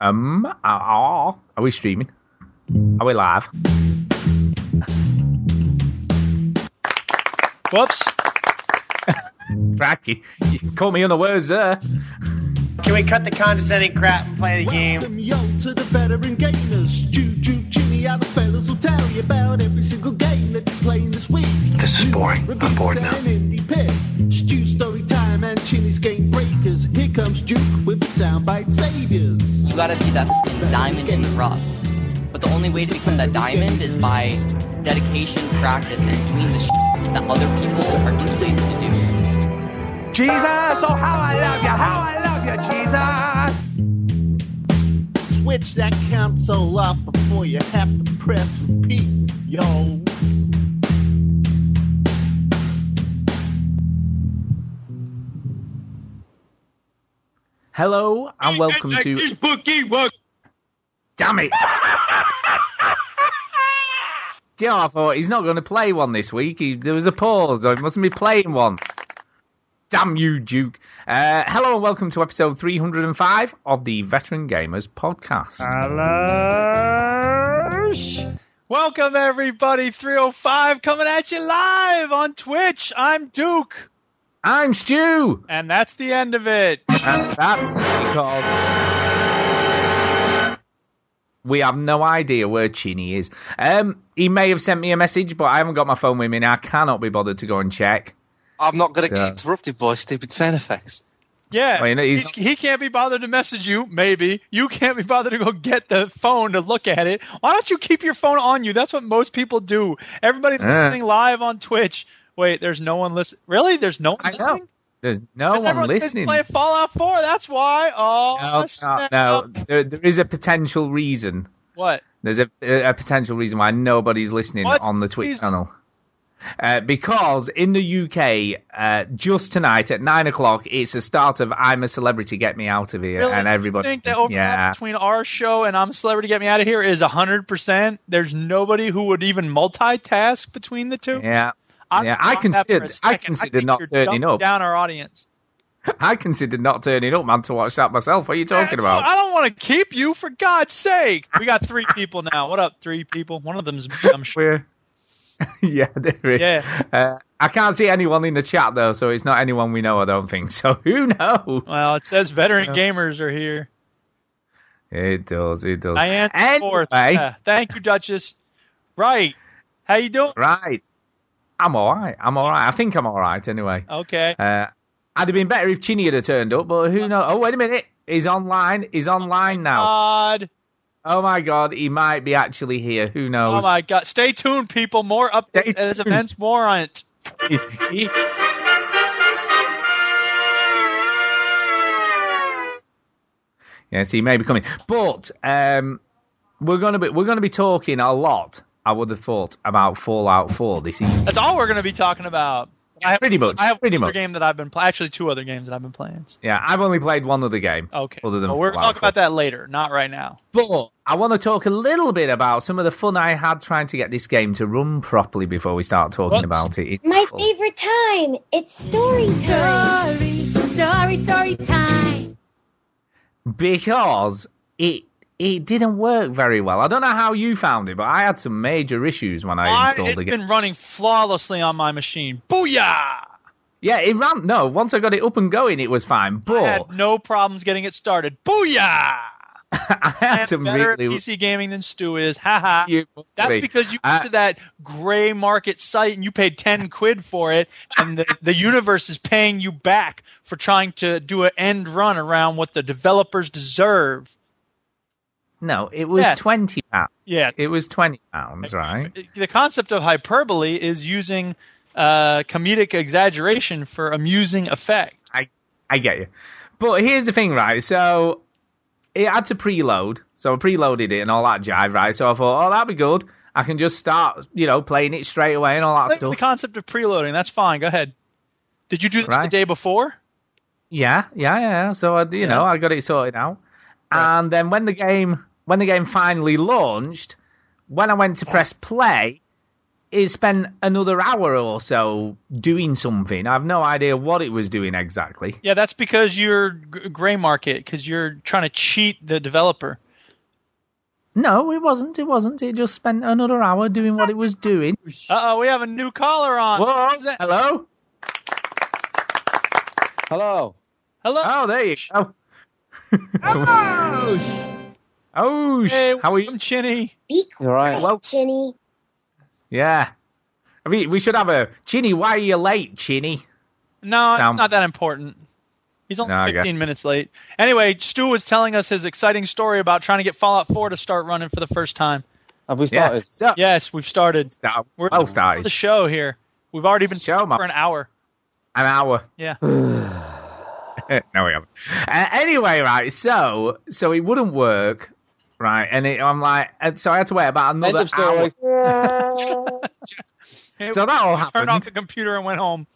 Um, are, are we streaming? Are we live? Whoops. Cracky, you caught me unawares there. Can we cut the condescending crap and play the game? Welcome yo to the veteran gamers. Juju, Jimmy, other fellas will tell you about every single game that you're playing this week. This is News, boring. I'm bored now. and indie pick. Stu story time and Chinny's game breakers. Here comes Duke with the soundbite saviors. You gotta be that diamond in the rough. But the only way to become that diamond is by dedication, practice, and doing the shit that other people are too lazy to do. Jesus, oh how I love you, how I love you, Jesus. Switch that console up before you have to press repeat, yo. Hello and welcome to. Damn it! Do you know, I thought he's not going to play one this week. He, there was a pause, so he mustn't be playing one. Damn you, Duke. Uh, hello and welcome to episode 305 of the Veteran Gamers podcast. Hello. Welcome everybody. 305 coming at you live on Twitch. I'm Duke, I'm Stu, and that's the end of it. and that's because we have no idea where Chinny is. Um, he may have sent me a message, but I haven't got my phone with me now. I cannot be bothered to go and check. I'm not going to So- get interrupted by stupid sound effects. Yeah, Well, you know, he's- he's- he can't be bothered to message you. Maybe you can't be bothered to go get the phone to look at it. Why don't you keep your phone on you? That's what most people do. Everybody Uh. listening live on Twitch. Wait, there's no one listening. Really? There's no one I know. listening. There's no one listening. playing Fallout 4. That's why. Oh, No, no, no. There, there is a potential reason. What? There's a, a potential reason why nobody's listening What's on the Twitch reason? channel. Uh, because in the UK, uh, just tonight at nine o'clock, it's the start of "I'm a Celebrity, Get Me Out of Here," Really? and everybody, You think that overlap yeah, between our show and I'm a Celebrity Get Me Out of Here is 100%? There's nobody who would even multitask between the two? yeah, I yeah. I that for a considered, I considered think not turning up. down our audience. I considered not turning up, man, to watch that myself. What are you talking Yeah, about? I don't want to keep you, for God's sake. We got three people now. What up, three people? One of them's me, I'm sure. Yeah, there is. Yeah. Uh, I can't see anyone in the chat though, so it's not anyone we know. I don't think so. Who knows? Well, it says veteran gamers are here. It does. It does. Diane anyway. Yeah. Thank you, Duchess. Right. How you doing? right. I'm all right. I'm all right. I think I'm all right anyway. Okay. Uh, I'd have been better if Chinny had turned up, but who knows? Oh, wait a minute. He's online. He's online now. God. Oh my God, he might be actually here. Who knows? Oh my God. Stay tuned, people. More updates as events warrant. Yes, he may be coming, but um, we're gonna be we're gonna be talking a lot. I would have thought about Fallout 4 this evening. That's all we're going to be talking about. I have, Pretty much. I have pretty another much. game that I've been playing. Actually, two other games that I've been playing. Yeah, I've only played one other game. Okay. Other than Well, we're going to Fallout talk about that later, not right now. But I want to talk a little bit about some of the fun I had trying to get this game to run properly before we start talking What? about it. It's My awful. favorite time. It's story time. Story, story, story time. because it it didn't work very well. I don't know how you found it, but I had some major issues when I I, installed it's game. It's been running flawlessly on my machine. Booyah! Yeah, it ran. No, once I got it up and going, it was fine. I had no problems getting it started. Booyah! I had some better at really. PC gaming than Stu is. Haha. Ha. must That's be. because you Uh, went to that gray market site and you paid 10 quid for it, and the, the universe is paying you back for trying to do an end run around what the developers deserve. No, it was Yes. twenty pounds. Yeah. It was twenty pounds, right? The concept of hyperbole is using uh, comedic exaggeration for amusing effect. I I get you. But here's the thing, right? So it had to preload, so I preloaded it and all that jive, right? So I thought, oh, that'd be good. I can just start, you know, playing it straight away and all that Like stuff. the concept of preloading, that's fine. Go ahead. Did you do this Right. the day before? Yeah, yeah, yeah. So I, you know, I got it sorted out. And then when the game when the game finally launched, when I went to press play, it spent another hour or so doing something. I have no idea what it was doing exactly. Yeah, that's because you're g- gray market because you're trying to cheat the developer. No, it wasn't. It wasn't. It just spent another hour doing what it was doing. Uh oh, we have a new caller on. Whoa! Who's that? Hello. Hello. Hello. Oh, there you go. Oh, Hey, how are you? I'm Chinny. Be You're right. Hello. Chinny. Yeah. I mean, we should have a Chinny. Why are you late, Chinny? No, it's not that important. He's only No, 15 minutes late. Anyway, Stu was telling us his exciting story about trying to get Fallout 4 to start running for the first time. Have we Yeah. started? So, Yes, we've started. start- We're well on the show here. We've already been Show, for an hour. An hour. Yeah. no, we haven't. Uh, anyway, right. So, so it wouldn't work, right? And it, I'm like, and so I had to wait about End another of story. hour. Hey, So that all we Turned happened. off the computer and went home.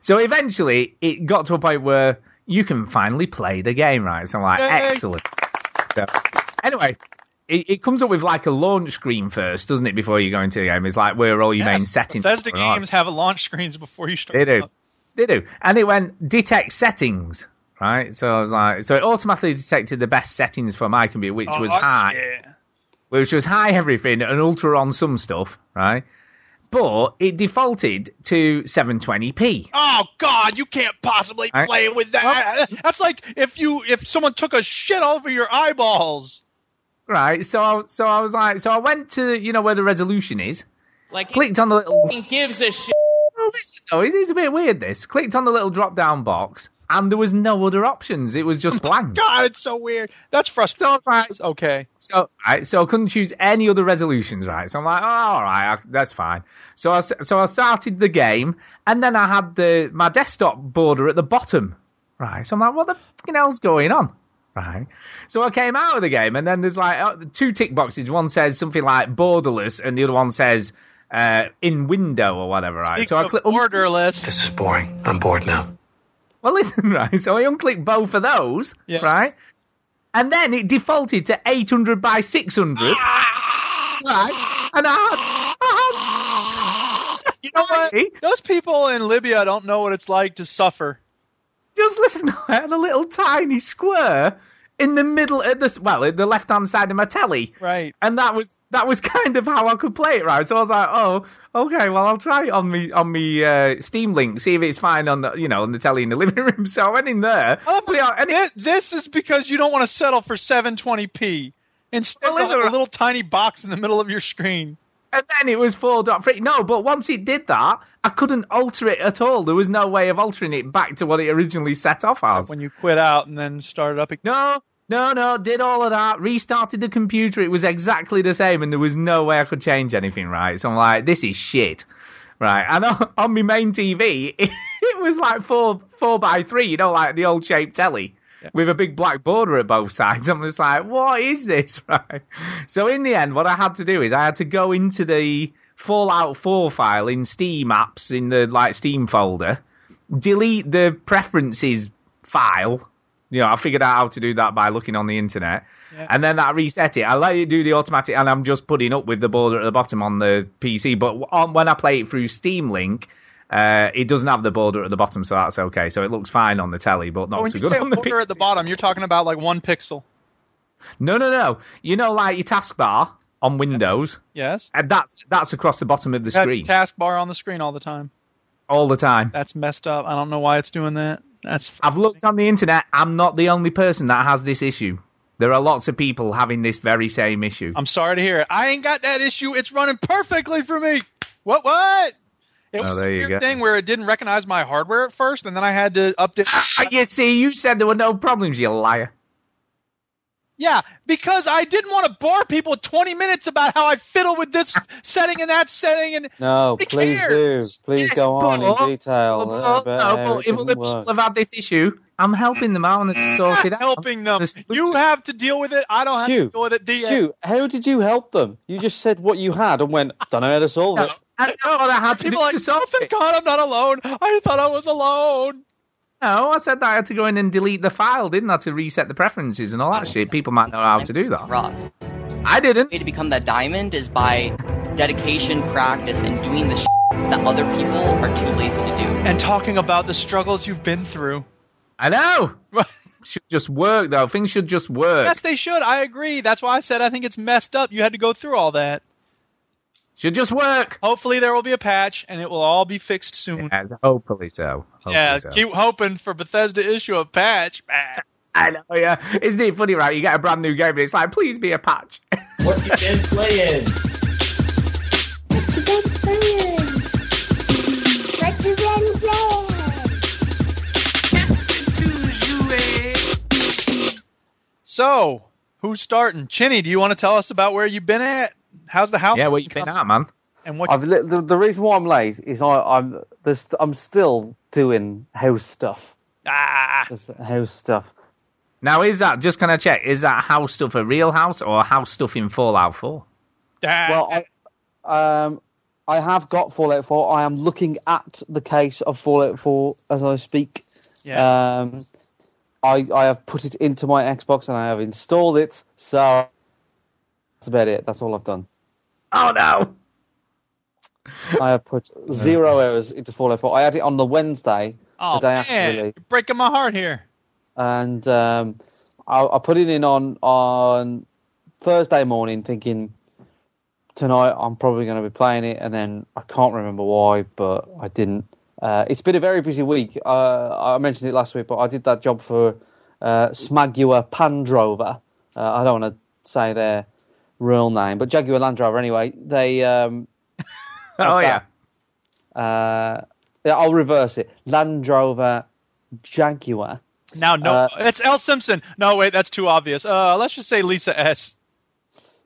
So eventually, it got to a point where you can finally play the game, right? So I'm like, Yay. excellent. So, anyway, it, it comes up with like a launch screen first, doesn't it? Before you go into the game, it's like where are all your main settings. Bethesda are and all that games have launch screens before you start. They do. up. They do. And it went detect settings, right? So I was like, so it automatically detected the best settings for my computer, which Oh, was high, yeah. which was high everything and ultra on some stuff, right? But it defaulted to 720p. Oh God, you can't possibly I- play with that. That's like if you if someone took a shit over your eyeballs. Right, so I, so I was like, so I went to you know where the resolution is, Like, clicked on the little. he gives a shit. Oh, listen, though, it is a bit weird. This clicked on the little drop down box, and there was no other options. It was just blank. God, it's so weird. That's frustrating. Was like, Okay. So, right, so I couldn't choose any other resolutions, right? So I'm like, oh, all right, I, that's fine. So I, so I started the game, and then I had the my desktop border at the bottom, right? So I'm like, what the fucking hell's going on, right? So I came out of the game, and then there's like uh, two tick boxes. One says something like borderless, and the other one says uh, in window or whatever, right? Speak so I of click. borderless. This is boring. I'm bored now. Well, listen, right. So I unclicked both of those, Yes. right? And then it defaulted to 800 by 600. right. And I had, You know what? Those people in Libya don't know what it's like to suffer. just listen, I had a little tiny square in the middle of the, well, at the left hand side of my telly. Right. And that was that was kind of how I could play it, right? So I was like, oh, okay, well I'll try it on me on me uh, Steam link, see if it's fine on the you know on the telly in the living room. So I went in there. I love See and it- This is because you don't want to settle for 720p. Instead, Well, of a little tiny box in the middle of your screen. And then it was 4.3. No, but once it did that, I couldn't alter it at all. There was no way of altering it back to what it originally set off as. When you quit out and then started up again. No, no, no, did all of that, restarted the computer, it was exactly the same, and there was no way I could change anything, right? So I'm like, this is shit. Right, and on, on my main TV, it, it was like four four by three, you know, like the old shaped telly with a big black border at both sides. I'm just like, what is this, right? So in the end, what I had to do is I had to go into the Fallout 4 file in Steam apps in the like Steam folder, delete the preferences file. You know, I figured out how to do that by looking on the internet. Yeah. And then that reset it. I let it do the automatic, and I'm just putting up with the border at the bottom on the PC. But on, when I play it through Steam Link, uh, it doesn't have the border at the bottom, so that's okay. So it looks fine on the telly, but not Oh, when so you good say on the border PC. at the bottom, you're talking about like one pixel. No, no, no. You know, like your taskbar on Windows, Yes. and that's that's across the bottom of the screen taskbar on the screen all the time. all the time. That's messed up. I don't know why it's doing that. That's I've looked on the internet. I'm not the only person that has this issue. There are lots of people having this very same issue. I'm sorry to hear it. I ain't got that issue. It's running perfectly for me. What? What? It Oh, was there a weird go. thing where it didn't recognize my hardware at first, and then I had to update. You see, you said there were no problems, you liar. Yeah, because I didn't want to bore people with 20 minutes about how I fiddle with this setting and that setting, and No, please cares? do. Please Yes, go on but- in detail Well, about no, uh, but if other didn't people have had this issue, I'm helping them out and mm. sort not it out. helping them. You have to deal with it. I don't have Stu, to deal with it. DA. Uh, Stu, how did you help them? You just said what you had and went, don't know how to solve it. I know what I had to People do are to like, solve oh, thank it. God I'm not alone. I thought I was alone. No, I said that I had to go in and delete the file, didn't I, to reset the preferences and all that oh, shit. People might know how to do that. Rough. I didn't. way to become that diamond is by dedication, practice, and doing the shit that other people are too lazy to do. And talking about the struggles you've been through. I know. should just work though. Things should just work. Yes, they should. I agree. That's why I said I think it's messed up. You had to go through all that. Should just work. Hopefully there will be a patch and it will all be fixed soon. Yeah, hopefully so. Hopefully yeah, so. keep hoping for Bethesda to issue a patch. I know, yeah. Isn't it funny, right? You get a brand new game and it's like, please be a patch. What you been playing? What you been playing? What you been playing? So, who's starting? Chinny, do you want to tell us about where you've been at? How's the house? yeah, where you been at, man? And what? I've, li- the, the reason why I'm late is I, I'm there's, I'm still doing house stuff. Ah, There's house stuff. Now, is that, just can I check, is that house stuff a real house or house stuff in Fallout 4? ah. Well, I, um, I have got Fallout 4. I am looking at the case of Fallout 4 as I speak. yeah. Um, I I have put it into my Xbox and I have installed it. So that's about it. That's all I've done. Oh, no! I have put zero hours into Fallout 4. I had it on the Wednesday, oh the day after man, release. you're breaking my heart here. and um, I, I put it in on on Thursday morning, thinking tonight I'm probably going to be playing it, and then I can't remember why, but I didn't. Uh, it's been a very busy week. Uh, I mentioned it last week, but I did that job for uh, Smagua Pandrover. Uh, I don't want to say their real name, but Jaguar Land Rover. Anyway, they. Um, Oh, yeah. Uh, yeah, I'll reverse it. Land Rover Jaguar. Now, no, Uh, it's L Simpson. No, wait, that's too obvious. Uh, let's just say Lisa S.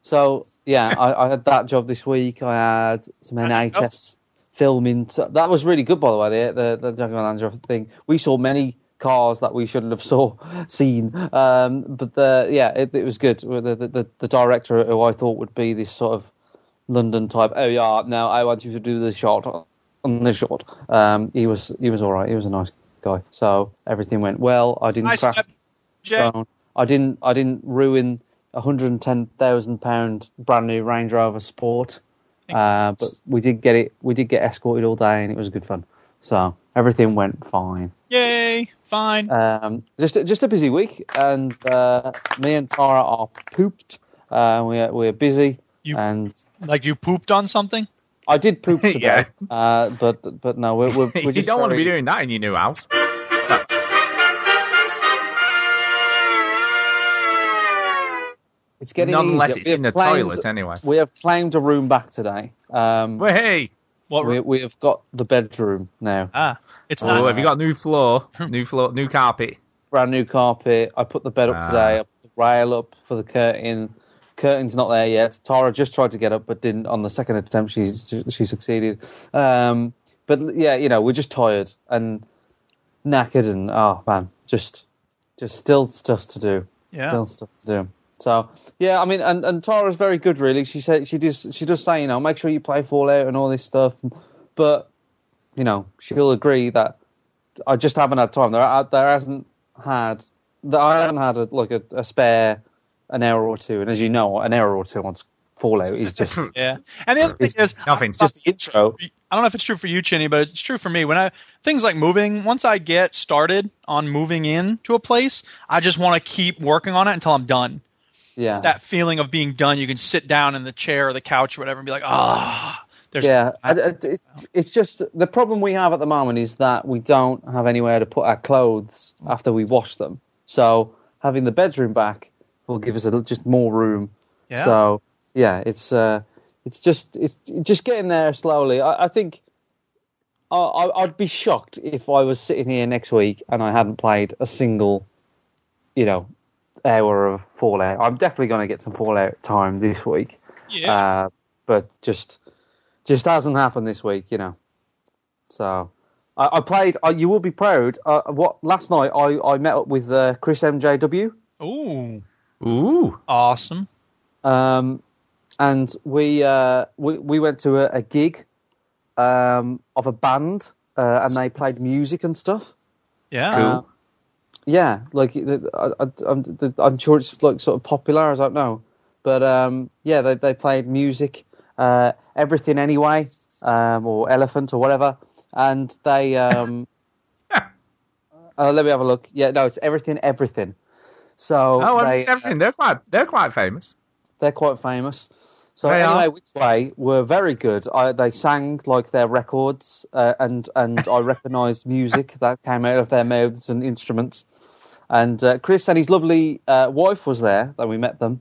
So yeah, I, I had that job this week. I had some NHS filming. So that was really good, by the way. The the, the Jaguar Land Rover thing. We saw many cars that we shouldn't have saw seen. Um, but the yeah, it, it was good. The, the the the director who I thought would be this sort of London type. Oh yeah, now I want you to do the shot on this shot. Um, he was he was all right. He was a nice guy. So everything went well. I didn't I crash. I didn't I didn't ruin a hundred and ten thousand pound brand new Range Rover Sport. Uh, but we did get it. We did get escorted all day, and it was good fun. So everything went fine. Yay, fine. Um, just just a busy week, and uh, me and Tara are pooped. Uh, we're we're busy, You- and like you pooped on something? I did poop today. Yeah. uh, but but no, we're we're, we're you don't want to be doing that in your new house. It's getting Not unless easier. it's We in the claimed- toilet anyway. We have claimed a room back today. Um, Well, hey! What? we we have got the bedroom now. ah, it's Oh, not. have you got new floor? New floor, new carpet. brand new carpet. I put the bed up Ah. today. I put the rail up for the curtain. Curtain's not there yet. Tara just tried to get up, but didn't. On the second attempt, she she succeeded. Um, but yeah, you know, we're just tired and knackered, and oh man, just just still stuff to do. Yeah. Still stuff to do. So yeah, I mean, and and Tara's very good, really. She said she does she does say, you know, make sure you play Fallout and all this stuff, but you know, she'll agree that I just haven't had time. There, are- there hasn't had that I haven't had a, like a, a spare an hour or two, and as you know, an hour or two on Fallout is just Yeah. And the other thing is, Nothing. it's just the intro. I don't know if it's true for you, Chinny, but it's true for me. When I things like moving, once I get started on moving in to a place, I just want to keep working on it until I'm done. Yeah, It's that feeling of being done. You can sit down in the chair or the couch or whatever and be like, ah, there's yeah. It's, it's just the problem we have at the moment is that we don't have anywhere to put our clothes after we wash them. So having the bedroom back will give us a, just more room. yeah. So yeah, it's uh, it's just it's just getting there slowly. I, I think I, I, I'd be shocked if I was sitting here next week and I hadn't played a single, you know, hour of Fallout. I'm definitely going to get some Fallout time this week. yeah. Uh, but just just hasn't happened this week, you know. So I, I played. Uh, you will be proud. Uh, what last night I, I met up with uh, Chris MJW. Ooh, Ooh. awesome. Um, and we uh, we we went to a, a gig um, of a band, uh, and they played music and stuff. Yeah. Uh, yeah, like I, I, I'm, I'm sure it's like sort of popular. I don't know, but um, yeah, they they played music, uh, Everything Anyway, um, or Elephant or whatever, and they. Um, uh, let me have a look. Yeah, no, it's Everything Everything. So Oh, they, everything. They're quite. They're quite famous. they're quite famous. So They anyway, are. which way were very good. I, they sang like their records, uh, and and I recognised music that came out of their mouths and instruments. And uh, Chris and his lovely uh, wife was there. That we met them,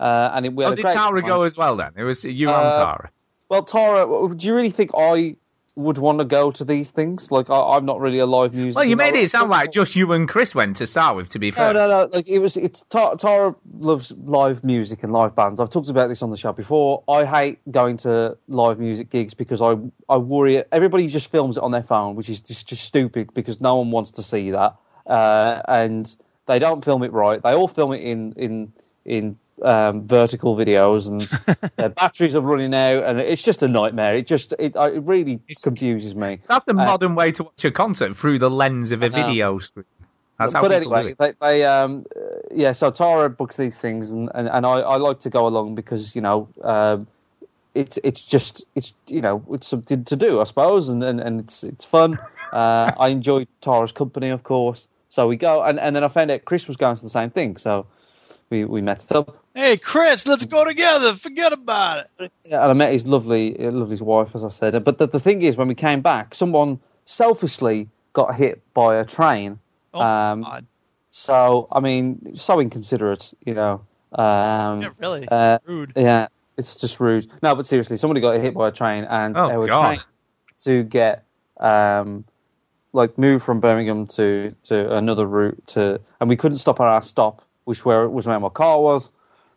uh, and it, we Oh, did Tara time. go as well then? It was you and Uh, Tara. Well, Tara, do you really think I would want to go to these things? Like, I, I'm not really a live music. Well, you made it sound like just you and Chris went to start with. To be fair. no, no. No. Like it was. It's Ta- Tara loves live music and live bands. I've talked about this on the show before. I hate going to live music gigs because I I worry. Everybody just films it on their phone, which is just, just stupid because no one wants to see that. Uh, and they don't film it right. They all film it in in in um, vertical videos, and their batteries are running out, and it's just a nightmare. It just it, it really confuses me. That's a Uh, modern way to watch a concert through the lens of a video screen. That's how but people do anyway, it. they, they um, uh, yeah. So Tara books these things, and, and, and I, I like to go along because you know, um, it's it's just it's you know it's something to do, I suppose, and and, and it's it's fun. Uh, I enjoy Tara's company, of course. So we go, and, and then I found out Chris was going to the same thing, so we we met up. Hey, Chris, let's go together. Forget about it. Yeah, and I met his lovely, lovely wife, as I said. But the, the thing is, when we came back, someone selfishly got hit by a train. Oh, um, God. so I mean, so inconsiderate, you know. Um, Yeah, really. uh, Rude. Yeah, it's just rude. No, but seriously, somebody got hit by a train, and Oh, they were God. trying to get um, like move from Birmingham to to another route to, and we couldn't stop at our stop, which where was where my car was.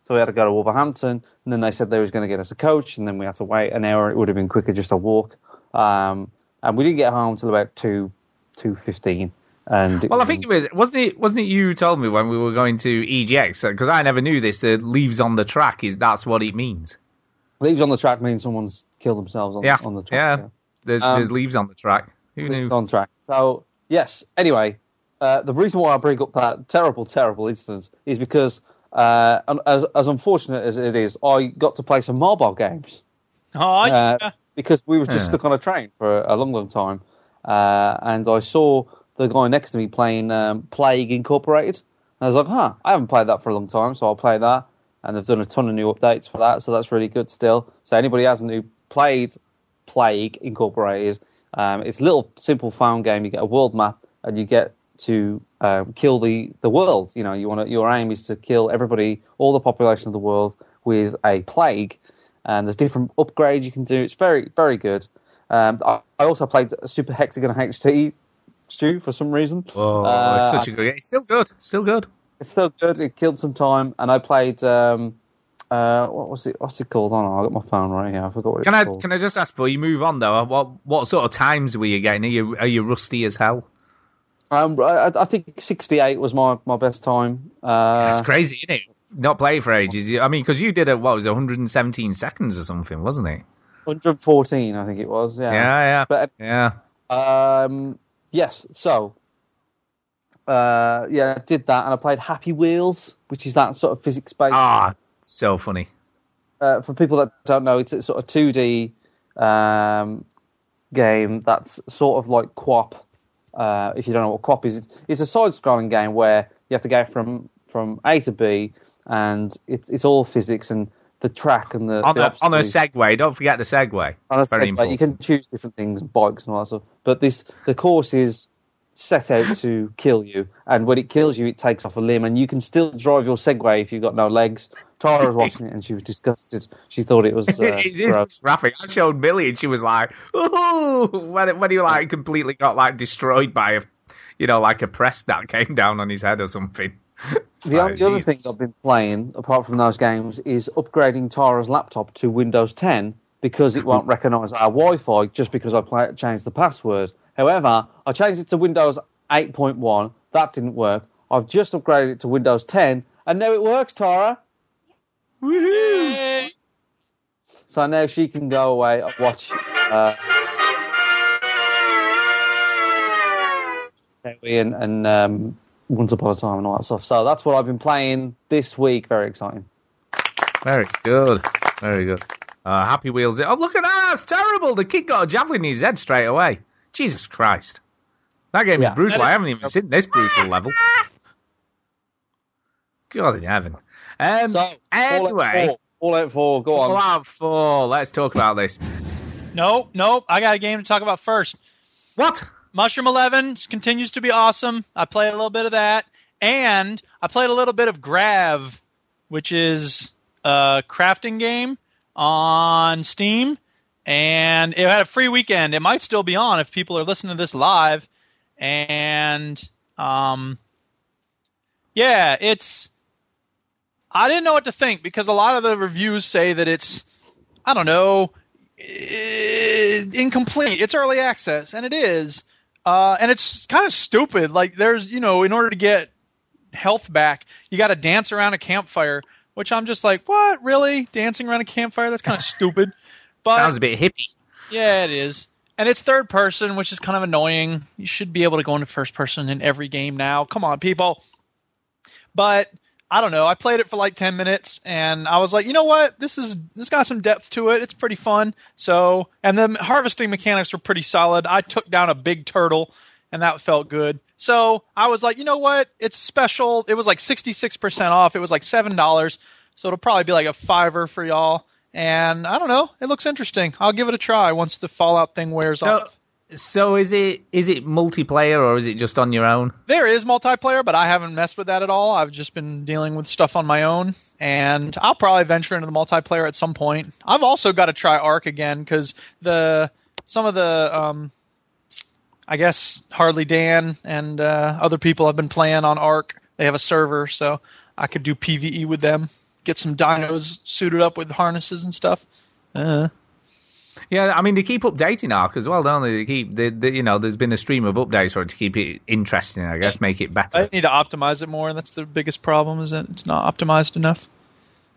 So we had to go to Wolverhampton, and then they said they was going to get us a coach, and then we had to wait an hour. It would have been quicker just to walk. Um, and we didn't get home till about two two fifteen. And Well, I think it was wasn't it wasn't it you told me when we were going to EGX because I never knew this. Uh, leaves on the track is that's what it means. leaves on the track means someone's killed themselves on, Yeah, on the track. yeah. There's Um, there's leaves on the track. Who knew? on track. So yes. Anyway, uh, the reason why I bring up that terrible, terrible instance is because, uh, as as unfortunate as it is, I got to play some mobile games Oh, uh, because we were just Yeah. stuck on a train for a long, long time, uh, and I saw the guy next to me playing um, Plague Incorporated. And I was like, huh, I haven't played that for a long time, so I'll play that. And they've done a ton of new updates for that, so that's really good still. So anybody hasn't who played Plague Incorporated, um, it's a little simple phone game. You get a world map, and you get to um, kill the, the world. You know, you want your aim is to kill everybody, all the population of the world, with a plague. And there's different upgrades you can do. It's very very good. Um, I, I also played Super Hexagon HT Stu for some reason. Oh, Uh, it's such a good. game. It's still good. Still good. it's still good. It killed some time, and I played. Um, uh, what was it? What's it called? Oh no, I got my phone right here. I forgot what it's Can I called. can I just ask before you move on though? What what sort of times were you getting? Are you are you rusty as hell? Um, I, I think 68 was my, my best time. Uh, That's crazy, isn't it? Not play for ages. I mean, because you did it. What was it? 117 seconds or something, wasn't it? 114, I think it was. Yeah. Yeah, yeah, But yeah. um, yes, so uh, yeah, I did that, and I played Happy Wheels, which is that sort of physics based. Ah, so funny. uh, for people that don't know, it's a sort of 2D um, game that's sort of like QWOP. Uh, if you don't know what QWOP is, it's, it's a side-scrolling game where you have to go from from A to B, and it's it's all physics and the track and the On the a on a Segway. Don't forget the Segway. on a It's Segway. You can choose different things, bikes and all that stuff. But this the course is set out to kill you, and when it kills you, it takes off a limb, and you can still drive your Segway if you've got no legs. Tara was watching it, and she was disgusted. She thought it was uh, it is graphic. I showed Millie, and she was like, "Ooh!" When when he like completely got like destroyed by a, you know, like a press that came down on his head or something. The, like, only other thing I've been playing, apart from those games, is upgrading Tara's laptop to Windows 10 because it won't recognise our Wi-Fi just because I play, changed the password. However, I changed it to Windows 8.1. That didn't work. I've just upgraded it to Windows 10, and now it works, Tara. Yay. So now she can go away and watch. Uh, and, and um, Once Upon a Time and all that stuff. So that's what I've been playing this week. Very exciting. Very good. Very good. Uh, Happy Wheels. Oh, look at that! That's terrible. The kid got a javelin in his head straight away. Jesus Christ. That game Yeah. is brutal. I haven't even seen this brutal level. God in heaven. Um, So, anyway, Fallout 4, Fallout 4, go on. Fallout 4. Let's talk about this. Nope, nope. I got a game to talk about first. What? Mushroom Eleven continues to be awesome. I played a little bit of that, and I played a little bit of Grav, which is a crafting game on Steam, and it had a free weekend. It might still be on if people are listening to this live, and um, yeah, it's. I didn't know what to think because a lot of the reviews say that it's, I don't know, eh, incomplete. It's early access, and it is. Uh, and it's kind of stupid. Like there's, you know, in order to get health back, you got to dance around a campfire, which I'm just like, what? Really? Dancing around a campfire? That's kind of stupid. But Sounds a bit hippie. yeah, it is. And it's third person, which is kind of annoying. You should be able to go into first person in every game now. Come on, people. But I don't know. I played it for like 10 minutes and I was like, you know what? This is this got some depth to it. It's pretty fun. So, and the harvesting mechanics were pretty solid. I took down a big turtle and that felt good. So, I was like, you know what? It's special. It was like 66% off. It was like $7. So, it'll probably be like a fiver for y'all. And I don't know. It looks interesting. I'll give it a try once the Fallout thing wears So, off. So is it is it multiplayer or is it just on your own? There is multiplayer, but I haven't messed with that at all. I've just been dealing with stuff on my own, and I'll probably venture into the multiplayer at some point. I've also got to try Ark again because the some of the um, I guess Harley Dan and uh, other people have been playing on Ark. They have a server, so I could do PVE with them. Get some dinos suited up with harnesses and stuff. Uh, Yeah, I mean they keep updating Ark as well, don't they? They keep, they, they, you know, there's been a stream of updates for it to keep it interesting. I guess make it better. I need to optimize it more. And that's the biggest problem is that it's not optimized enough.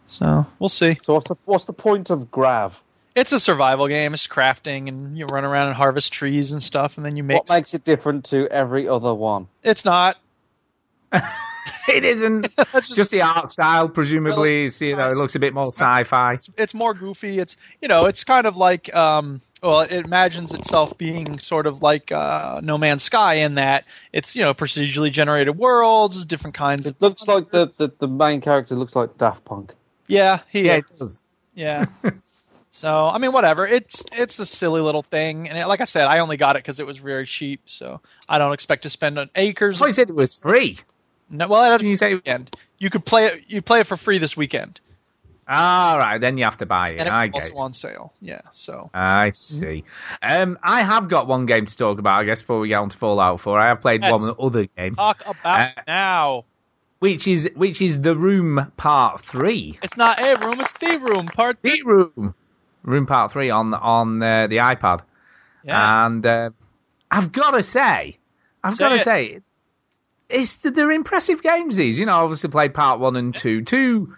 So we'll see. So what's the what's the point of Grav? It's a survival game. It's crafting, and you run around and harvest trees and stuff, and then you make. What makes it different to every other one? It's not. it isn't That's just the art style. Presumably, Really, it's, you know, it looks a bit more sci-fi. It's, it's more goofy. It's you know, it's kind of like um, well, it imagines itself being sort of like uh, No Man's Sky in that it's you know procedurally generated worlds, different kinds of. It looks like the, the, the main character looks like Daft Punk. Yeah, he Yeah, is. it does. Yeah. so I mean, whatever. It's it's a silly little thing, and it, like I said, I only got it because it was very cheap. So I don't expect to spend an acres. I thought you said it was free. No, well, at Can you say? weekend. You could play it. You play it for free this weekend, All right, then you have to buy it. and I also on sale. Yeah. So I see. Um, I have got one game to talk about. I guess before we get on to Fallout 4, I have played Yes. one other game, talk about Uh, now. which is which is the Room Part Three. It's not a room. It's the room. Part The Room, Room Part Three on on uh, the iPad. Yeah. And uh, I've got to say, I've got to say, it's they're impressive games. These, you know, obviously played part one and two. Two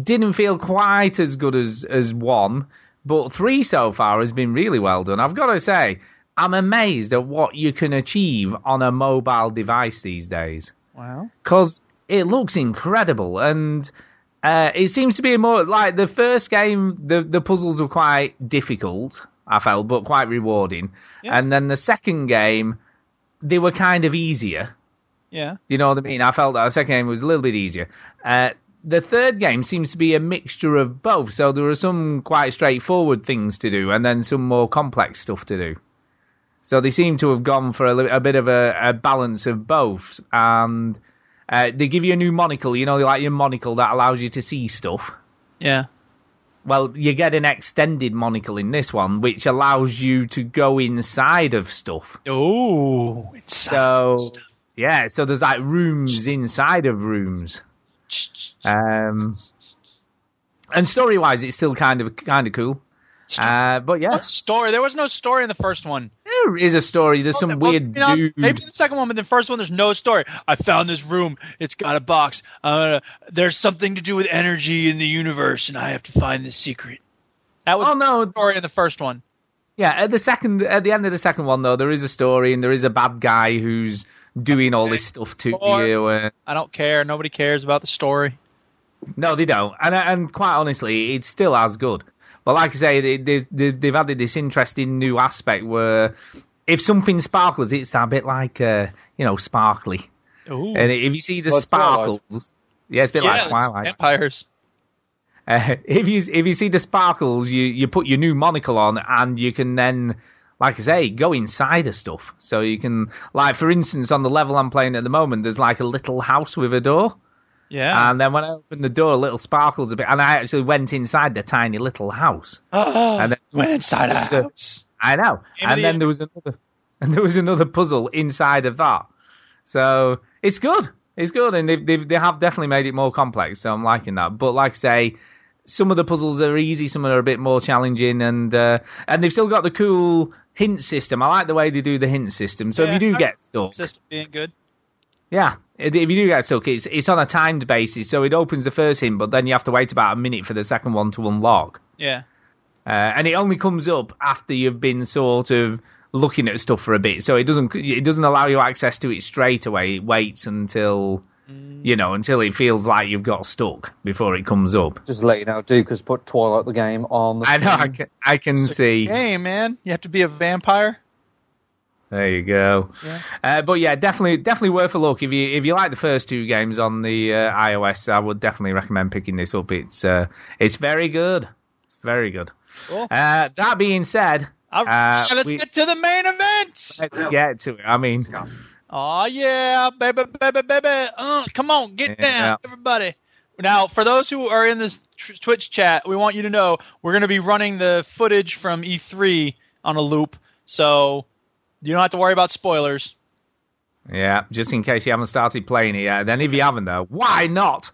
didn't feel quite as good as as one, but three so far has been really well done. I've got to say, I'm amazed at what you can achieve on a mobile device these days wow. because it looks incredible and uh, it seems to be more like the first game the the puzzles were quite difficult i felt but quite rewarding Yeah. and then the second game they were kind of easier Yeah. you know what i mean i felt that the second game was a little bit easier uh, the third game seems to be a mixture of both so there are some quite straightforward things to do and then some more complex stuff to do so they seem to have gone for a, a bit of a, a balance of both, and uh, they give you a new monocle. You know, like your monocle that allows you to see stuff. Yeah. Well, you get an extended monocle in this one, which allows you to go inside of stuff. Oh, it's So, yeah, so there's like rooms inside of rooms. Um, and story wise, it's still kind of kind of cool. Uh, but yeah, What story? There was no story in the first one. there is a story. There's some well, weird you know, dude. Maybe the second one, but the first one, there's no story. I found this room. It's got a box. Uh, there's something to do with energy in the universe, and I have to find the secret. That was Oh no, the story in the first one. Yeah, at the second, at the end of the second one though, there is a story and there is a bad guy who's doing all this stuff to Or- you. Uh, I don't care. Nobody cares about the story. no, they don't, and and quite honestly, it's still as good. But like I say, they, they, they, they've added this interesting new aspect where if something sparkles, it's a bit like uh, you know sparkly. Ooh. And if you see the Like Twilight. sparkles, yeah, it's a bit yeah, like it's Twilight. vampires. Uh, if you if you see the sparkles, you you put your new monocle on, and you can then, like I say, go inside of stuff. So you can, like for instance, on the level I'm playing at the moment, there's like a little house with a door, Yeah. and then when I opened the door, a little sparkles a bit, and I actually went inside the tiny little house. and then, Went inside a house. I know, Game and the then year. there was another, and there was another puzzle inside of that. So it's good. It's good, and they've, they've they have definitely made it more complex. So I'm liking that. But like I say, some of the puzzles are easy, some are a bit more challenging, and uh, and they've still got the cool hint system. I like the way they do the hint system. So if you do get stuck, System being good. yeah, if if you do get stuck, it's it's on a timed basis. So it opens the first hint, but then you have to wait about a minute for the second one to unlock. Yeah. Uh, and it only comes up after you've been sort of looking at stuff for a bit. So it doesn't it doesn't allow you access to it straight away. It waits until you know until it feels like you've got stuck before it comes up. Just let you know, Duke has put Twilight the game on the I know I can, I can see. Hey, man, you have to be a vampire. There you go. Yeah. Uh, but yeah, definitely definitely worth a look if you if you like the first two games on the uh, iOS. I would definitely recommend picking this up. It's uh, it's very good. It's very good. Cool. Uh, that being said, All right, uh, let's we- get to the main event. let's get to it. I mean. Oh yeah, baby, baby, baby. Uh, come on, get Yeah. down, everybody. Now, for those who are in this tr- Twitch chat, we want you to know we're going to be running the footage from E3 on a loop, so you don't have to worry about spoilers. Yeah, just in case you haven't started playing it yet. Then if you haven't, though, why not?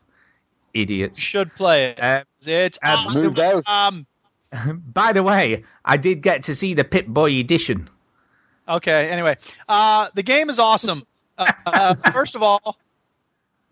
You Idiots. should play it. Uh, it's uh, awesome. moved out. Um, by the way, I did get to see the Pip Boy edition. Okay. Anyway, uh, the game is awesome. Uh, uh, first of all,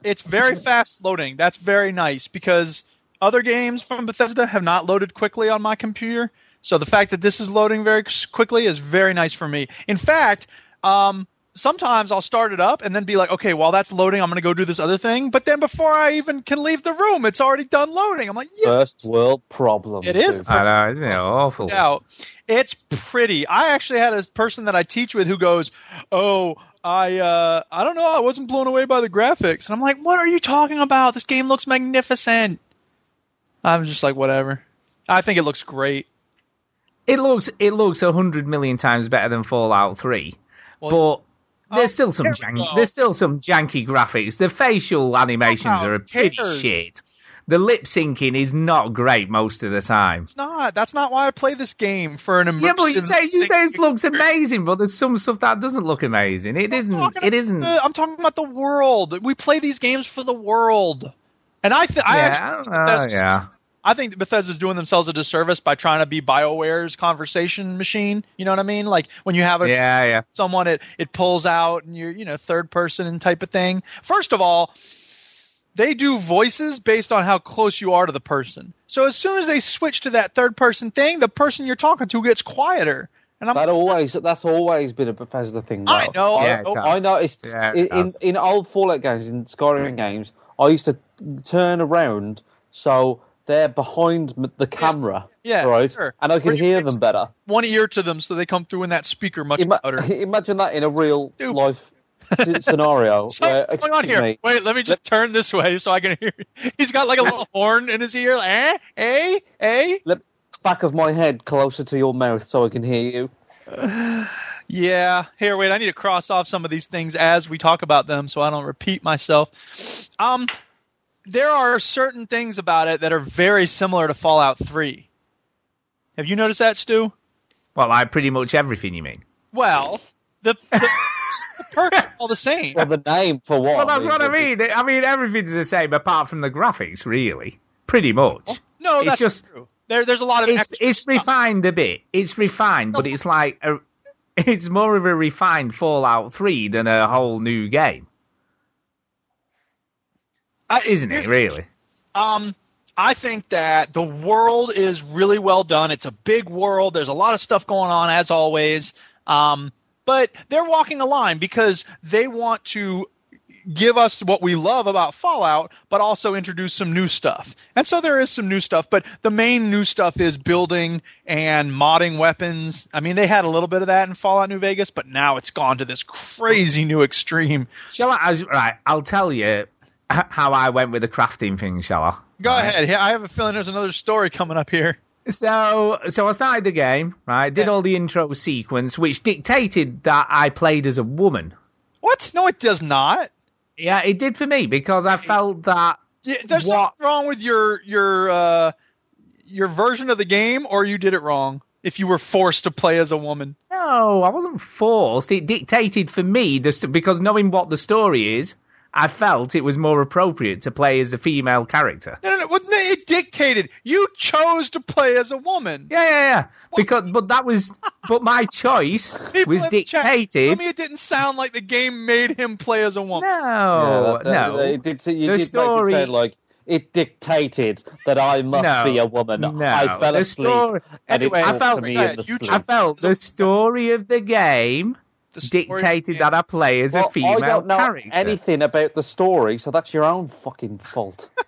it's very fast loading. That's very nice because other games from Bethesda have not loaded quickly on my computer. So the fact that this is loading very quickly is very nice for me. In fact, um, sometimes I'll start it up and then be like, okay, while that's loading, I'm going to go do this other thing. But then before I even can leave the room, it's already done loading. I'm like, yes. First world problem. It is. Duke. I know, isn't it awful? out. It's pretty. I actually had a person that I teach with who goes, "Oh, I uh I don't know, I wasn't blown away by the graphics." And I'm like, "What are you talking about? This game looks magnificent." I'm just like, "Whatever." I think it looks great. It looks it looks a hundred million times better than Fallout Three, Well, but there's oh, still some janky. There's still some janky graphics. The facial animations are a cares? shit. The lip syncing is not great most of the time. It's not. That's not why I play this game for an immersive. Yeah, but you say you say it looks amazing, but there's some stuff that doesn't look amazing. It I'm isn't. talking It isn't. the- I'm talking about the world. We play these games for the world. And I, th- I yeah, actually I don't know, yeah. I think that Bethesda's doing themselves a disservice by trying to be BioWare's conversation machine. You know what I mean? Like when you have a Yeah, yeah. someone it it pulls out and you're you know third person and type of thing. First of all, they do voices based on how close you are to the person. So as soon as they switch to that third person thing, the person you're talking to gets quieter. And I'm That always that's always been a Bethesda thing. Though. I know. Yeah, I it know. does. I noticed Yeah, it in, in in old Fallout games, in Skyrim games, I used to turn around so they're behind the camera, Yeah, right, sure. and I can hear them better. one ear to them so they come through in that speaker much Ima- louder. imagine that in a real Dude. life scenario. where, going on here. me, Wait, let me just turn this way so I can hear. He's got like a little horn in his ear. Like, eh, eh, eh. let back of my head closer to your mouth so I can hear you. Yeah. Here, wait. I need to cross off some of these things as we talk about them so I don't repeat myself. Um, there are certain things about it that are very similar to Fallout 3. Have you noticed that, Stu? Well, I pretty much everything you mean. Well, the, the, the perks are all the same. Well, the name for what? Well, that's what I mean. mean. I mean, everything's the same apart from the graphics, really. Pretty much. Oh, no, It's that's just- true. There, there's a lot of It's it's refined a bit. It's refined, but it's like a, it's more of a refined Fallout 3 than a whole new game, I- isn't it? Really? Um, I think that the world is really well done. It's a big world. There's a lot of stuff going on as always. Um, but they're walking a line because they want to give us what we love about Fallout, but also introduce some new stuff. And so there is some new stuff, but the main new stuff is building and modding weapons. I mean, they had a little bit of that in Fallout New Vegas, but now it's gone to this crazy new extreme. Shall I? I- Right, I'll tell you how I went with the crafting thing. Shall I? Go ahead. I have a feeling there's another story coming up here. So, so I started the game, right? Did all the intro sequence, which dictated that I played as a woman. What? No, it does not. Yeah, it did for me because I felt that. Yeah, there's What? something wrong with your your uh, your version of the game, or you did it wrong. If you were forced to play as a woman, No, I wasn't forced. It dictated for me the st- because knowing what the story is, I felt it was more appropriate to play as the female character. no, no, no, well, no, it dictated. You chose to play as a woman. Yeah, yeah, yeah. Because, but that was, but my choice People was in the chat, dictated. Tell me it didn't sound like the game made him play as a woman. No, Yeah, that- that- no. It did, you the did story. make it sound like it dictated that I must No, be a woman. no. I fell The asleep. story- and Anyway, it I felt- me yeah, in the you sleep. I felt the story of the game The dictated that I play as Well, a female I don't know character. anything about the story, so that's your own fucking fault.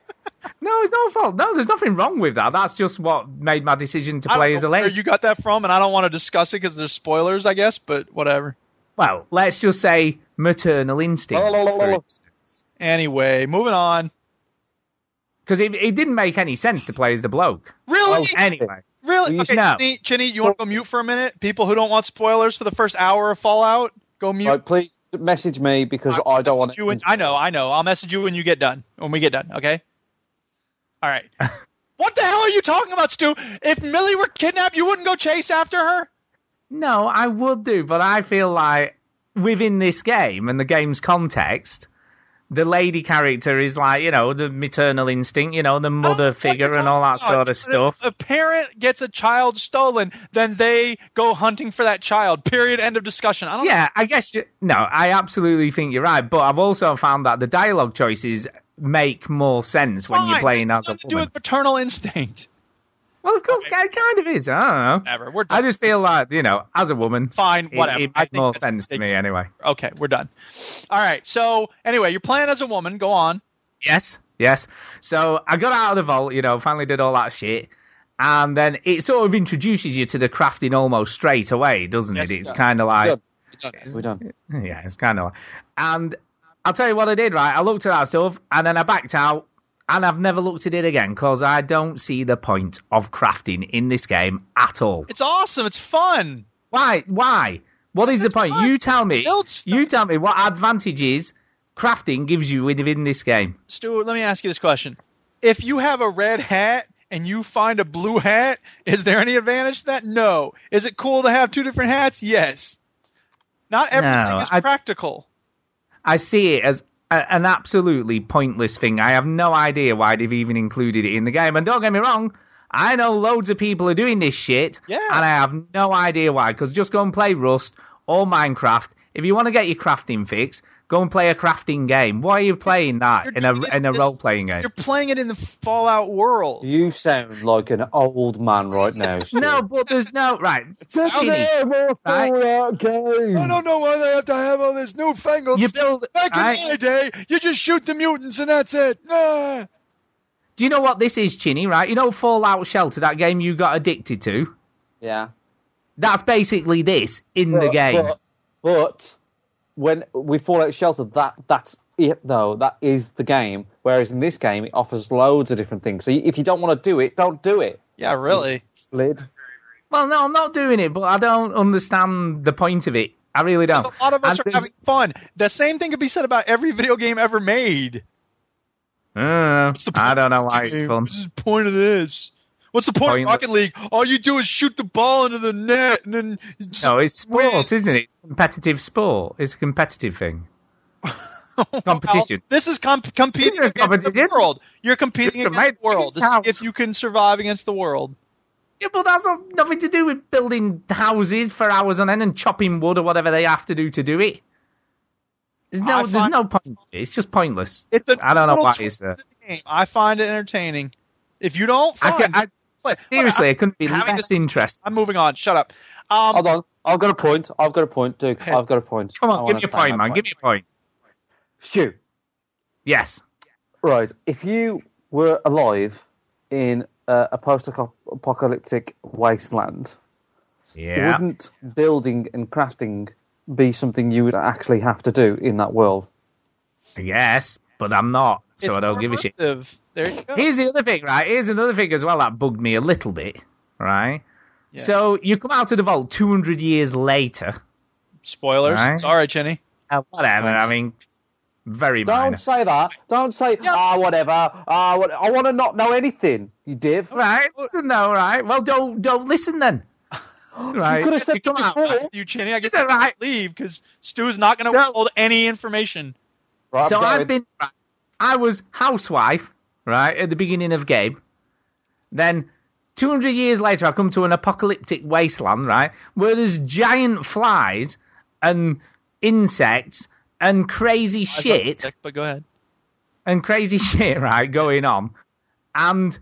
No, it's not fault. No, there's nothing wrong with that. That's just what made my decision to play as a lady. where you got that from, and I don't want to discuss it because there's spoilers, I guess. But whatever. Well, let's just say maternal instinct, La, la, la. Anyway, moving on. Because it, it didn't make any sense to play as the bloke. Really? Anyway, Really? Well, Okay, no. Chinny, Chinny, you want to go mute for a minute? People who don't want spoilers for the first hour of Fallout, go mute. Right, please message me because I, don't want message you when, I know, I know. I'll message you when you get done. When we get done, okay? All right. what the hell are you talking about, Stu? If Millie were kidnapped, you wouldn't go chase after her? no, I would do, but I feel like within this game and the game's context, the lady character is like, you know, the maternal instinct, you know, the know mother what figure and all that talking sort of stuff. If a parent gets a child stolen, then they go hunting for that child. Period. End of discussion. I don't Yeah, I guess you, no, I absolutely think you're right, but I've also found that the dialogue choices make more sense when you're Fine, playing it's as a nothing to do woman. with maternal instinct. Well, of course, it kind of is. I don't know. Whatever. We're I just feel like, you know, as a woman, Fine. it, Whatever. it I made think more sense to me anyway. Okay, we're done. All right. So anyway, you're playing as a woman. Go on. Yes, yes. So I got out of the vault, you know, finally did all that shit. And then it sort of introduces you to the crafting almost straight away, doesn't Yes, it? it It's kind of like, We're done. yeah, it's kind of like. And I'll tell you what I did, right? I looked at that stuff and then I backed out and I've never looked at it again because I don't see the point of crafting in this game at all. It's awesome. It's fun. Why? Why? What is the point? fun. You tell me. You tell me what advantages crafting gives you within this game. Stuart, let me ask you this question. If you have a red hat and you find a blue hat, is there any advantage to that? No. Is it cool to have two different hats? Yes. Not everything No, is I- practical. I see it as a, an absolutely pointless thing. I have no idea why they've even included it in the game. And don't get me wrong, I know loads of people are doing this shit, Yeah. and I have no idea why. Because just go and play Rust or Minecraft. If you want to get your crafting fix, go and play a crafting game. Why are you playing that You're in a in a role playing game? You're playing it in the Fallout world. You sound like an old man right now. No, but there's no right. sounds- Chinny, more Right. Fallout game. I don't know why they have to have all this newfangled You stuff. build. Back in right? my day, you just shoot the mutants and that's it. Ah. Do you know what this is, Chinny? Right? You know Fallout Shelter, that game you got addicted to. Yeah. That's basically this in the game. But, but when we Fallout Shelter, that that's it though. That is the game. Whereas in this game, it offers loads of different things. So if you don't want to do it, don't do it. Yeah, really. Lid. Well, no, I'm not doing it, but I don't understand the point of it. I really don't. Because a lot of us And are there's- having fun. The same thing could be said about every video game ever made. Uh, I don't know of this why it's fun. What's the point of this? What's the point Point- of Rocket League? All you do is shoot the ball into the net and then. just No, it's sport, win. isn't it? It's competitive sport. It's a competitive thing. competition. Well, this is comp- competing against the world. You're competing against the world. This is if you can survive against the world. Yeah, but that's not, nothing to do with building houses for hours on end and chopping wood or whatever they have to do to do it. There's no, I there's no point. to it. It's just pointless. It's a I don't know why it's there. of the game. I find it entertaining. If you don't, I. could- I, Play. seriously, I couldn't be having less to- interested. I'm moving on. Shut up. Um, Hold on. I've got a point. I've got a point, Duke. Okay. I've got a point. Come I on, give me a point, my man. Give me a point. Stu, Yes. Right. If you were alive in uh, a post-apocalyptic wasteland, Yeah. wouldn't building and crafting be something you would actually have to do in that world? Yes, but I'm not, so It's I don't give a shit. Immersive. There you go. Here's the other thing, right? Here's another thing as well that bugged me a little bit, right? Yeah. So you come out of the vault 200 years later. Spoilers. Right. Sorry, Chinny. Uh, whatever. I mean, very bad. Don't minor. say that. Don't say ah whatever. Ah, what, I want to not know anything. You div. Right? Listen though, right? Well, don't don't listen then. Right? You could have said come out. before. You, Chinny. I guess Is that I right? leave because Stu's not going to So- withhold any information. Right, so I'm I've going. been, I was housewife, right, at the beginning of game. Then, 200 years later, I come to an apocalyptic wasteland, right, where there's giant flies and insects and crazy shit Sick, but go ahead. and crazy shit, right, going on. And,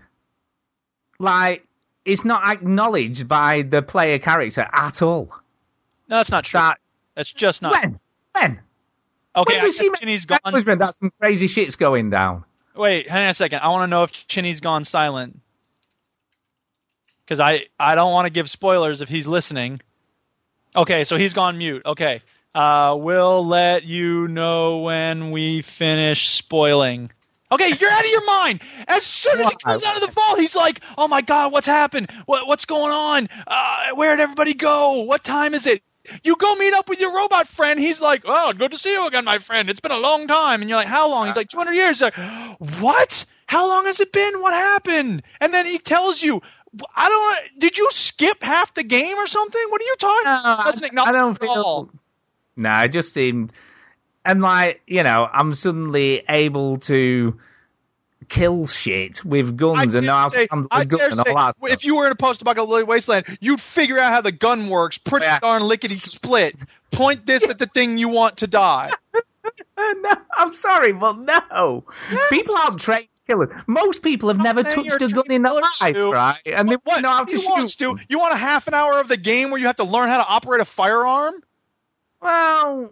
like, it's not acknowledged by the player character at all. No, that's not true. That, That's just not. when? When? Okay, when I guess make Chinny's gone. acknowledgement that some crazy shit's going down? Wait, hang on a second. I want to know if Chinny's gone silent. Because I, I don't want to give spoilers if he's listening. Okay, so he's gone mute. Okay. Uh, we'll let you know when we finish spoiling. Okay, you're out of your mind. As soon as he comes out of the vault, he's like, "Oh my god, what's happened? What, what's going on? Uh, where'd everybody go? What time is it?" You go meet up with your robot friend. He's like, "Oh, good to see you again, my friend. It's been a long time." And you're like, "How long?" He's like, "200 years." You're like, what? How long has it been? What happened? And then he tells you, "I don't. Did you skip half the game or something? What are you talking?" about? Doesn't I acknowledge don't it at all. feel. No, it just seemed, and like you know, I'm suddenly able to kill shit with guns and know how to handle a gun and all that stuff. if you were in a post-apocalyptic wasteland, you'd figure out how the gun works pretty Yeah. darn lickety split. Point this at the thing you want to die. no, I'm sorry, but no, people aren't trained killers. Most people have never touched a gun in their life, Stu. right? And they What, know how to you want, shoot. You want a half an hour of the game where you have to learn how to operate a firearm? Well,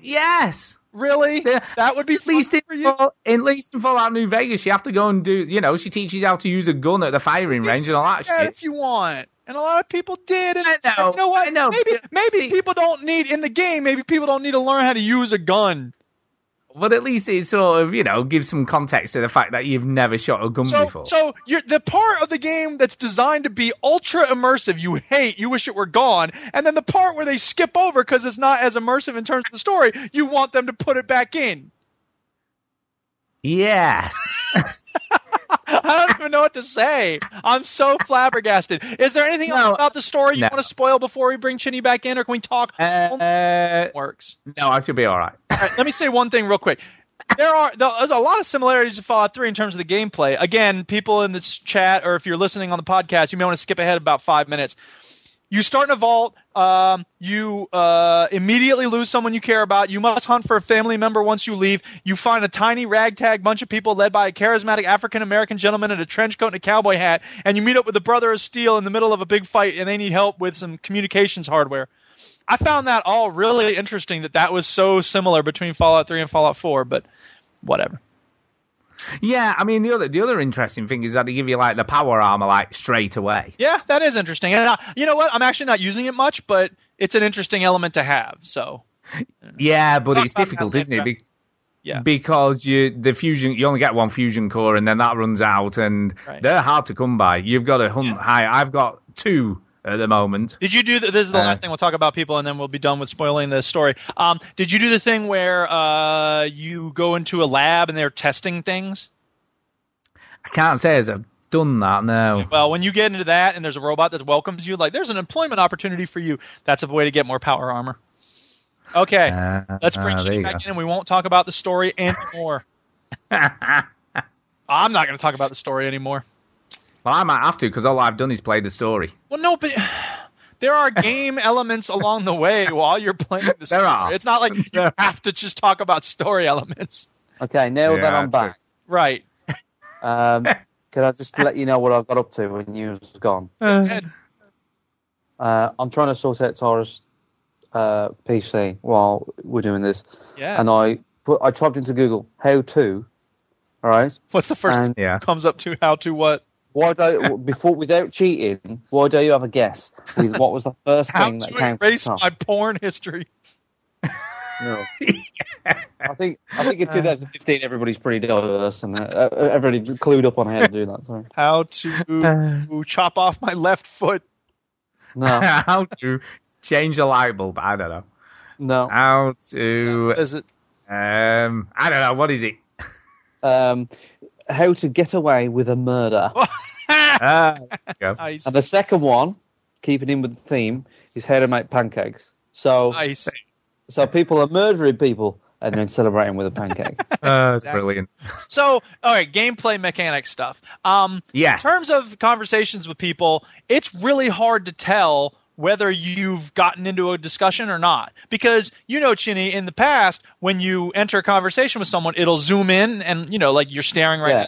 yes. Really? That would be At least fun in, for you. Fall- at least in Fallout New Vegas, you have to go and do, you know, she teaches you how to use a gun at the firing You range and all that that shit. if you want. And a lot of people did. And I know, You know what? I know, Maybe maybe see- people don't need in the game. Maybe people don't need to learn how to use a gun. But at least it sort of, you know, gives some context to the fact that you've never shot a gun So, before. so you're, the part of the game that's designed to be ultra immersive, you hate, you wish it were gone, and then the part where they skip over because it's not as immersive in terms of the story, you want them to put it back in. yes. Even know what to say. I'm so flabbergasted. Is there anything No, else about the story you no. want to spoil before we bring Chinny back in, or can we talk? Uh, works. no, I should be all right. All right, let me say one thing real quick. There are there's a lot of similarities to Fallout 3 in terms of the gameplay. Again, people in this chat, or if you're listening on the podcast, you may want to skip ahead about five minutes. You start in a vault. Um, you uh, immediately lose someone you care about. You must hunt for a family member once you leave. You find a tiny ragtag bunch of people led by a charismatic African American gentleman in a trench coat and a cowboy hat. And you meet up with the brother of steel in the middle of a big fight, and they need help with some communications hardware. I found that all really interesting that that was so similar between Fallout 3 and Fallout 4, but whatever. Yeah, I mean the other the other interesting thing is that they give you like the power armor like straight away. Yeah, that is interesting. And I, you know what? I'm actually not using it much, but it's an interesting element to have. So Yeah, but Talk it's difficult, isn't it? Be- yeah, Because you the fusion you only get one fusion core and then that runs out and Right. they're hard to come by. You've got to hunt high. I've got two at the moment. Did you do the, this is the Uh, last thing we'll talk about people and then we'll be done with spoiling the story. Um, did you do the thing where uh, you go into a lab and they're testing things? I can't say as I've done that. No. Well, when you get into that and there's a robot that welcomes you, like there's an employment opportunity for you. That's a way to get more power armor. Okay, Uh, let's bring uh, you back go. in and we won't talk about the story anymore. I'm not going to talk about the story anymore. Well, I might have to because all I've done is play the story. Well, no, but there are game elements along the way while you're playing the story. There are. It's not like you have to just talk about story elements. Okay, now that I'm back, Right. um, can I just let you know what I got up to when you was gone? And- Uh, I'm trying to sort out Tara's uh, PC while we're doing this, yeah. and I put I typed into Google how to, all right. What's the first And- thing Yeah. comes up to how to what? Why don't before without cheating? Why don't you have a guess with what was the first How thing that to came to erase top? my porn history. No. I think I think in 2015 everybody's pretty diverse and uh, everybody clued up on how to do that. Sorry. How to chop off my left foot. No, How to change a light bulb? I don't know. no. How to Is it? um I don't know. What is it? Um, how to get away with a murder. Ah, there you go. Nice. And the second one, keeping in with the theme, is how to make pancakes. So Nice. so people are murdering people and then celebrating with a pancake. Uh, it's brilliant. So, all right, gameplay mechanic stuff. Um, Yes. In terms of conversations with people, it's really hard to tell whether you've gotten into a discussion or not. Because, you know, Chinny, in the past, when you enter a conversation with someone, it'll zoom in and, you know, like you're staring right yeah, or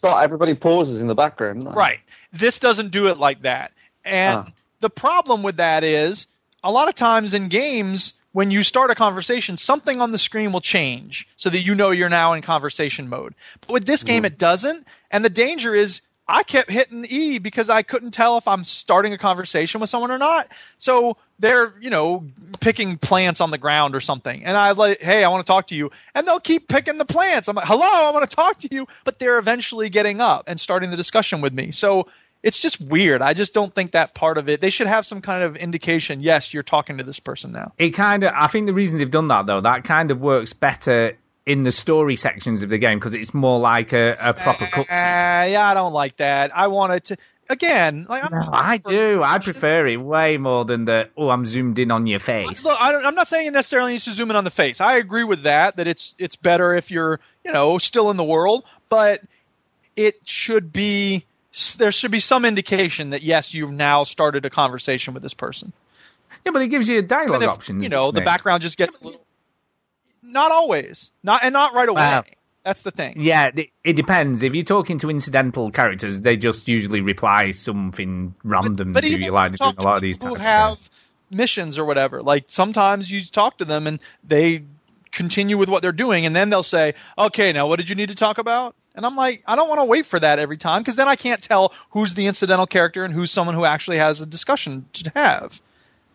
got everybody pauses in the background. Right. This doesn't do it like that. And Ah. the problem with that is a lot of times in games, when you start a conversation, something on the screen will change so that you know you're now in conversation mode. But with this game, it doesn't. And the danger is I kept hitting E because I couldn't tell if I'm starting a conversation with someone or not. So they're, you know, picking plants on the ground or something. And I like, hey, I want to talk to you. And they'll keep picking the plants. I'm like, hello, I want to talk to you. But they're eventually getting up and starting the discussion with me. So it's just weird. I just don't think that part of it. They should have some kind of indication. Yes, you're talking to this person now. It kind of, I think the reason they've done that though, that kind of works better in the story sections of the game because it's more like a, a proper Uh, cutscene. yeah, I don't like that. I wanted to again. Like I'm not I do. I prefer it way more than the oh, I'm zoomed in on your face. Look, I don't, I'm not saying it necessarily needs to zoom in on the face. I agree with that. That it's it's better if you're you know still in the world, but it should be there should be some indication that yes, you've now started a conversation with this person. Yeah, but it gives you a dialogue if, options. you know the it? background just gets a little. Not always, not and not right away. Wow. That's the thing. Yeah, it, depends. If you're talking to incidental characters, they just usually reply something random but to even you, like you they're doing talk a lot to of these who have missions or whatever. Like sometimes you talk to them and they continue with what they're doing, and then they'll say, "Okay, now what did you need to talk about?" And I'm like, I don't want to wait for that every time because then I can't tell who's the incidental character and who's someone who actually has a discussion to have.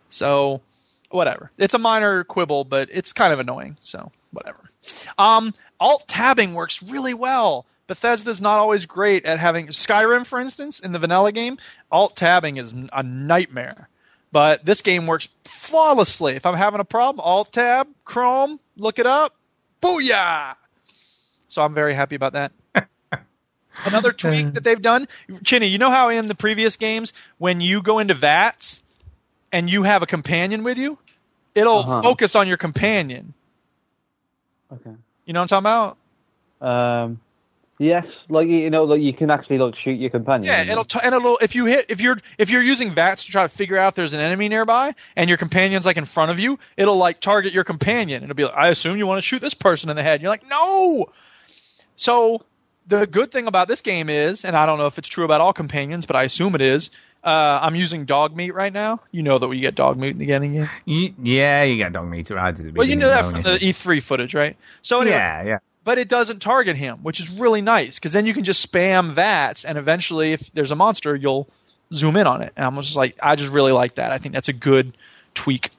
So, whatever. It's a minor quibble, but it's kind of annoying. So, whatever. Um, alt tabbing works really well. Bethesda's not always great at having Skyrim, for instance, in the vanilla game. Alt tabbing is a nightmare, but this game works flawlessly. If I'm having a problem, Alt tab, Chrome, look it up, booyah! So I'm very happy about that. Another tweak that they've done, Chinny, you know how in the previous games when you go into VATS and you have a companion with you, it'll Uh-huh. focus on your companion. Okay. You know what I'm talking about? Um, yes, like you know, like you can actually like shoot your companion. Yeah, it'll t- and it'll if you hit if you're if you're using VATS to try to figure out if there's an enemy nearby and your companion's like in front of you, it'll like target your companion. It'll be like, I assume you want to shoot this person in the head. And you're like, no. So the good thing about this game is, and I don't know if it's true about all companions, but I assume it is. Uh, I'm using Dogmeat right now. You know that we get Dogmeat in the beginning. Yeah. You, yeah, you get dog meter right at the. Well, you know that from the E3 footage, right? So anyway, yeah, yeah. but it doesn't target him, which is really nice because then you can just spam that, and eventually, if there's a monster, you'll zoom in on it. And I'm just like, I just really like that. I think that's a good tweak.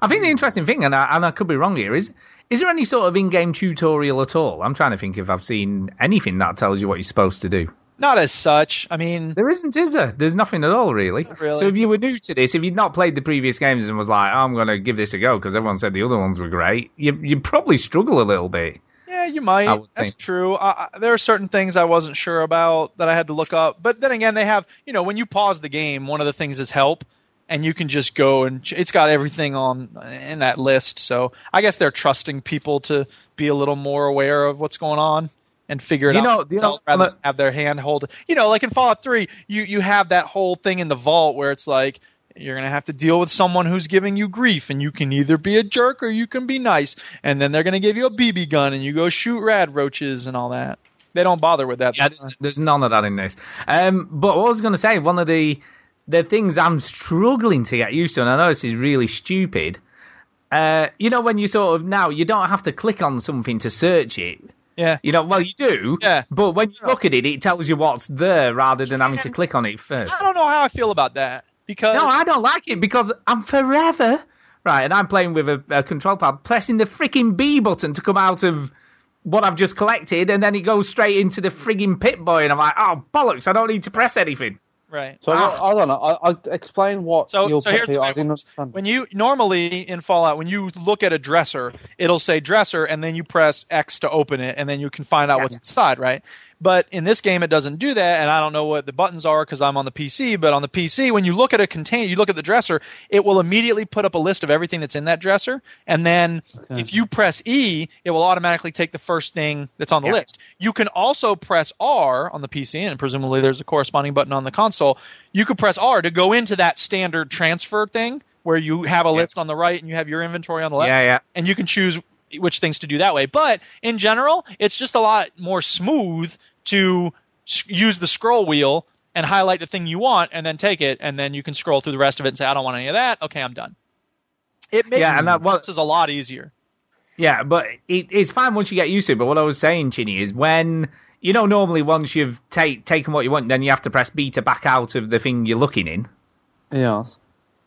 I think the interesting thing, and I, and I could be wrong here, is is there any sort of in-game tutorial at all? I'm trying to think if I've seen anything that tells you what you're supposed to do. Not as such. I mean, There isn't, is there? There's nothing at all, really. really. So if you were new to this, if you'd not played the previous games and was like, I'm going to give this a go because everyone said the other ones were great, you you'd probably struggle a little bit. yeah, you might. That's think. true. There are certain things I wasn't sure about that I had to look up. But then again, they have, you know, when you pause the game, one of the things is help. And you can just go and ch- it's got everything on in that list. So I guess they're trusting people to be a little more aware of what's going on and figure it Do you out. know- do you themselves know- rather than have their hand hold. You know, like in Fallout 3, you you have that whole thing in the vault where it's like you're gonna have to deal with someone who's giving you grief, and you can either be a jerk or you can be nice, and then they're gonna give you a BB gun and you go shoot rad roaches and all that. They don't bother with that. Yeah, there's, there's none of that in this. Um, but what I was going to say, one of the the things I'm struggling to get used to, and I know this is really stupid, uh, you know when you sort of now you don't have to click on something to search it. Yeah. You know, well you do. Yeah. But when you look at it, it tells you what's there rather than having to click on it first. I don't know how I feel about that because No, I don't like it because I'm forever right, and I'm playing with a, a control pad, pressing the freaking B button to come out of what I've just collected, and then it goes straight into the frigging Pip-Boy, and I'm like, oh bollocks, I don't need to press anything. Right. So Ah. I, I don't know. I, I explain what So- your so here's the peeve- way I it didn't understand. When you normally in Fallout, when you look at a dresser, it'll say dresser, and then you press X to open it, and then you can find out what's inside, right? But in this game, it doesn't do that, and I don't know what the buttons are because I'm on the PC. But on the PC, when you look at a container, you look at the dresser, it will immediately put up a list of everything that's in that dresser, and then if you press E, it will automatically take the first thing that's on the Yeah. list. You can also press R on the PC, and presumably there's a corresponding button on the console. You could press R to go into that standard transfer thing where you have a list on the right and you have your inventory on the left Yeah, yeah. and you can choose which things to do that way. But in general, it's just a lot more smooth to s- use the scroll wheel and highlight the thing you want and then take it, and then you can scroll through the rest of it and say, I don't want any of that. Okay, I'm done. It makes Yeah, and that- well- this is a lot easier. Yeah, but it, it's fine once you get used to it. But what I was saying, Chinny, is when you know normally once you've ta- taken what you want, then you have to press B to back out of the thing you're looking in. Yes.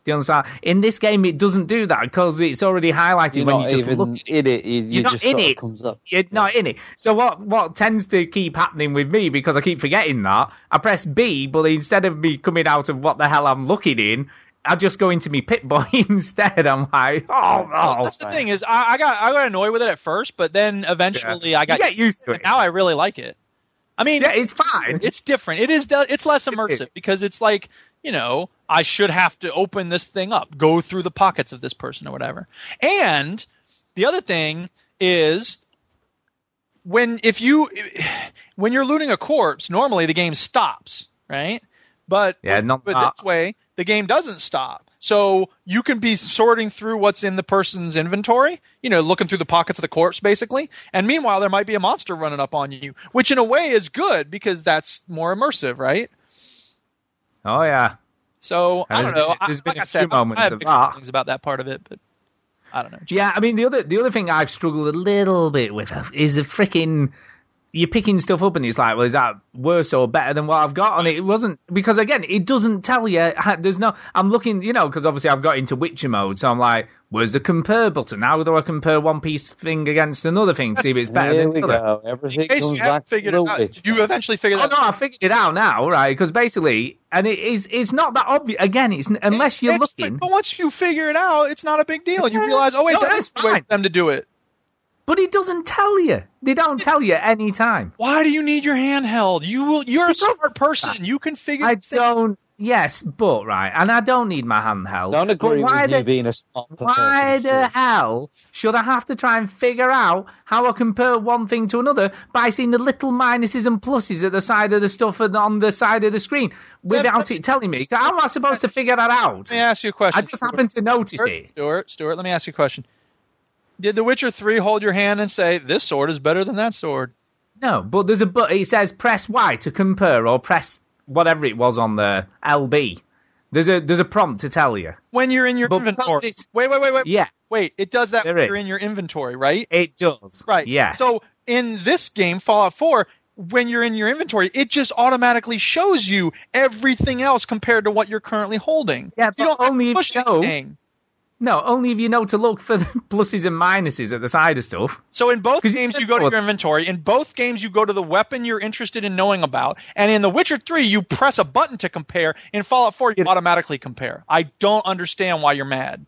Do you understand? In this game, it doesn't do that because it's already highlighted You're when not you just even look. in it. You, you You're not just in sort of it. comes up. You're not in it. So what what tends to keep happening with me because I keep forgetting that I press B, but instead of me coming out of what the hell I'm looking in, I just go into me Pip-Boy instead. I'm like, oh, oh. That's the thing is, I, I got I got annoyed with it at first, but then eventually I got You get used to it. Now I really like it. I mean, Yeah, it's fine. It's different. It is. It's less immersive because it's like you know I should have to open this thing up, go through the pockets of this person or whatever. And the other thing is when if you when you're looting a corpse, normally the game stops, right? But Yeah, but this uh, way the game doesn't stop. So you can be sorting through what's in the person's inventory, you know, looking through the pockets of the corpse basically. And meanwhile there might be a monster running up on you, which in a way is good because that's more immersive, right? Oh yeah. So And I don't know. been- I- there's been like a few moments I have of that. Ah. feelings about that part of it, but I don't know. Yeah, I mean the other the other thing I've struggled a little bit with is the freaking you're picking stuff up and it's like, well, is that worse or better than what I've got? And it wasn't because again, it doesn't tell you. There's no. I'm looking, you know, because obviously I've got into Witcher mode, so I'm like, where's the compare button? How do I compare one piece thing against another thing to see if it's better Here than we the other? go. Everything In case comes you haven't back figured the it out, did you eventually figure Oh that no, I figured it out now, right? Because basically, and it is, it's not that obvious. Again, it's unless you're It's- looking. But once you figure it out, it's not a big deal. You realize, oh wait, No, that's is the way fine. for them to do it. But it doesn't tell you. They don't tell you any time. Why do you need your handheld? You will. You're a smart person. You can figure. I this don't. Yes, but right, and I don't need my handheld. Don't agree but why with the, you being a smart Why person, the Stu. hell should I have to try and figure out how I compare one thing to another by seeing the little minuses and pluses at the side of the stuff and on the side of the screen without it telling me? How am I supposed to figure that out? Let me ask you a question. I just happen to notice Stuart, it. Stuart, Stuart, let me ask you a question. Did The Witcher 3 hold your hand and say, this sword is better than that sword? No, but there's a but. It says press Y to compare or press whatever it was on the LB. There's a there's a prompt to tell you. When you're in your But inventory. Wait, wait, wait, wait. Yeah, Wait, it does that There when you're in your inventory, right? it does. Right. Yeah. So in this game, Fallout 4, when you're in your inventory, it just automatically shows you everything else compared to what you're currently holding. Yeah, you but don't only if push you know. anything. No, only if you know to look for the pluses and minuses at the side of stuff. So in both games, you go to your inventory. In both games, you go to the weapon you're interested in knowing about. And in The Witcher 3, you press a button to compare. In Fallout 4, you automatically compare. I don't understand why you're mad.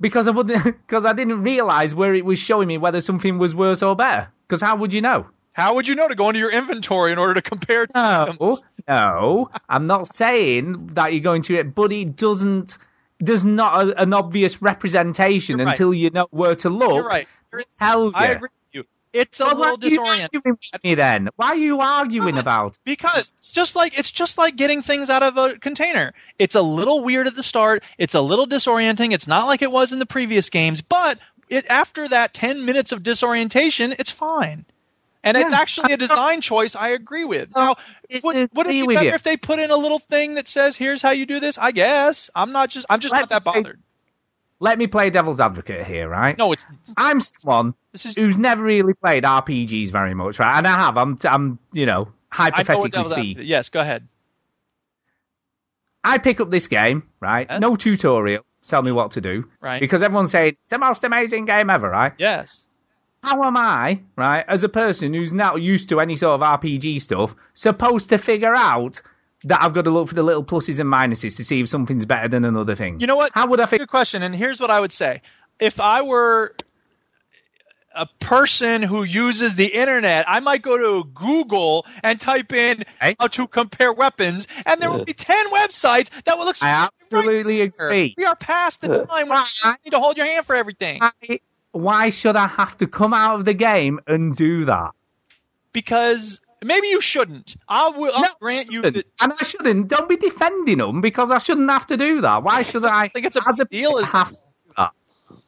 Because I wouldn't, because I didn't realize where it was showing me whether something was worse or better. Because how would you know? How would you know to go into your inventory in order to compare? No, items? no, I'm not saying that you're going to it, but it doesn't. There's not a, an obvious representation right. until you know where to look. You're right. You're- Tell you. I agree with you. It's a Well, why little you disorienting. me then? Why are you arguing about? Because it's just like it's just like getting things out of a container. It's a little weird at the start. It's a little disorienting. It's not like it was in the previous games, but it, after that 10 minutes of disorientation, it's fine. And it's actually a design choice I agree with. Now, would, would it be better you. if they put in a little thing that says, "Here's how you do this"? I guess I'm not just I'm just Let not that me- bothered. let me play devil's advocate here, right? No, it's I'm someone is who's never really played RPGs very much, right? And I have. I'm, I'm, you know, hypothetically speaking. Yes, go ahead. I pick up this game, right? Yes. No tutorial. Tell me what to do. Right. Because everyone's saying it's the most amazing game ever, right? Yes. How am I, right, as a person who's not used to any sort of RPG stuff, supposed to figure out that I've got to look for the little pluses and minuses to see if something's better than another thing? You know what? How would I figure? Good question. And here's what I would say: if I were a person who uses the internet, I might go to Google and type in Hey. how to compare weapons, and there will be ten websites that will look. I absolutely right agree. We are past the time when you need to hold your hand for everything Why, why should I have to come out of the game and do that? because maybe you shouldn't. I will I'll No, grant you shouldn't. that. and I shouldn't. Don't be defending them because I shouldn't have to do that. Why should I? think it's a as big deal, is- have to do that?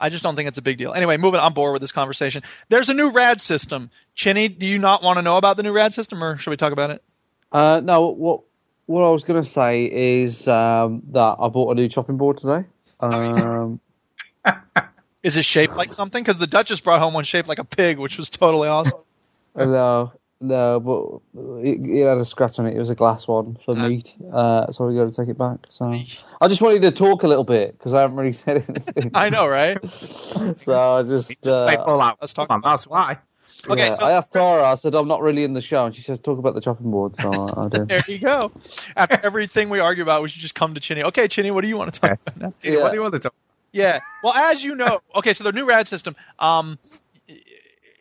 I just don't think it's a big deal. Anyway, moving on board with this conversation. There's a new RAD system. Chinny, do you not want to know about the new RAD system, or should we talk about it? Uh, no, what what I was going to say is um, that I bought a new chopping board today. Um, Is it shaped like something? Because the Duchess brought home one shaped like a pig, which was totally awesome. no, no, but it, it had a scratch on it. It was a glass one for Uh. meat, uh, so we got to take it back. So I just wanted to talk a little bit because I haven't really said anything. I know, right? so I just. Play Uh, Fallout. let's talk Come that's why. Okay, yeah, so- I asked Tara. I said I'm not really in the show, and she says talk about the chopping board. So I, I did. There you go. After everything we argue about, we should just come to Chinny. Okay, Chinny, what do you want to talk Okay. about now? What Yeah. do you want to talk? Yeah. Well, as you know, okay, so the new RAD system, um,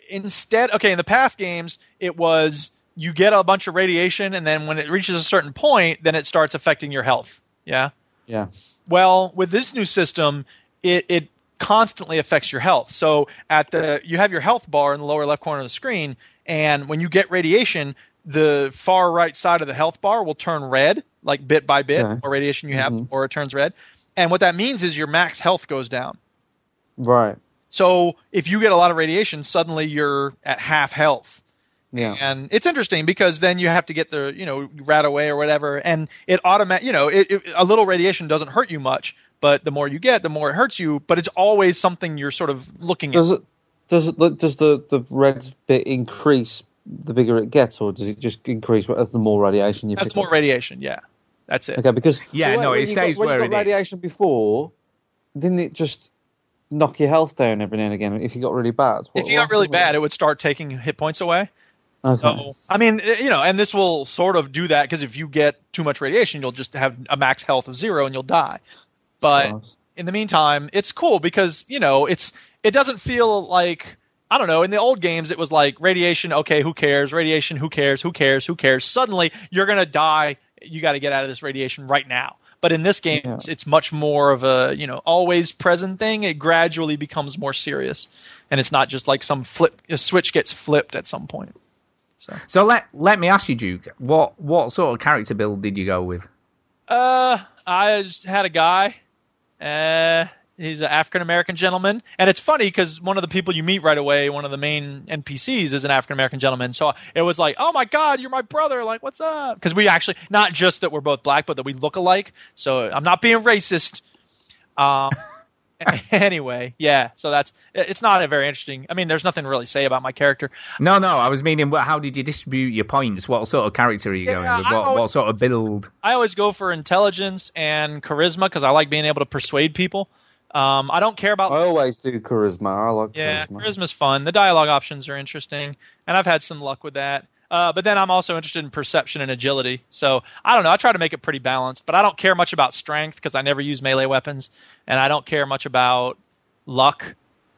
instead, okay, in the past games, it was you get a bunch of radiation, and then when it reaches a certain point, then it starts affecting your health. Yeah. Yeah. Well, with this new system, it, it constantly affects your health. So at the you have your health bar in the lower left corner of the screen, and when you get radiation, the far right side of the health bar will turn red, like bit by bit, the more radiation you have, Mhm. or it turns red. And what that means is your max health goes down. Right. So if you get a lot of radiation, suddenly you're at half health. Yeah. And it's interesting because then you have to get the, you know, RadAway or whatever. And it automatic, you know, it, it, a little radiation doesn't hurt you much, but the more you get, the more it hurts you. But it's always something you're sort of looking Does at. it? Does it? Does the the red bit increase the bigger it gets, or does it just increase as the more radiation you That's more up? radiation. Yeah. That's it. Okay, because Yeah, no, it got- stays when where you it got is. radiation before, didn't it just knock your health down every now and again if you got really bad? If you got really bad, it would start taking hit points away. Okay. So, I mean, eh, you know, and this will sort of do that because if you get too much radiation, you'll just have a max health of zero and you'll die. But in the meantime, it's cool because you know it's it doesn't feel like I don't know. In the old games, it was like radiation. Okay, who cares? Radiation. Who cares? Who cares? Who cares? Suddenly, you're gonna die. You got to get out of this radiation right now. But in this game, Yeah. it's, it's much more of a you know always present thing. It gradually becomes more serious, and it's not just like some flip a switch gets flipped at some point. So So let let me ask you, Duke. What what sort of character build did you go with? Uh, I just had a guy. Uh, he's an African American gentleman, and it's funny because one of the people you meet right away, one of the main NPCs, is an African American gentleman. So it was like, oh my God, you're my brother! Like, what's up? Because we actually not just that we're both black, but that we look alike. So I'm not being racist. Um. anyway, yeah. So that's it's not a very interesting. I mean, there's nothing really to really say about my character. No, no, I was meaning, well, how did you distribute your points? What sort of character are you Yeah, going with? What, always- what sort of build? I always go for intelligence and charisma because I like being able to persuade people. Um, I don't care about I always do charisma. I like Yeah, charisma. charisma's fun. The dialogue options are interesting, and I've had some luck with that. Uh, but then I'm also interested in perception and agility. So I don't know. I try to make it pretty balanced, but I don't care much about strength because I never use melee weapons, and I don't care much about luck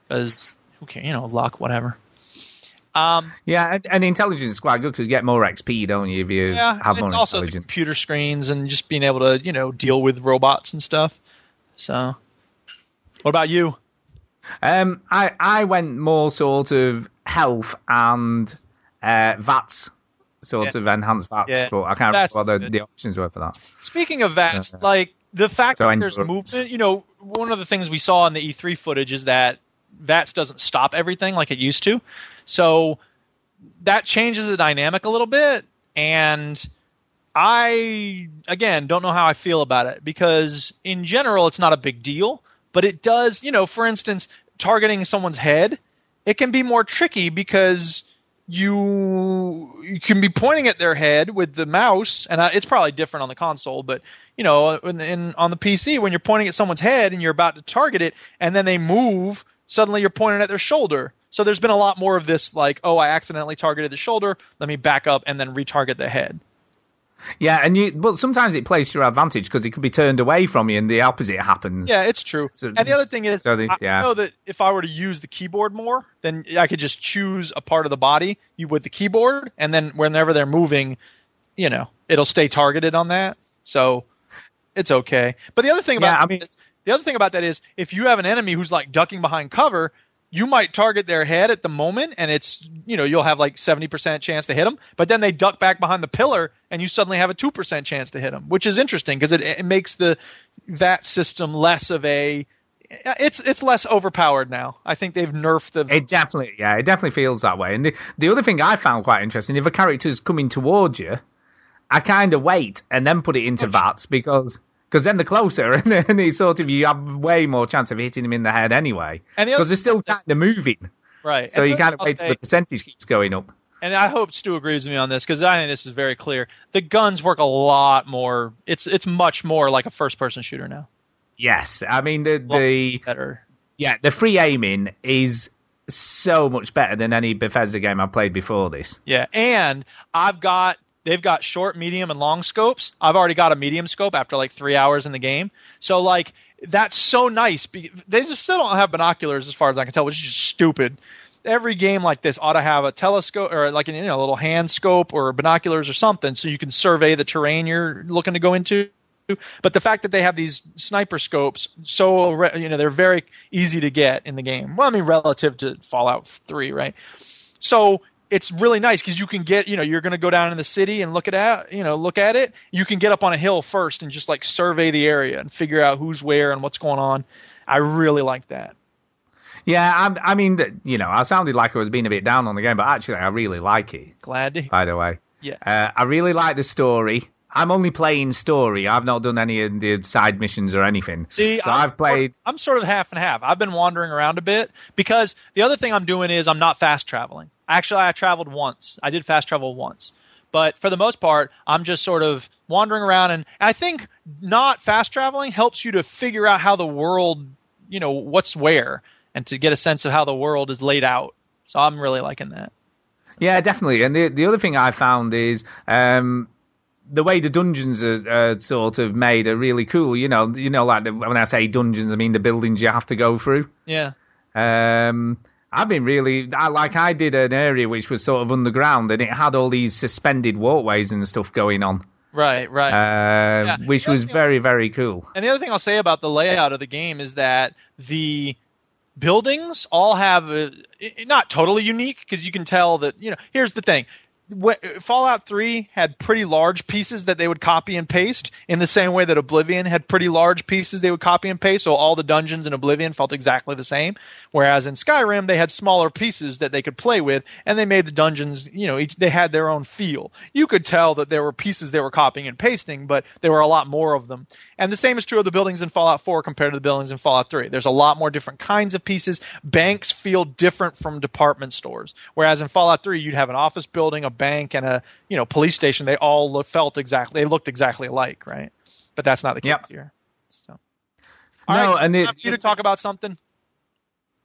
because who cares? You know, luck, whatever. Um, Yeah, and, and intelligence is quite good because you get more XP, don't you, if you yeah, have it's more also the computer screens and just being able to you know deal with robots and stuff. So, what about you? Um, I I went more sort of health and uh, VATS, sort Yeah. of enhanced VATS, Yeah, but I can't that's remember what the, the options were for that. Speaking of VATS, Uh, like the fact so that there's endurance. movement, you know, one of the things we saw in the E3 footage is that VATS doesn't stop everything like it used to. So that changes the dynamic a little bit. And I, again, don't know how I feel about it because in general, it's not a big deal. But it does, you know, for instance, targeting someone's head, it can be more tricky because you you can be pointing at their head with the mouse, and I, it's probably different on the console, but you know, in, in on the PC when you're pointing at someone's head and you're about to target it, and then they move, suddenly you're pointing at their shoulder. So there's been a lot more of this, like, oh, I accidentally targeted the shoulder, let me back up and then retarget the head. Yeah, and you, but sometimes it plays to your advantage because it could be turned away from you, and the opposite happens. Yeah, it's true. So- and the other thing is, so the- I yeah. know that if I were to use the keyboard more, then I could just choose a part of the body you with the keyboard, and then whenever they're moving, you know, it'll stay targeted on that. So it's okay. But the other thing about Yeah, I mean- is, the other thing about that is if you have an enemy who's like ducking behind cover, you might target their head at the moment and it's you know you'll have like 70% chance to hit them but then they duck back behind the pillar and you suddenly have a 2% chance to hit them which is interesting because it, it makes the that system less of a it's it's less overpowered now i think they've nerfed the It definitely, yeah, it definitely feels that way. And the the other thing I found quite interesting, if a character's coming towards you, I kind of wait and then put it into VATS because because then they're closer and then it's sort of you have way more chance of hitting them in the head anyway. And the Because they're still of moving, right so And you kind of wait till the percentage keeps going up. and I hope Stu agrees with me on this because I think this is very clear. The guns work a lot more. It's it's much more like a first person shooter now. Yes, I mean the the Better. yeah the free aiming is so much better than any Bethesda game I've played before this. Yeah, and I've got they've got short, medium, and long scopes. I've already got a medium scope after like three hours in the game. So like that's so nice. They just still don't have binoculars as far as I can tell, which is just stupid. Every game like this ought to have a telescope or like an, you know a little hand scope or binoculars or something, so you can survey the terrain you're looking to go into. But the fact that they have these sniper scopes, so you know they're very easy to get in the game. Well, I mean relative to Fallout 3, right? So it's really nice because you can get, you know, you're going to go down in the city and look at it, you know, look at it. You can get up on a hill first and just like survey the area and figure out who's where and what's going on. I really like that. Yeah, I, I mean, you know, I sounded like I was being a bit down on the game, but actually, I really like it. Glad to. By the way, Yeah. uh, I really like the story. I'm only playing story. I've not done any of the side missions or anything. See, so I'm I've played. I'm sort of half and half. I've been wandering around a bit because the other thing I'm doing is I'm not fast traveling. Actually, I traveled once. I did fast travel once. But for the most part, I'm just sort of wandering around and I think not fast traveling helps you to figure out how the world, you know, what's where and to get a sense of how the world is laid out. So I'm really liking that. Yeah, definitely. And the the other thing I found is um, the way the dungeons are, are sort of made are really cool. You know, you know, like the, when I say dungeons, I mean the buildings you have to go through. Yeah. Um, I've been really, I, like I did an area which was sort of underground, and it had all these suspended walkways and stuff going on, Right, right. uh, Yeah. which was very very cool. And the other thing I'll say about the layout of the game is that the buildings all have a, not totally unique because you can tell that you know. Here's the thing. Fallout 3 had pretty large pieces that they would copy and paste in the same way that Oblivion had pretty large pieces they would copy and paste. So all the dungeons in Oblivion felt exactly the same. Whereas in Skyrim, they had smaller pieces that they could play with and they made the dungeons, you know, each, they had their own feel. You could tell that there were pieces they were copying and pasting, but there were a lot more of them. And the same is true of the buildings in Fallout 4 compared to the buildings in Fallout 3. There's a lot more different kinds of pieces. Banks feel different from department stores. Whereas in Fallout 3, you'd have an office building, a bank, and a you know police station. They all look, felt exactly, they looked exactly alike, right? But that's not the case Yep. here. So. No, All right, and it- you to talk about something.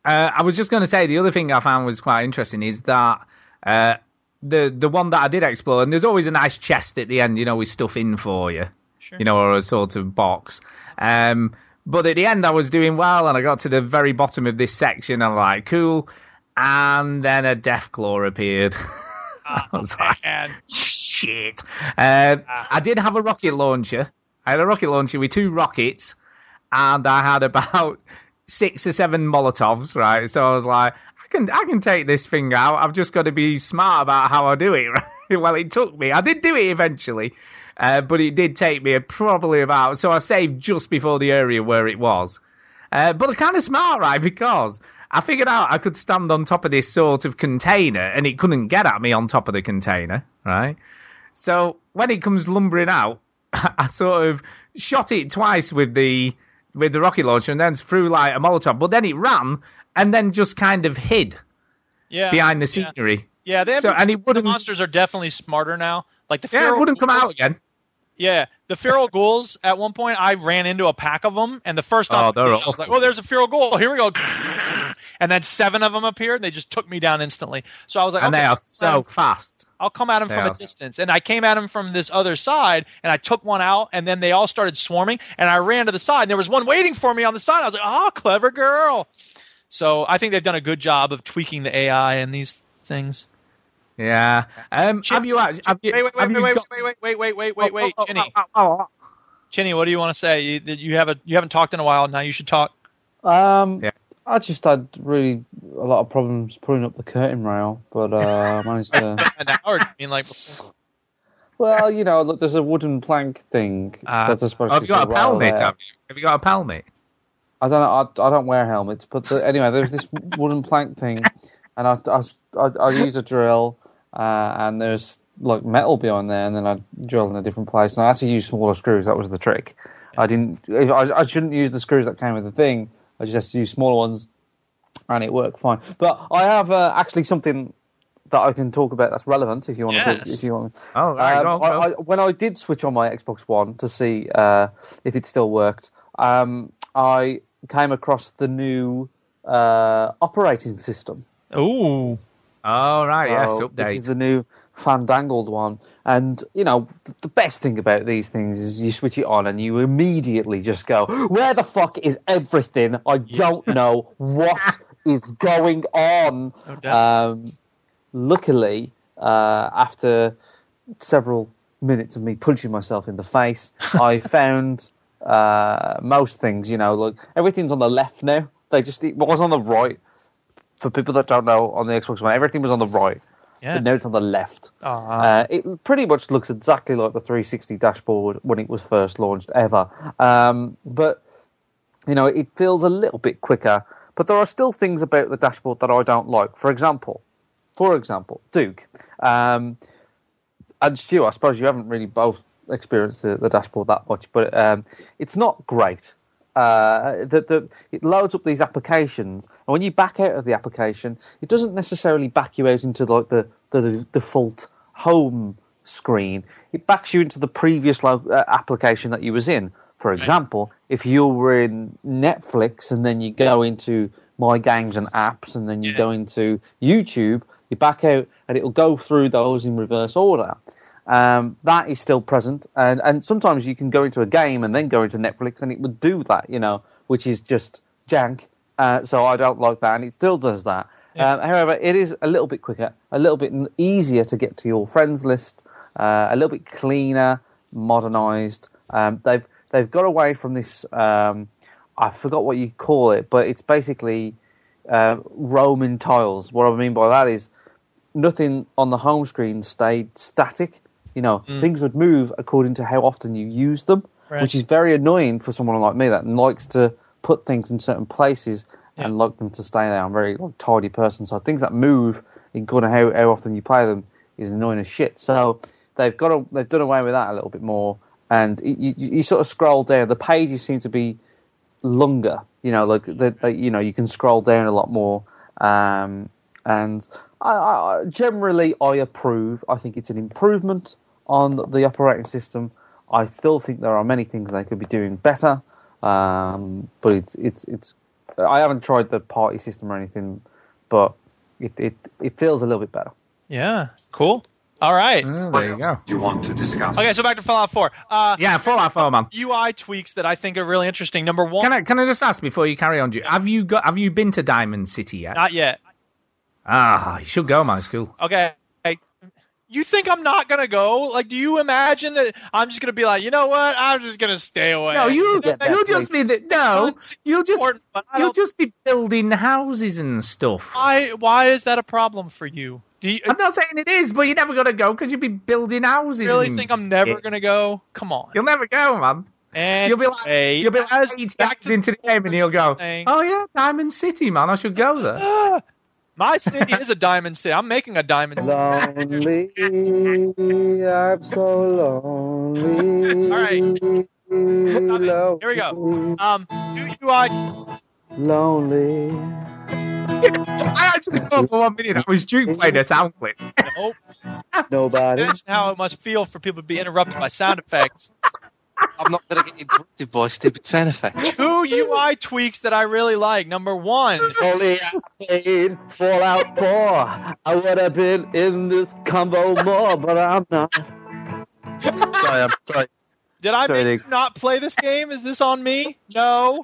Uh, I was just going to say the other thing I found was quite interesting is that uh, the the one that I did explore, and there's always a nice chest at the end, you know, with stuff in for you, Sure. you know, or a sort of box. Um, but at the end, I was doing well, and I got to the very bottom of this section, and I'm like, cool. And then a Deathclaw appeared. I was like, And shit. Uh, I did have a rocket launcher. I had a rocket launcher with two rockets, and I had about six or seven Molotovs, right? So I was like, I can, I can take this thing out. I've just got to be smart about how I do it, right? well, it took me. I did do it eventually, uh, but it did take me probably about. So I saved just before the area where it was. Uh, but kind of smart, right? Because I figured out I could stand on top of this sort of container and it couldn't get at me on top of the container, right? So when it comes lumbering out, I sort of shot it twice with the with the rocket launcher and then threw like a Molotov, but then it ran and then just kind of hid Yeah. behind the scenery. Yeah, they So- and he the monsters are definitely smarter now. Like the Yeah, it wouldn't come out again. Yeah, the feral ghouls. At one point, I ran into a pack of them, and the first oh, time Oh, I they're did it, I was awful. like, "Oh, there's a feral ghoul. Here we go." And then seven of them appeared, and they just took me down instantly. So I was like, and okay, they are so fast. I'll come at them They from are. a distance. And I came at them from this other side, and I took one out, and then they all started swarming, and I ran to the side, and there was one waiting for me on the side. I was like, "Oh, clever girl." So I think they've done a good job of tweaking the AI and these things. Yeah. Um, have you actually? Have you, Wait, wait, have wait, you wait, got- wait, wait, wait, wait, wait, wait, wait, Oh, oh, Chinny. oh, oh. Chinny, what do you want to say? You, you haven't you haven't talked in a while. Now you should talk. Um, Yeah. I just had really a lot of problems pulling up the curtain rail, but uh, I managed to. An hour. I mean, like. Well, you know, look, there's a wooden plank thing Uh, that's supposed oh, to have you got a put rail helmet? there. Have you? Have you got a helmet? I don't know. I, I don't wear helmets, but the, anyway, there's this wooden plank thing, and I I, I, I use a drill, uh, and there's like metal behind there, and then I drill in a different place. And I actually used smaller screws. That was the trick. I didn't. I, I shouldn't use the screws that came with the thing. I just used smaller ones, and it worked fine. But I have uh, actually something that I can talk about that's relevant if you want to. Talk, if you want. Oh, right, Um, go I. I, when I did switch on my Xbox One to see uh, if it still worked, um, I came across the new uh, operating system. Ooh. Oh, right. yes. So This is the new fandangled one, and you know the best thing about these things is you switch it on and you immediately just go, "Where the fuck is everything? I don't know what is going on." Doubt. Um, luckily, uh, after several minutes of me punching myself in the face, I found uh, most things. You know, like everything's on the left now. They just it was on the right. For people that don't know, on the Xbox One, everything was on the right, Yeah. but now it's on the left. Aw. Uh, it pretty much looks exactly like the 360 dashboard when it was first launched ever. Um, but you know, it feels a little bit quicker. But there are still things about the dashboard that I don't like. For example, for example, Duke um, and Stu. I suppose you haven't really both experienced the, the dashboard that much, but um, it's not great. Uh, the, it loads up these applications, and when you back out of the application, it doesn't necessarily back you out into like the, the, the default home screen. It backs you into the previous lo- uh, application that you was in. For example, if you were in Netflix and then you go into My Games and Apps and then you Yeah. go into YouTube, you back out and it'll go through those in reverse order. Um, that is still present, and and sometimes you can go into a game and then go into Netflix and it would do that, you know, which is just jank. Uh, so I don't like that, and it still does that. Um, however, it is a little bit quicker, a little bit easier to get to your friends list, uh, a little bit cleaner, modernized. Um, they've they've got away from this. Um, I forgot what you call it, but it's basically uh, Roman tiles. What I mean by that is nothing on the home screen stayed static. You know, things would move according to how often you use them, Right. which is very annoying for someone like me that likes to put things in certain places and like them to stay there. I'm a very like, tidy person, so things that move according to how, how often you play them is annoying as shit. So they've got a, they've done away with that a little bit more, and you, you, you sort of scroll down. The pages seem to be longer. You know, like they, they, you know, you can scroll down a lot more. Um, and I, I- generally, I approve. I think it's an improvement on the operating system. I still think there are many things they could be doing better. Um, but it's it's it's. I haven't tried the party system or anything, but it it, it feels a little bit better. Yeah. Cool. All right. Oh, there you go. You want to discuss? Okay, so back to Fallout 4. Uh, Yeah, Fallout 4, man. UI tweaks that I think are really interesting. Number one, Can I can I just ask before you carry on? Ju- Have you got have you been to Diamond City yet? not yet. Ah, you should go, man. It's cool. Okay. You think I'm not gonna go? Like, do you imagine that I'm just gonna be like, you know what? I'm just gonna stay away. No, you you'll just be place. the, no. You'll just important, but I you'll just be building houses and stuff. Why? Why is that a problem for you? Do you, I'm not saying it is, but you're never gonna go because you'll be building houses. You really think I'm never shit. gonna go? Come on. You'll never go, man. And You'll be like, you'll be like as- eight back hours into the game, and you'll go, saying- "Oh yeah, Diamond City, man. I should go there." My city is a diamond city. I'm making a diamond city. Lonely, I'm so lonely. All right. Here we go. Um, two UI. Lonely. I actually thought for one minute I was Duke playing a sound clip. Nope. Nobody. Imagine how it must feel for people to be interrupted by sound effects. I'm not going to get interrupted by stupid sound effects. Two UI tweaks that I really like. Number one, Only I played Fallout 4. I would have been in this combo more, but I'm not. Sorry, I'm sorry. did I Sorry, make not play this game? Is this on me? No.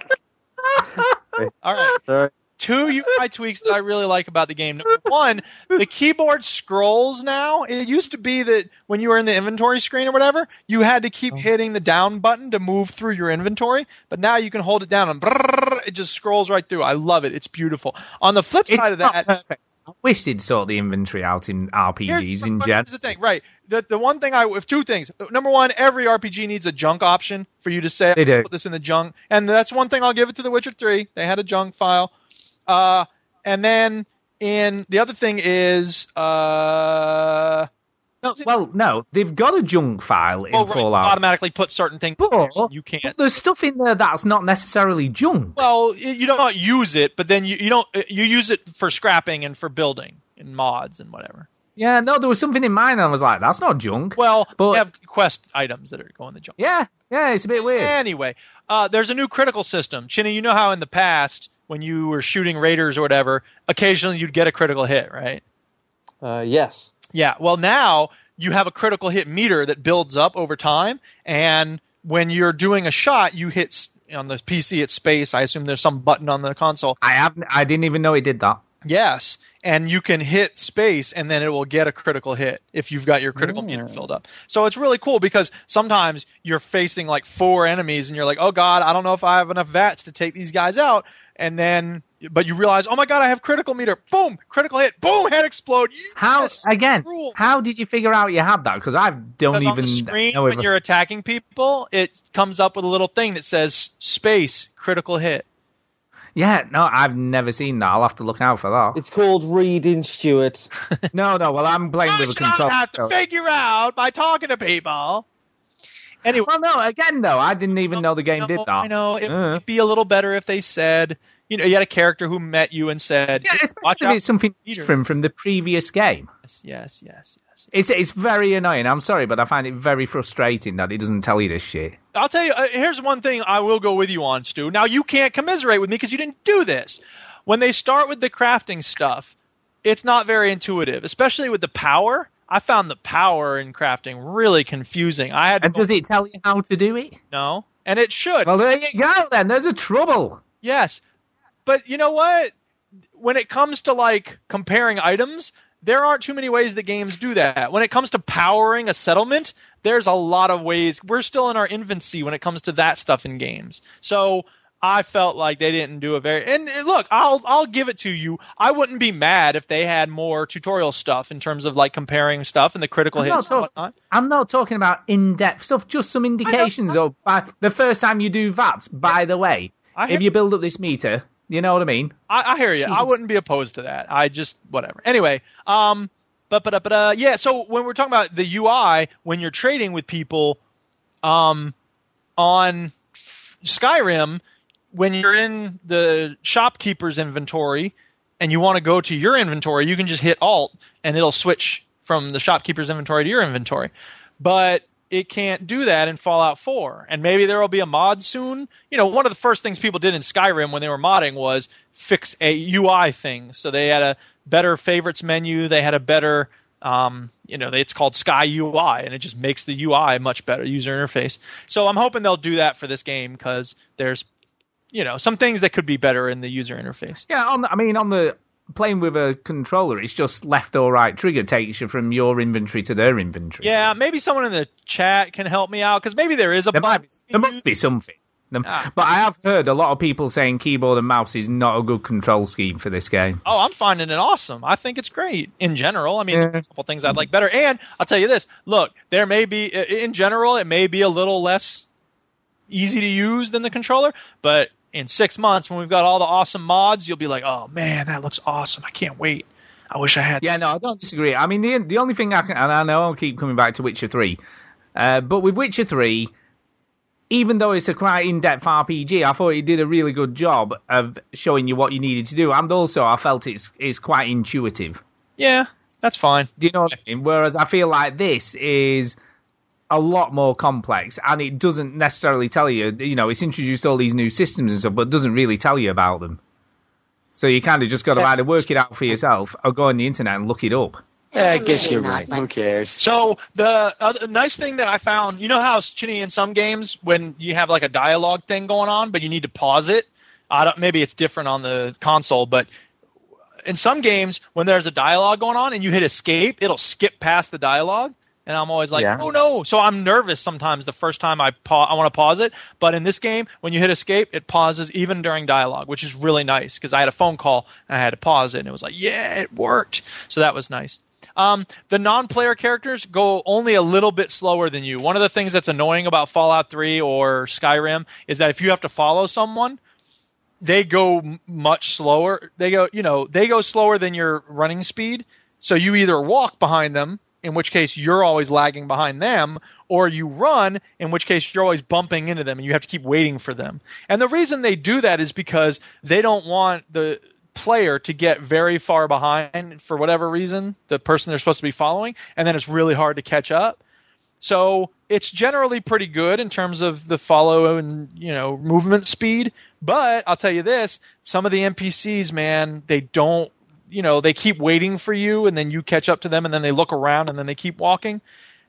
All right. Sorry. Two UI tweaks that I really like about the game. Number one, the keyboard scrolls now. It used to be that when you were in the inventory screen or whatever, you had to Oh. keep hitting the down button to move through your inventory. But now you can hold it down and brrrr, it just scrolls right through. I love it. It's beautiful. On the flip It's side of that, perfect. I wish they'd sort the inventory out in RPGs Here's, in general. here's the thing, right? The the one thing I if two things. Number one, every RPG needs a junk option for you to say They do. put this in the junk, and that's one thing I'll give it to The Witcher Three. They had a junk file, uh, and then in the other thing is uh, No, well, no, they've got a junk file in oh, right, Fallout. automatically put certain things. But you can't. there's stuff in there that's not necessarily junk. Well, you don't use it, but then you, you don't you use it for scrapping and for building and mods and whatever. Yeah, no, there was something in mine and I was like, that's not junk. Well, But- you have quest items that are going in the junk. Yeah, yeah, it's a bit weird. Anyway, uh, there's a new critical system. Chinny, you know how in the past, when you were shooting raiders or whatever, occasionally you'd get a critical hit, right? Uh, yes. Yeah. Well, now you have a critical hit meter that builds up over time, and when you're doing a shot, you hit on the PC it's space. I assume there's some button on the console. I haven't, I didn't even know it did that. Yes, and you can hit space, and then it will get a critical hit if you've got your critical meter filled up. So it's really cool because sometimes you're facing like four enemies, and you're like, "Oh God, I don't know if I have enough VATS to take these guys out." And then, but you realize, "Oh my God, I have critical meter! Boom, critical hit! Boom, head explode!" How Yes, again? rule. How did you figure out you had that? Because I don't Because even on the screen know when if you're attacking people, it comes up with a little thing that says "space critical hit." Yeah, no, I've never seen that. I'll have to look out for that. It's called reading, Stuart. no, no. Well, I'm playing I with a should control. have to figure out by talking to people. Anyway, well, no. Again, though, I didn't even know the game did that. I know it Uh. would be a little better if they said, you know, you had a character who met you and said, Yeah, "Watch especially out if it's something Peter." different from the previous game. Yes, yes, yes, yes. It's it's very annoying. I'm sorry, but I find it very frustrating that it doesn't tell you this shit. I'll tell you. Uh, here's one thing I will go with you on, Stu. Now you can't commiserate with me because you didn't do this. When they start with the crafting stuff, it's not very intuitive, especially with the power. I found the power in crafting really confusing. I had And does it tell you how to do it? no, and it should. Well, there you go. Then there's a trouble. Yes. But you know what? When it comes to like comparing items, there aren't too many ways that games do that. When it comes to powering a settlement, there's a lot of ways. We're still in our infancy when it comes to that stuff in games. So I felt like they didn't do a very and look, I'll I'll give it to you. I wouldn't be mad if they had more tutorial stuff in terms of like comparing stuff and the critical I'm hits and whatnot. I'm not talking about in-depth stuff, just some indications. Or by the first time you do VATs, by the way, if you build up this meter, you know what I mean. I, I hear you. I wouldn't be opposed to that. I just whatever. Anyway, um, but but but uh, yeah. So when we're talking about the UI, when you're trading with people, um, on Skyrim, when you're in the shopkeeper's inventory and you want to go to your inventory, you can just hit Alt and it'll switch from the shopkeeper's inventory to your inventory. But it can't do that in Fallout 4. And maybe there will be a mod soon. You know, one of the first things people did in Skyrim when they were modding was fix a UI thing. So they had a better favorites menu, they had a better um, you know, it's called Sky UI, and it just makes the UI much better user interface. So I'm hoping they'll do that for this game because there's, you know, some things that could be better in the user interface. Yeah, on the, I mean, on the playing with a controller, it's just left or right trigger takes you from your inventory to their inventory. Yeah, maybe someone in the chat can help me out because maybe there is a there might there must be something. Them- Ah. But I have heard a lot of people saying keyboard and mouse is not a good control scheme for this game. Oh, I'm finding it awesome. I think it's great in general. I mean, Yeah. there's a couple things I'd like better. And I'll tell you this: look, there may be in general it may be a little less easy to use than the controller, but in six months when we've got all the awesome mods, you'll be like, oh man, that looks awesome. I can't wait. I wish I had. Yeah, no, I don't disagree. I mean, the the only thing I can, and I know I'll keep coming back to Witcher Three, uh, but with Witcher Three, even though it's a quite in-depth RPG, I thought it did a really good job of showing you what you needed to do, and also I felt it's it's quite intuitive. Yeah, that's fine. Do you know what I mean? Whereas I feel like this is a lot more complex, and it doesn't necessarily tell you. You know, it's introduced all these new systems and stuff, but doesn't really tell you about them. So you kind of just got to either work it out for yourself or go on the internet and look it up. Yeah, I guess you're right. Who cares? So the other nice thing that I found, you know how Chinny in some games when you have like a dialogue thing going on, but you need to pause it. I don't. Maybe it's different on the console, but in some games when there's a dialogue going on and you hit escape, it'll skip past the dialogue. And I'm always like, Yeah. oh no! So I'm nervous sometimes the first time I pa- I want to pause it. But in this game, when you hit escape, it pauses even during dialogue, which is really nice because I had a phone call and I had to pause it, and it was like, yeah, it worked. So that was nice. Um, the non-player characters go only a little bit slower than you. One of the things that's annoying about Fallout 3 or Skyrim is that if you have to follow someone, they go m- much slower. They go, you know, they go slower than your running speed. So you either walk behind them, in which case you're always lagging behind them, or you run, in which case you're always bumping into them and you have to keep waiting for them. And the reason they do that is because they don't want the player to get very far behind for whatever reason, the person they're supposed to be following, and then it's really hard to catch up. So it's generally pretty good in terms of the follow and you know movement speed. But I'll tell you this: some of the NPCs, man, they don't. You know, they keep waiting for you, and then you catch up to them, and then they look around, and then they keep walking.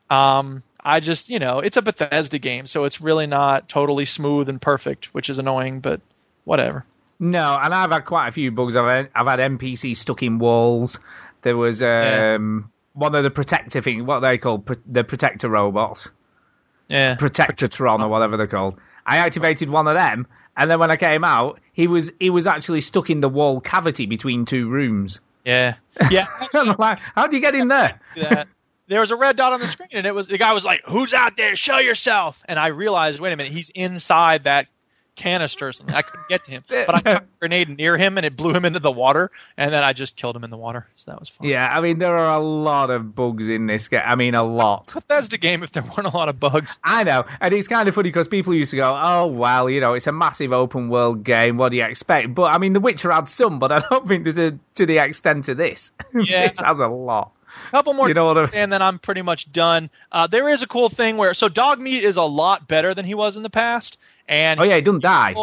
Um, I just, you know, it's a Bethesda game, so it's really not totally smooth and perfect, which is annoying, but whatever. No, and I've had quite a few bugs. I've had, I've had NPCs stuck in walls. There was um, one of the protector thing, what they call pro- the protector robots, Yeah. Protectortron or whatever they're called. I activated one of them, and then when I came out, he was he was actually stuck in the wall cavity between two rooms. Yeah. Yeah. Like, how do you get in there? there was a red dot on the screen and it was the guy was like who's out there show yourself and i realized wait a minute he's inside that canister or something i couldn't get to him but i threw a grenade near him and it blew him into the water and then i just killed him in the water so that was fun Yeah, I mean there are a lot of bugs in this game. I mean a lot. bethesda game if there weren't a lot of bugs I know, and it's kind of funny because people used to go, "Oh well, you know, it's a massive open world game. What do you expect?" But I mean, The Witcher had some, but I don't think to the, to the extent of this. Yeah. this has a lot. couple more You know what I- and then I'm pretty much done. Uh, there is a cool thing where so Dogmeat is a lot better than he was in the past, and Oh yeah, he doesn't die.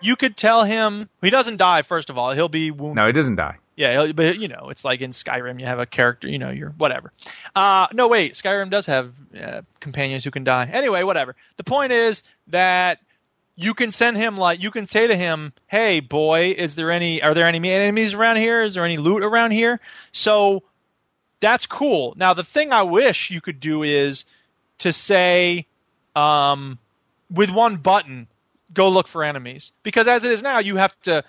you could tell him he doesn't die. First of all, he'll be wounded. No, he doesn't die. Yeah, he'll- but you know, it's like in Skyrim, you have a character, you know, you're whatever. Uh, no, wait, Skyrim does have uh, companions who can die. Anyway, whatever. The point is that you can send him like you can say to him, "Hey, boy, is there any? Are there any enemies around here? Is there any loot around here?" So that's cool. Now, the thing I wish you could do is to say, um, with one button, go look for enemies. Because as it is now, you have to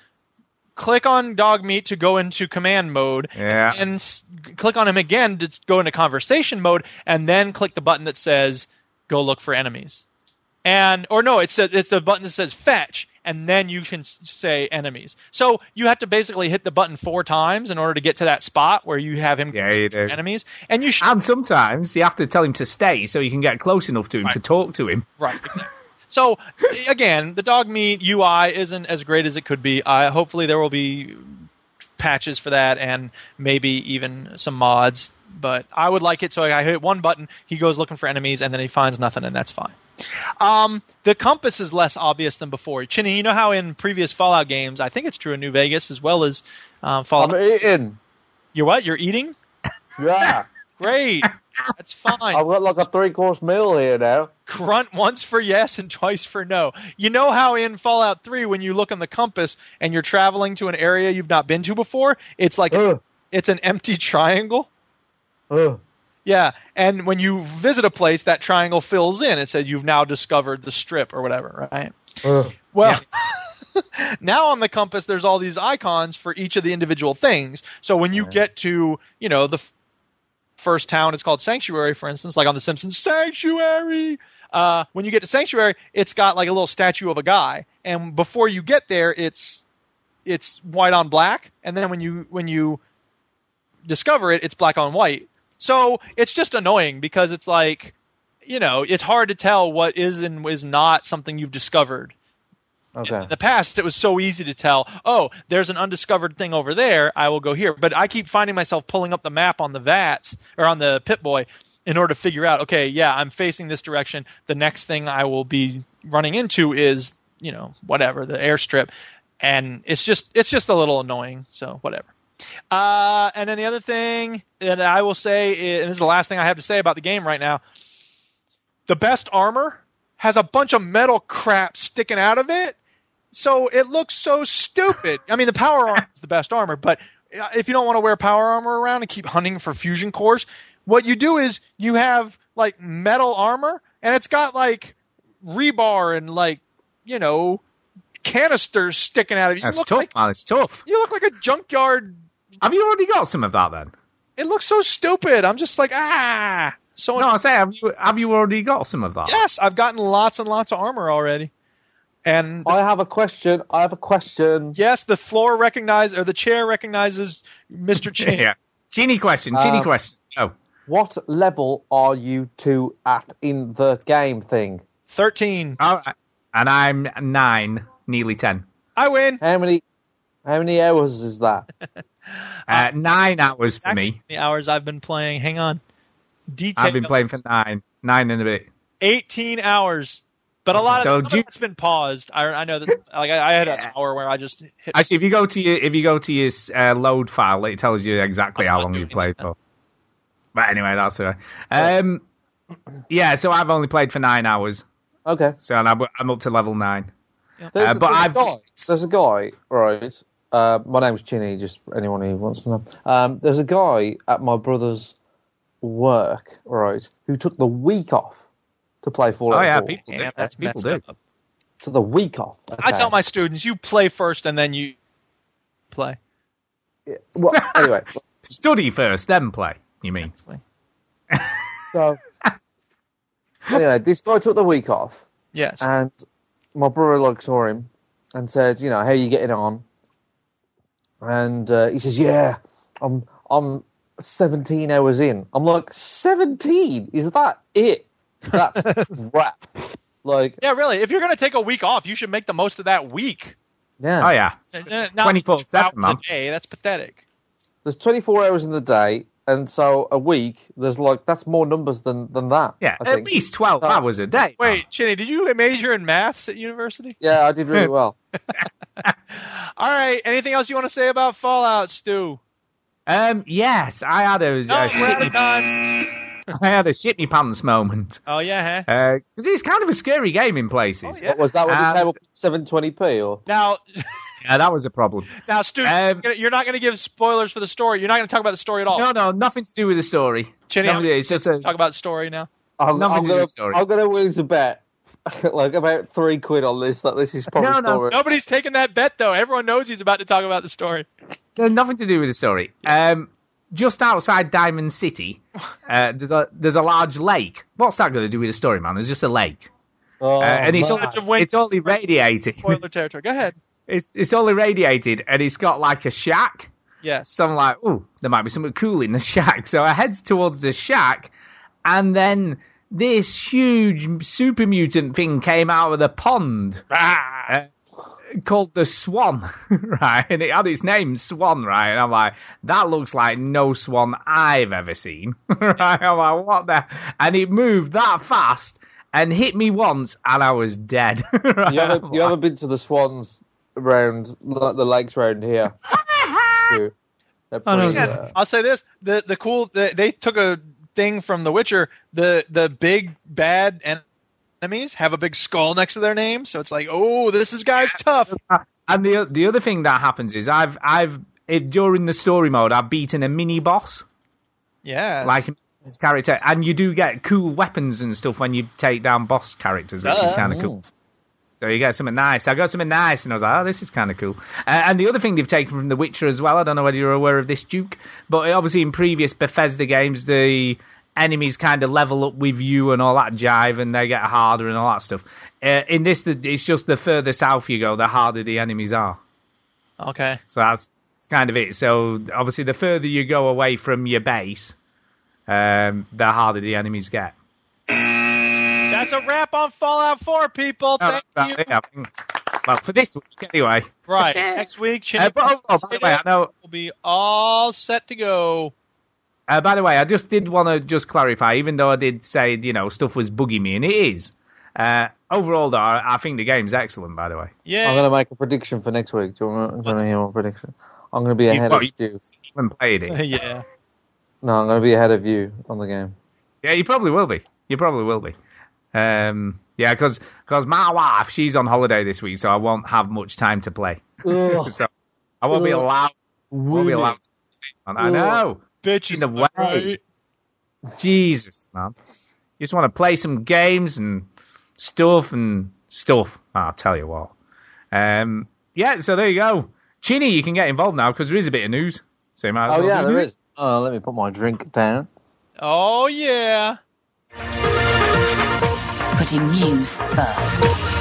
click on Dogmeat to go into command mode Yeah. and s- click on him again to go into conversation mode and then click the button that says go look for enemies and or no it's a, it's the button that says fetch and then you can s- say enemies so you have to basically hit the button four times in order to get to that spot where you have him Yeah, you enemies and you should And sometimes you have to tell him to stay so you can get close enough to him to talk to him. Right, exactly. So again, the Dogmeat UI isn't as great as it could be. Uh, hopefully, there will be patches for that and maybe even some mods. But I would like it so I hit one button, he goes looking for enemies, and then he finds nothing, and that's fine. Um, the compass is less obvious than before. Chinny, you know how in previous Fallout games, I think it's true in New Vegas as well as um, Fallout. I'm eating. You're what? You're eating? Yeah. Great. That's fine. I've got like a three course meal here now. grunt once for yes and twice for no. You know how in Fallout 3 when you look on the compass and you're traveling to an area you've not been to before, it's like Ugh. it's an empty triangle. Ugh. Yeah, and when you visit a place that triangle fills in. It says you've now discovered the strip or whatever, right? Ugh. Well, now on the compass, there's all these icons for each of the individual things. So when you get to, you know, the f- first town, it's called Sanctuary, for instance, like on The Simpsons, Sanctuary. Uh, when you get to Sanctuary, it's got like a little statue of a guy, and before you get there, it's it's white on black, and then when you when you discover it, it's black on white. So it's just annoying because it's like you know, it's hard to tell what is and is not something you've discovered. Okay. In the past, it was so easy to tell, oh, there's an undiscovered thing over there, I will go here. But I keep finding myself pulling up the map on the VATS, or on the Pip-Boy, in order to figure out, okay, yeah, I'm facing this direction. The next thing I will be running into is, you know, whatever, the airstrip. And it's just, it's just a little annoying, so whatever. Uh, and then the other thing that I will say, and this is the last thing I have to say about the game right now, the best armor has a bunch of metal crap sticking out of it. So it looks so stupid. I mean, the power armor is the best armor, but uh, if you don't want to wear power armor around and keep hunting for fusion cores, what you do is you have like metal armor and it's got like rebar and like, you know, canisters sticking out of it. You That's tough, like man. It's tough. you look like a junkyard. Have you already got some of that then? It looks so stupid. I'm just like, ah. So No, I say, have you have you already got some of that? yes, I've gotten lots and lots of armor already. And I have a question. I have a question. yes, the floor recognizes or the chair recognizes Mr. Chin. yeah. Genie question. Genie Um, question. Oh, What level are you two at in the game thing? Thirteen. all right. And I'm nine, nearly ten. I win. How many? How many hours is that? Uh, nine hours for me. The hours I've been playing. Hang on. Detail. I've been playing for nine, nine and a bit. 18 hours. But a lot of, So some do you- of that's been paused. I, I know that. Like I, I had an hour where I just hit. Actually, if you go to your if you go to your uh, load file, it tells you exactly I'm how long you've played that. for. But anyway, that's all right. Um, yeah, so I've only played for nine hours, Okay. so and I'm, I'm up to level nine. There's, Uh, a- but there's I've- a guy. There's a guy, right? Uh, my name's Chinny. Just anyone who wants to know. Um, there's a guy at my brother's work, right, who took the week off to play Fallout Oh yeah, 4. people do. Damn, that's people messed do. up. Took the week off. I tell my students, you play first and then you play. Well, anyway, Study first, then play. You mean? so anyway, this guy took the week off, Yes. and my brother like saw him and said, you know, how are you getting on? And uh, he says, yeah, I'm I'm 17 hours in. I'm like, 17? Is that it? That's crap. Like, yeah, really. If you're gonna take a week off, you should make the most of that week. yeah. Oh yeah, Uh, not twenty four two seven, hours a day. That's pathetic. There's 24 hours in the day, and so a week, there's like, that's more numbers than, than that. Yeah, I at least twelve So- hours a day. Wait, Chinny, did you major in maths at university? Yeah, I did really well. All right. Anything else you want to say about Fallout, Stu? Um, yes, I had a, No, a we're out of time. I had a shit me pants moment Oh yeah, huh? because it's kind of a scary game in places. Oh, yeah. What was that when And- you came with 720p or? Now, Yeah, that was a problem. now, Stu, Um, you're not going to give spoilers for the story. You're not going to talk about the story at all. No, no, nothing to do with the story. Chinny, Nothing to it's just a talk about the story now. I'm, Nothing I'm to gonna, with story. I'm gonna lose a bet, like about three quid on this. That this is probably No, no, story. Nobody's taking that bet though. Everyone knows he's about to talk about the story. There's nothing to do with the story. Um, just outside Diamond City, uh, there's a there's a large lake. What's that going to do with the story, man? There's just a lake, Oh, uh, and it's man. all, Bunch of it's all irradiated. Spoiler territory. Go ahead. It's it's all irradiated, and it's got like a shack. Yes. So I'm like, oh, there might be something cool in the shack. So I head towards the shack, and then this huge super mutant thing came out of the pond. Uh, called the Swan, right? And it had its name, Swan, right? And I'm like, that looks like no swan I've ever seen, right? I'm like, what the? And it moved that fast and hit me once, and I was dead. right? You haven't, you like, haven't been to the swans around like the lakes around here. Stu. They're Oh, no, pretty, uh, I'll say this: the the cool the, they took a thing from The Witcher. The the big bad enemies have a big skull next to their name, so it's like, oh, this is guy's tough. And the the other thing that happens is I've I've it, during the story mode I've beaten a mini boss Yeah. like this character, and you do get cool weapons and stuff when you take down boss characters, which is Uh, kind of cool. So you get something nice. I got something nice, and I was like, oh, this is kind of cool. Uh, and the other thing they've taken from The Witcher as well, I don't know whether you're aware of this, Duke, but obviously in previous Bethesda games, the enemies kind of level up with you and all that jive, and they get harder and all that stuff. Uh, in this, the, it's just the further south you go, the harder the enemies are. okay. So that's, that's kind of it. So obviously, the further you go away from your base, um, the harder the enemies get. That's a wrap on Fallout 4, people. No, Thank that's you. about it, I think. Well, for this week anyway. Right. Next week, Chinny Uh, but, oh, oh, by the way, I know. will be all set to go. Uh, by the way, I just did want to just clarify, even though I did say you know stuff was bugging me, and it is. Uh, overall, though, I, I think the game's excellent. By the way, Yeah. I'm going to make a prediction for next week. Do you want to hear my prediction? I'm going to be ahead what, of you- Stu. haven't played it. yeah. No, I'm going to be ahead of you on the game. Yeah, you probably will be. You probably will be. Um, yeah, because cause my wife she's on holiday this week, so I won't have much time to play. So I won't be Ugh. allowed. Won't be allowed. To I know. Bitch In the way. Jesus, man. You just want to play some games and stuff and stuff. I'll tell you what. Um, yeah, so there you go. Chinny, you can get involved now because there is a bit of news. So you might Oh well yeah, do there it. is. Oh, let me put my drink down. Oh, yeah. Putting news first.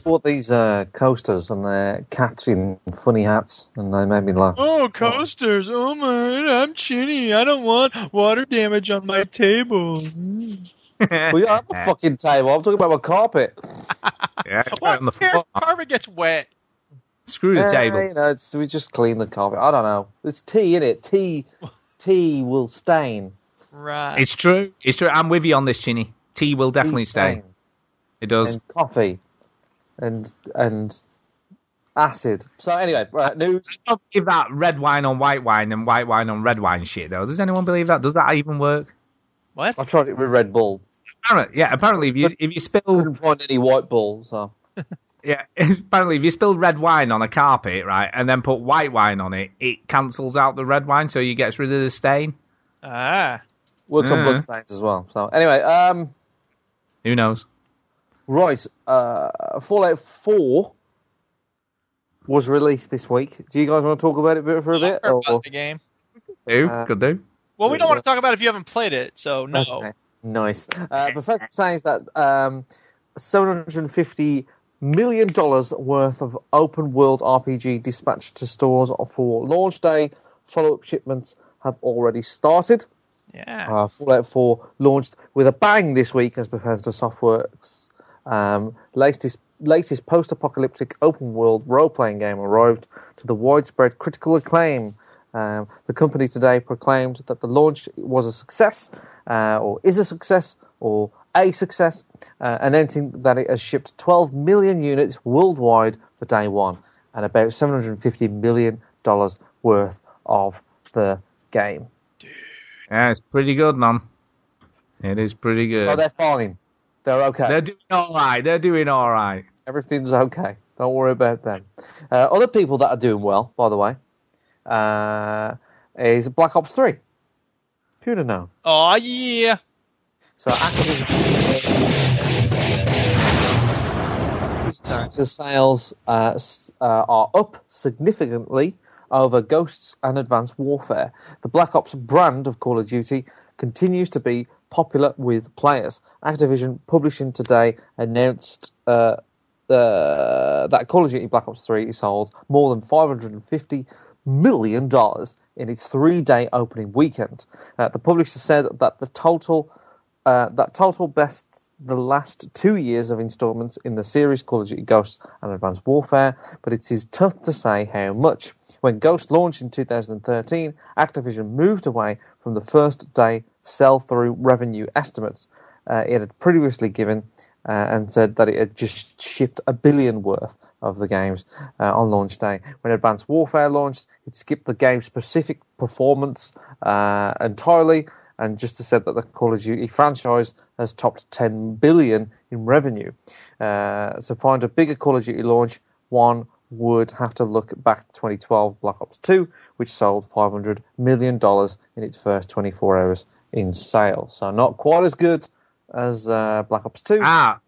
We bought these uh, coasters and they're cats in funny hats, and they made me laugh. Oh, coasters. Oh, my. I'm Chinny. I don't want water damage on my table. we have a fucking table. I'm talking about my carpet. Yeah, it's What on the cares? floor. Carpet gets wet. Screw the Yeah, table. You know, it's, we just clean the carpet. I don't know. It's tea in it. Tea, tea will stain. Right. It's true. It's true. I'm with you on this, Chinny. Tea will definitely Tea stay. stain. It does. And coffee, and and acid. So anyway, right, news. I don't believe that red wine on white wine and white wine on red wine shit though. Does anyone believe that? Does that even work? What? I tried it with Red Bull. Apparently, yeah. Apparently, if you if you spill Couldn't find any white bull. So yeah, apparently if you spill red wine on a carpet, right, and then put white wine on it, it cancels out the red wine, so you gets rid of the stain. Ah. works on Yeah. blood stains as well. So anyway, um, Who knows? Right. Uh, Fallout Four was released this week. Do you guys want to talk about it for a bit? Or- about the game. Who Uh, could do? Well, we don't want to talk about it if you haven't played it, so no. Okay, Nice. Uh, Bethesda says that um, $750 million worth of open world RPG dispatched to stores for launch day. Follow up shipments have already started. Yeah. Uh, Fallout 4 launched with a bang this week as Bethesda Softworks' um, latest, latest post apocalyptic open world role playing game arrived to the widespread critical acclaim. Um, the company today proclaimed that the launch was a success, uh, or is a success, or a success, uh, announcing that it has shipped 12 million units worldwide for day one, and about $750 million worth of the game. Yeah, it's pretty good, man. It is pretty good. So they're fine. They're okay. They're doing all right. They're doing all right. Everything's okay. Don't worry about them. Uh, other people that are doing well, by the way, uh, is Black Ops 3. Who'd have known? Oh, yeah. So Activision sales uh, uh, are up significantly over Ghosts and Advanced Warfare. The Black Ops brand of Call of Duty continues to be popular with players. Activision Publishing today announced uh, uh, that Call of Duty Black Ops 3 sold more than 550 million dollars in its three-day opening weekend. Uh, the publisher said that the total uh, that total bests the last two years of installments in the series Call of Duty Ghosts and Advanced Warfare, but it is tough to say how much. When Ghost launched in 2013, Activision moved away from the first day sell-through revenue estimates uh, it had previously given uh, and said that it had just shipped a billion worth of the games uh, on launch day. When Advanced Warfare launched, it skipped the game's specific performance uh, entirely and just said that the Call of Duty franchise has topped 10 billion in revenue. Uh, so find a bigger Call of Duty launch, one would have to look back to 2012 Black Ops 2, which sold 500 million dollars in its first 24 hours in sales. So not quite as good as uh, Black Ops 2. Ah,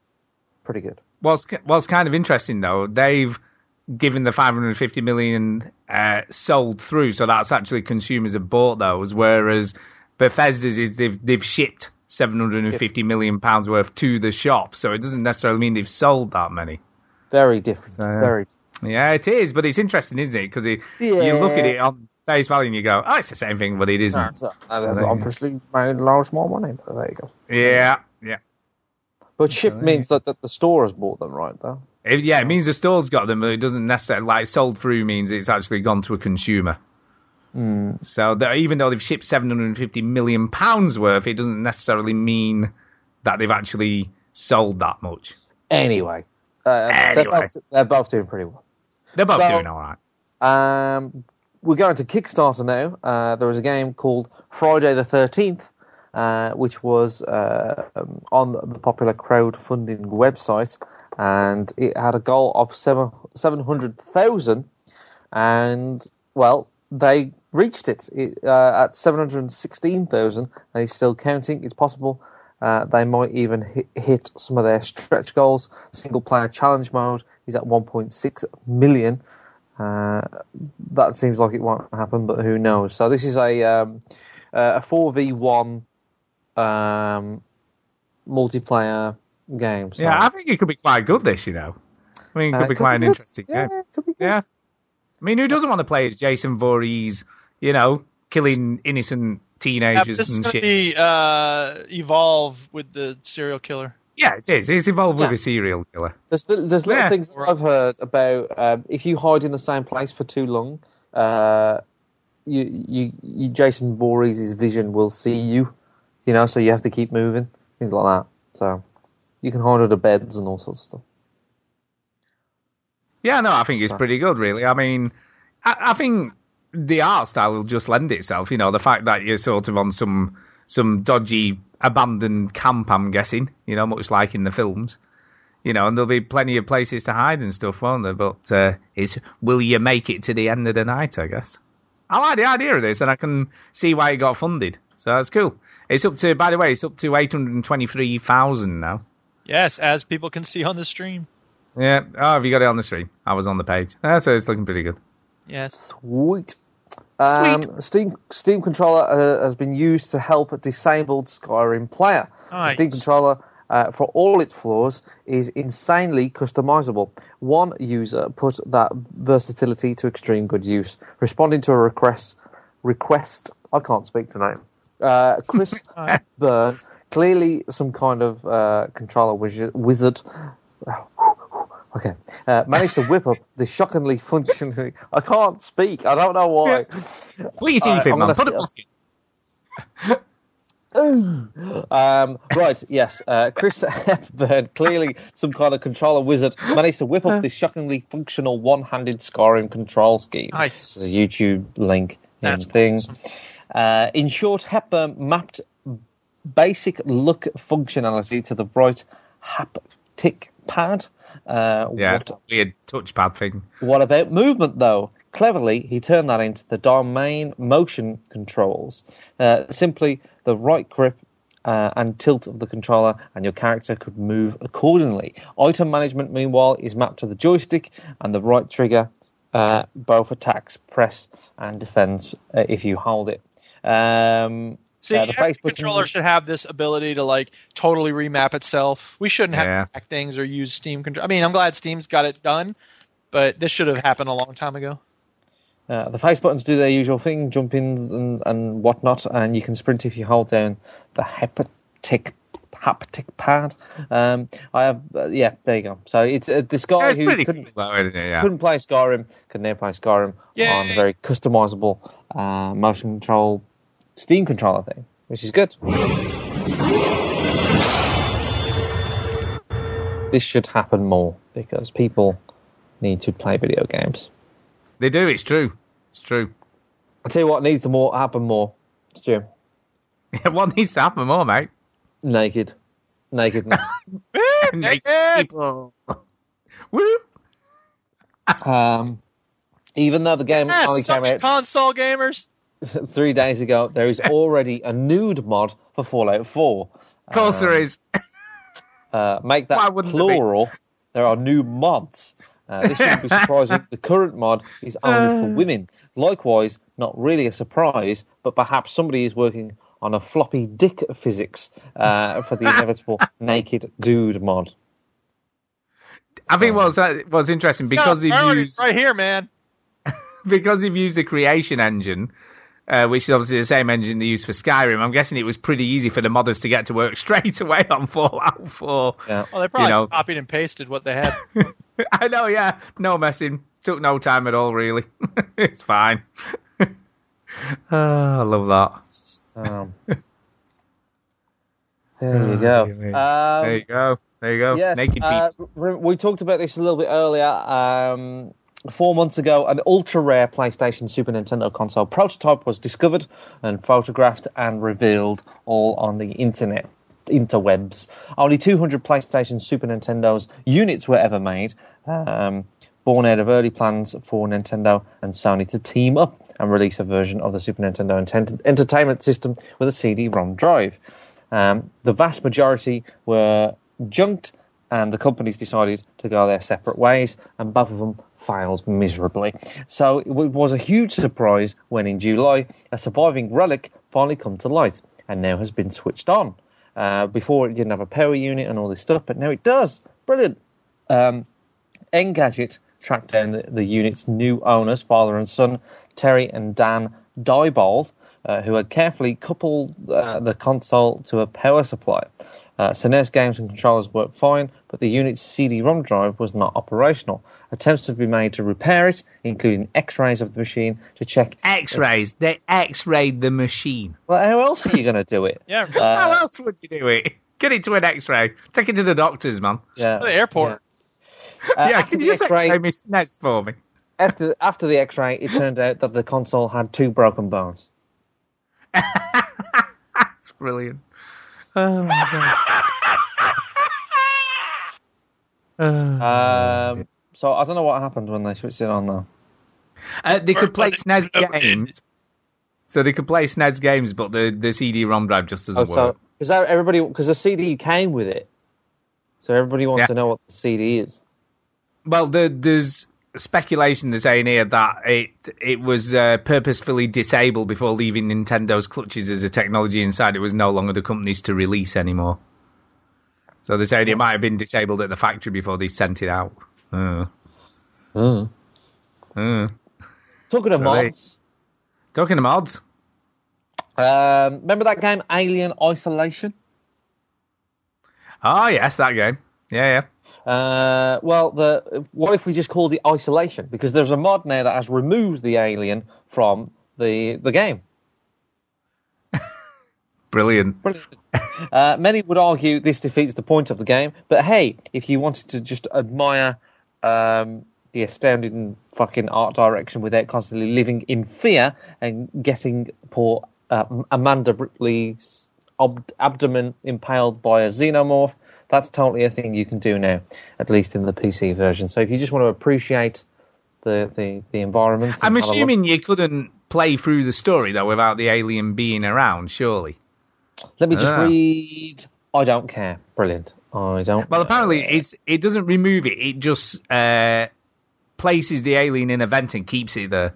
Pretty good. what's what's kind of interesting though, they've given the 550 million uh, sold through, so that's actually consumers have bought those, whereas Bethesda's is they've they've shipped 750 million pounds worth to the shop, so it doesn't necessarily mean they've sold that many. Very different. So, Very. Yeah, it is, but it's interesting, isn't it? Because you look at it on face value and you go, oh, it's the same thing, but it isn't. So, So there you go. obviously made loads more money, but there you go. Yeah, yeah. But ship means that, that the store has bought them, right? Though. It- yeah, it means the store's got them, but it doesn't necessarily like sold through means it's actually gone to a consumer. Mm. So that even though they've shipped 750 million pounds worth, it doesn't necessarily mean that they've actually sold that much. Anyway, uh, They're, both, they're both doing pretty well. They're both So- doing all right. Um, we're going to Kickstarter now. Uh, there was a game called Friday the 13th, uh, which was uh, um, on the popular crowdfunding website, and it had a goal of seven, 700,000, and, well, they reached it, it uh, at 716,000, and it's still counting. It's possible uh, they might even hit, hit some of their stretch goals. Single player challenge mode is at 1.6 million. Uh, that seems like it won't happen, but who knows? So this is a um, uh, a four v one um, multiplayer game. So, Yeah, I think it could be quite good. This, you know, I mean, it could Uh, be could quite be an interesting Yeah, game. it could be good. Yeah, I mean, who doesn't want to play as Jason Voorhees? You know, killing innocent Yeah, teenagers this and going shit. be uh, evolve with the serial killer. Yeah, it is. It's involved with a serial killer. There's li- there's little Yeah. things that I've heard about um, if you hide in the same place for too long, uh, you, you you Jason Voorhees' vision will see you, you know, so you have to keep moving, things like that. So you can hide under beds and all sorts of stuff. Yeah, no, I think it's pretty good, really. I mean, I, I think the art style will just lend itself. You know, the fact that you're sort of on some some dodgy abandoned camp, I'm guessing. You know, much like in the films. You know, and there'll be plenty of places to hide and stuff, won't there? But uh, it's will you make it to the end of the night? I guess. I like the idea of this, and I can see why it got funded. So that's cool. It's up to, by the way, it's up to eight hundred twenty-three thousand now. Yes, as people can see on the stream. Yeah. Oh, have you got it on the stream? I was on the page. Uh, so it's looking pretty good. Yes. Sweet. Um, Steam Steam controller uh, has been used to help a disabled Skyrim player. The Nice. Steam controller, uh, for all its flaws, is insanely customizable. One user put that versatility to extreme good use, responding to a request. Request. I can't speak tonight. Uh, Chris Byrne, clearly some kind of uh, controller wizard. wizard Okay. Uh, managed to whip up the shockingly functioning. I can't speak. I don't know why. Teeth Alright, man. Put a sit- bucket. um, right, yes. Uh, Chris Hepburn, clearly some kind of controller wizard, managed to whip up this shockingly functional one-handed Skyrim control scheme. Nice. The YouTube link and That's thing. Uh, in short, Hepburn mapped basic look functionality to the right haptic pad. Uh, Yeah, what it's a weird touchpad thing. what about movement, though? Cleverly, he turned that into the domain motion controls. Uh, simply the right grip uh, and tilt of the controller, and your character could move accordingly. Item management, meanwhile, is mapped to the joystick and the right trigger. Uh, both attacks, press, and defense uh, if you hold it. Um, See, uh, the every face button- controller should have this ability to like totally remap itself. We shouldn't have Yeah. to hack things or use Steam control. I mean, I'm glad Steam's got it done, but this should have happened a long time ago. Uh, the face buttons do their usual thing, jump ins and, and whatnot, and you can sprint if you hold down the haptic haptic pad. Um, I have, uh, yeah, there you go. So it's uh, this guy Yeah, it's who couldn't, cool, though, it? Yeah. couldn't play Skyrim can now play Skyrim Yay! on the very customizable uh, motion control Steam controller thing, which is good. This should happen more because people need to play video games. They do. It's true. It's true. I'll tell you what needs to more happen more, Stu. what needs to happen more, mate? Naked. Nakedness. Naked people. Woo! um, even though the game Yes, only came out console gamers. three days ago, there is already a nude mod for Fallout 4. Of course there is. Uh, make that wouldn't there plural. There are new mods. Uh, this shouldn't be surprising. The current mod is only for women. Likewise, not really a surprise, but perhaps somebody is working on a floppy dick physics uh, for the inevitable naked dude mod. I think what's uh, what's interesting because no, they've used right here, man. because they've used the creation engine. Uh, which is obviously the same engine they use for Skyrim. I'm guessing it was pretty easy for the modders to get to work straight away on Fallout 4. Yeah. Well, they probably You know. just copied and pasted what they had. I know, yeah. No messing. Took no time at all, really. it's fine. oh, I love that. Um, there you go. Um, there you go. There you go. Yes, Naked uh, we talked about this a little bit earlier. Um, four months ago, an ultra rare PlayStation Super Nintendo console prototype was discovered and photographed and revealed all on the internet. Interwebs. Only 200 PlayStation Super Nintendo's units were ever made, um, born out of early plans for Nintendo and Sony to team up and release a version of the Super Nintendo ent- Entertainment System with a CD-ROM drive. Um, the vast majority were junked, and the companies decided to go their separate ways, and both of them failed miserably. So it was a huge surprise when in July a surviving relic finally come to light, and now has been switched on. Uh, before it didn't have a power unit and all this stuff, but now it does. Brilliant. Um, Engadget tracked down the, the unit's new owners, father and son, Terry and Dan Diebold, uh, who had carefully coupled uh, the console to a power supply. Uh, SNES games and controllers worked fine, but the unit's CD-ROM drive was not operational. Attempts have been made to repair it, including X-rays of the machine to check. X-rays. They X-rayed the machine. Well, how else are you going to do it? yeah, How Uh, else would you do it? Get it to an X-ray. Take it to the doctors, man. yeah. the airport. Uh, yeah, can you just X-ray- X-ray me SNES for me? after after the X-ray, it turned out that the console had two broken bones. That's brilliant. Oh my god. Um, so I don't know what happened when they switched it on though. Uh, they could play But- SNES games. So they could play SNES games, but the, the CD-ROM drive just doesn't Oh, work. so because everybody because the CD came with it, so everybody wants Yeah. to know what the CD is. Well, the, there's speculation they're saying here that it it was uh, purposefully disabled before leaving Nintendo's clutches as a technology inside it was no longer the company's to release anymore. So they're saying it might have been disabled at the factory before they sent it out. Uh, uh. Talking of So they- mods, Talking of mods, um, remember that game Alien Isolation? oh yes, that game. Yeah, yeah. Uh, well, the what if we just called it Isolation because there's a mod now that has removed the alien from the the game. Brilliant. Uh, many would argue this defeats the point of the game, but hey, if you wanted to just admire um, the astounding fucking art direction without constantly living in fear and getting poor uh, Amanda Ripley's ob- abdomen impaled by a xenomorph, that's totally a thing you can do now, at least in the PC version. So if you just want to appreciate the the, the environment, I'm assuming you couldn't play through the story though without the alien being around, surely. Let me just Ah. read. I don't care. Brilliant. I don't. Well, apparently it's it doesn't remove it. It just uh, places the alien in a vent and keeps it there.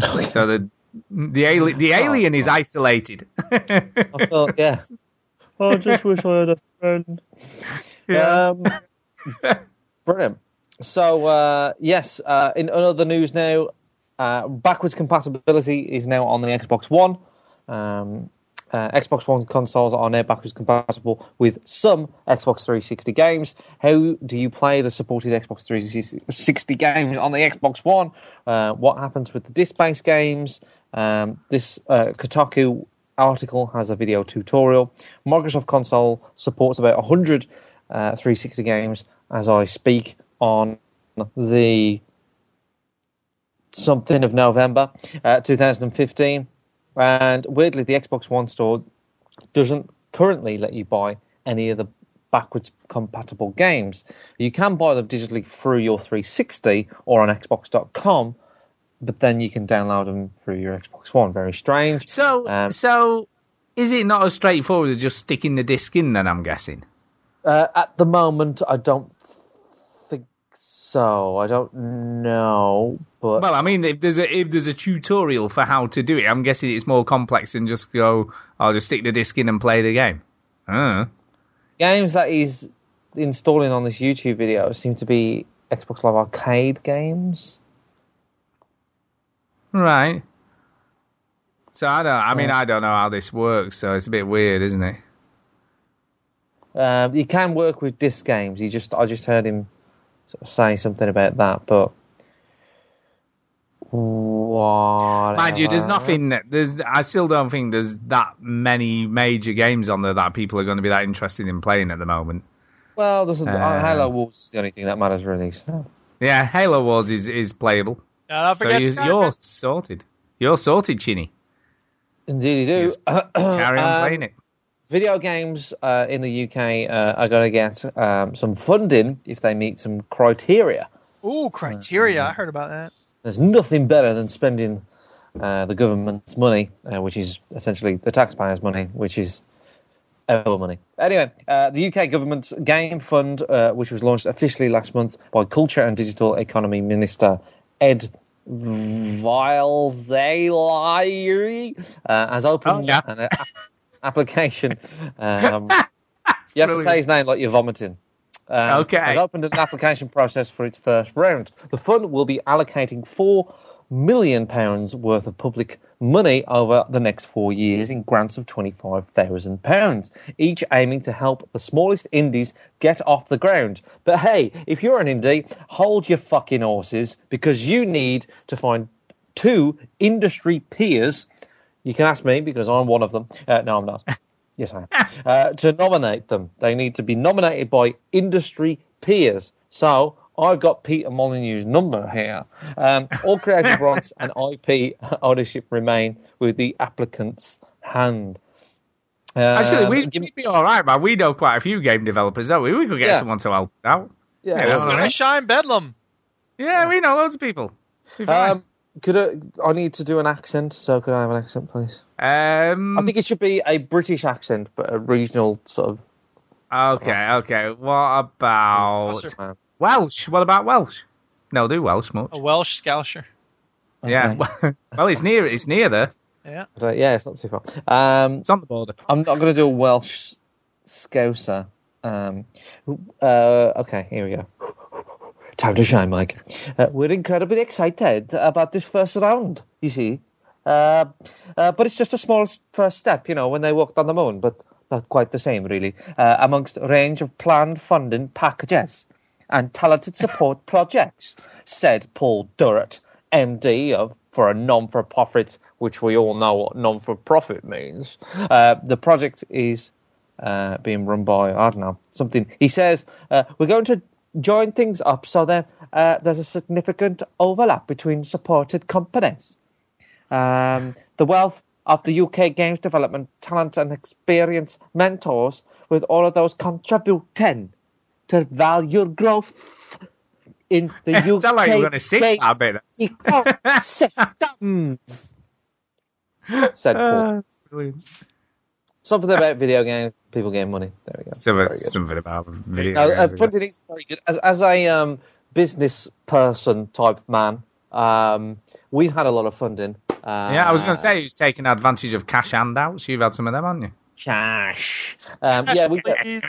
so the the alien the alien is isolated. I thought, yeah. I just wish I had a friend. Yeah. Um, brilliant. So uh, yes, uh, in other news now, uh, backwards compatibility is now on the Xbox One. Um, uh, Xbox One consoles are now backwards compatible with some Xbox 360 games. How do you play the supported Xbox 360 games on the Xbox One? Uh, what happens with the disc-based games? Um, this uh, Kotaku article has a video tutorial. Microsoft Console supports about 100 uh, 360 games as I speak on the something of November uh, 2015. And weirdly, the Xbox One store doesn't currently let you buy any of the backwards compatible games. You can buy them digitally through your 360 or on Xbox.com, but then you can download them through your Xbox One. Very strange. so Um, so is it not as straightforward as just sticking the disc in? Then I'm guessing. Uh, at the moment, I don't so. I don't know, but Well, I mean, if there's a if there's a tutorial for how to do it, I'm guessing it's more complex than just go. I'll just stick the disc in and play the game. Uh. games that he's installing on this YouTube video seem to be Xbox Live Arcade games. Right. So I don't. I mean, I don't know how this works. So it's a bit weird, isn't it? Uh, you can work with disc games. He just, I just heard him sort of say something about that, but what? Mind you, there's nothing. that- There's. I still don't think there's that many major games on there that people are going to be that interested in playing at the moment. Well, there's a, Uh, Halo Wars is the only thing that matters really. So. Yeah, Halo Wars is is playable. Uh, don't So you, you're sorted. You're sorted, Chinny. Indeed, you do. Carry on Um, playing it. Video games uh, in the UK uh, are going to get um, some funding if they meet some criteria. Ooh, criteria. I heard about that. There's nothing better than spending uh, the government's money, uh, which is essentially the taxpayers' money, which is our money. Anyway, uh, the UK government's Game Fund, uh, which was launched officially last month by Culture and Digital Economy Minister Ed Vildairi, uh, has opened Oh, yeah. an application. Um, you have to say his name like you're vomiting. Um, Okay. Has opened an application process for its first round. The fund will be allocating four million pounds worth of public money over the next four years in grants of twenty-five thousand pounds, each aiming to help the smallest indies get off the ground. But hey, if you're an indie, hold your fucking horses because you need to find two industry peers. You can ask me because I'm one of them. Uh, no, I'm not. Yes, I am. Uh, to nominate them, they need to be nominated by industry peers. So I've got Peter Molyneux's number here. Um, all creative rights and IP ownership remain with the applicant's hand. Actually, Um, we, we'd be all right, man. We know quite a few game developers, don't we? We could get Yeah. someone to help out. Yeah, Yeah, well, that's all right. Shine Bedlam. Yeah, we know loads of people. Um, could I, I need to do an accent? So could I have an accent, please? Um, I think it should be a British accent, but a regional sort of. okay, okay. What about Welsh? What about Welsh? No, do Welsh much. A Welsh Scousher. Yeah. well, it's near. It's near there. Yeah. But, uh, yeah, it's not too far. Um, it's on the border. I'm not going to do a Welsh Scouser. Um, uh, okay, here we go. Time to shine, Mike. Uh, we're incredibly excited about this first round, you see. Uh, uh, but it's just a small first step, you know, when they walked on the moon, but not quite the same, really. Uh, amongst a range of planned funding packages and talented support projects, said Paul Durrant, MD of for a non-for-profit, which we all know what non-for-profit means. Uh, the project is uh, being run by I don't know something. He says uh, we're going to join things up so that uh, there's a significant overlap between supported companies. Um, the wealth of the UK games development talent and experience mentors, with all of those contributing to value growth in the UK Sound like you're going to sing that bit. ecosystem. Said Paul. Uh. Something about video games, people getting money. There we go. Something, something about video. No, uh, funding is very good. As, as a um, business person type man, um, we've had a lot of funding. Uh, yeah, I was going to say who's taking advantage of cash handouts. You've had some of them, haven't you? cash. Um, yeah, we get, we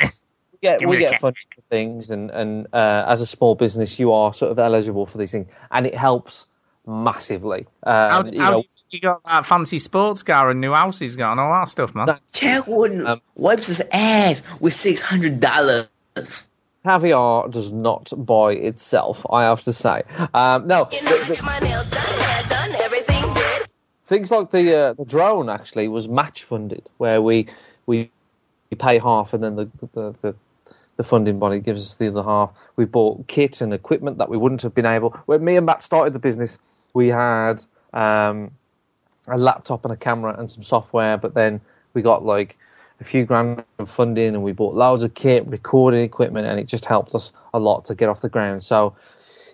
get, we get funding for things, and and uh, as a small business, you are sort of eligible for these things, and it helps massively. Um, How, you how know, do you think you got that fancy sports car and new house he's got and all that stuff, man? Chad Wooden wipes his ass with six hundred dollars. caviar does not buy itself, I have to say. Um, no, the- the- things like the uh, the drone actually was match funded, where we we we pay half and then the the, the the funding body gives us the other half. We bought kit and equipment that we wouldn't have been able. When me and Matt started the business, we had um, a laptop and a camera and some software, but then we got like a few grand of funding and we bought loads of kit, recording equipment, and it just helped us a lot to get off the ground. So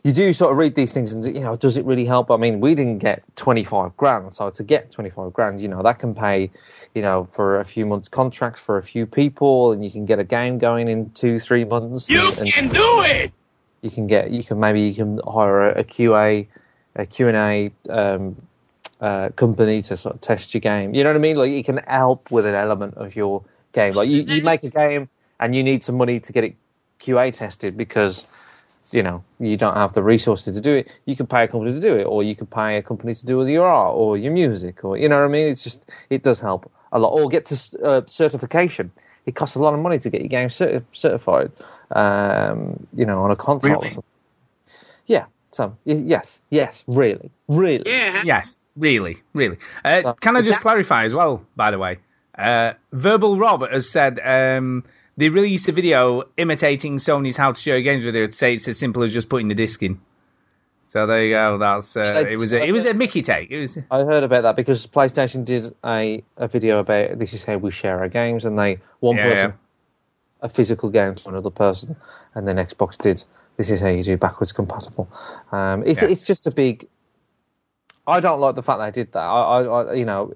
you do sort of read these things and you know does it really help i mean we didn't get 25 grand so to get 25 grand you know that can pay you know for a few months contracts for a few people and you can get a game going in two three months You and, can do it! you can get you can maybe you can hire a, a qa a q&a um, uh, company to sort of test your game you know what i mean like it can help with an element of your game like you, you make a game and you need some money to get it qa tested because you know you don't have the resources to do it, you can pay a company to do it, or you can pay a company to do your art or your music, or you know what I mean. It's just it does help a lot. Or get to uh, certification. It costs a lot of money to get your game certi- certified. Um, you know, on a console. or Really? something. Yeah. So y- yes, yes, really, really. Yeah. Yes, really, really. Uh, So- can I just That- clarify as well, by the way? Uh, Verbal Rob has said um, they released a video imitating Sony's How to Show Games video to say it's as simple as just putting the disc in. So there you go. That's uh, it was a, it was a Mickey take. It was I heard about that because PlayStation did a, a video about this is how we share our games, and they one Yeah, person yeah. a physical game to another person, and then Xbox did this is how you do backwards compatible. Um, it's Yeah. it's just a big. I don't like the fact they did that. I, I, I you know,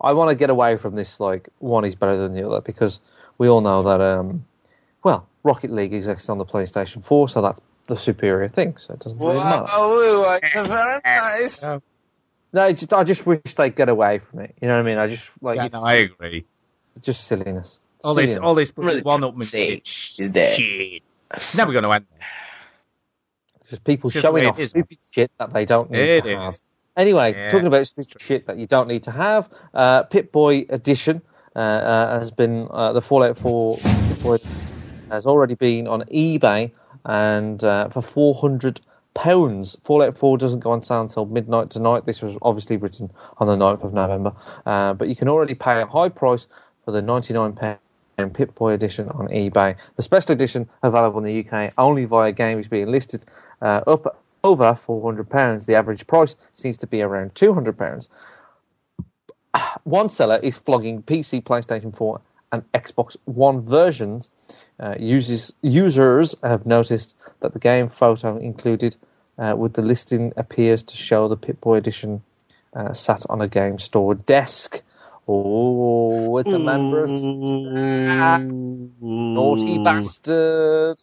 I want to get away from this like one is better than the other because we all know that um, well, Rocket League exists on the PlayStation 4, so that's the superior thing. So it doesn't really matter. Oh, very nice. No, it's just, I just wish they'd get away from it. You know what I mean? I just like yeah, no, I agree. just silliness. All this, all this Really one up shit. is that- shit. It's never going to end. Just people just showing off is, stupid shit that they don't need It to have. Anyway, Yeah. talking about stupid shit that you don't need to have, uh, Pip-Boy Edition uh, uh, has been uh, the Fallout 4 Pip-Boy has already been on eBay and uh, for 400 pounds. Fallout 4 doesn't go on sale until midnight tonight. This was obviously written on the 9th of November, uh, but you can already pay a high price for the 99 pound Pip Boy edition on eBay. The special edition available in the UK only via games being listed uh, up over 400 pounds. The average price seems to be around 200 pounds. One seller is flogging PC, PlayStation 4, and Xbox One versions. Uh, uses, users have noticed that the game photo included uh, with the listing appears to show the Pip Boy edition uh, sat on a game store desk. Oh, it's a member of naughty bastard.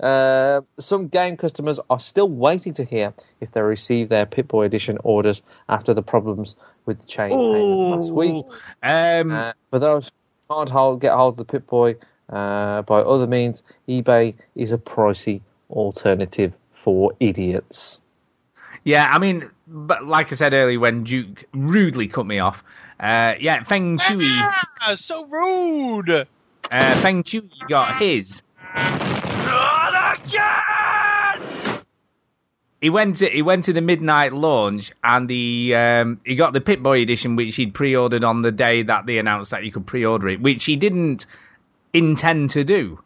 Uh, some game customers are still waiting to hear if they receive their Pip Boy edition orders after the problems with the chain payment last week. Um, Uh, for those who can't hold, get hold of the Pip Boy uh, by other means, eBay is a pricey alternative for idiots. Yeah, I mean, but like I said earlier, when Duke rudely cut me off, uh, yeah, Feng Shui, Ah, so rude. uh, Feng Shui got his. He went to he went to the midnight launch and he um, he got the Pip-Boy edition, which he'd pre-ordered on the day that they announced that you could pre-order it, which he didn't intend to do.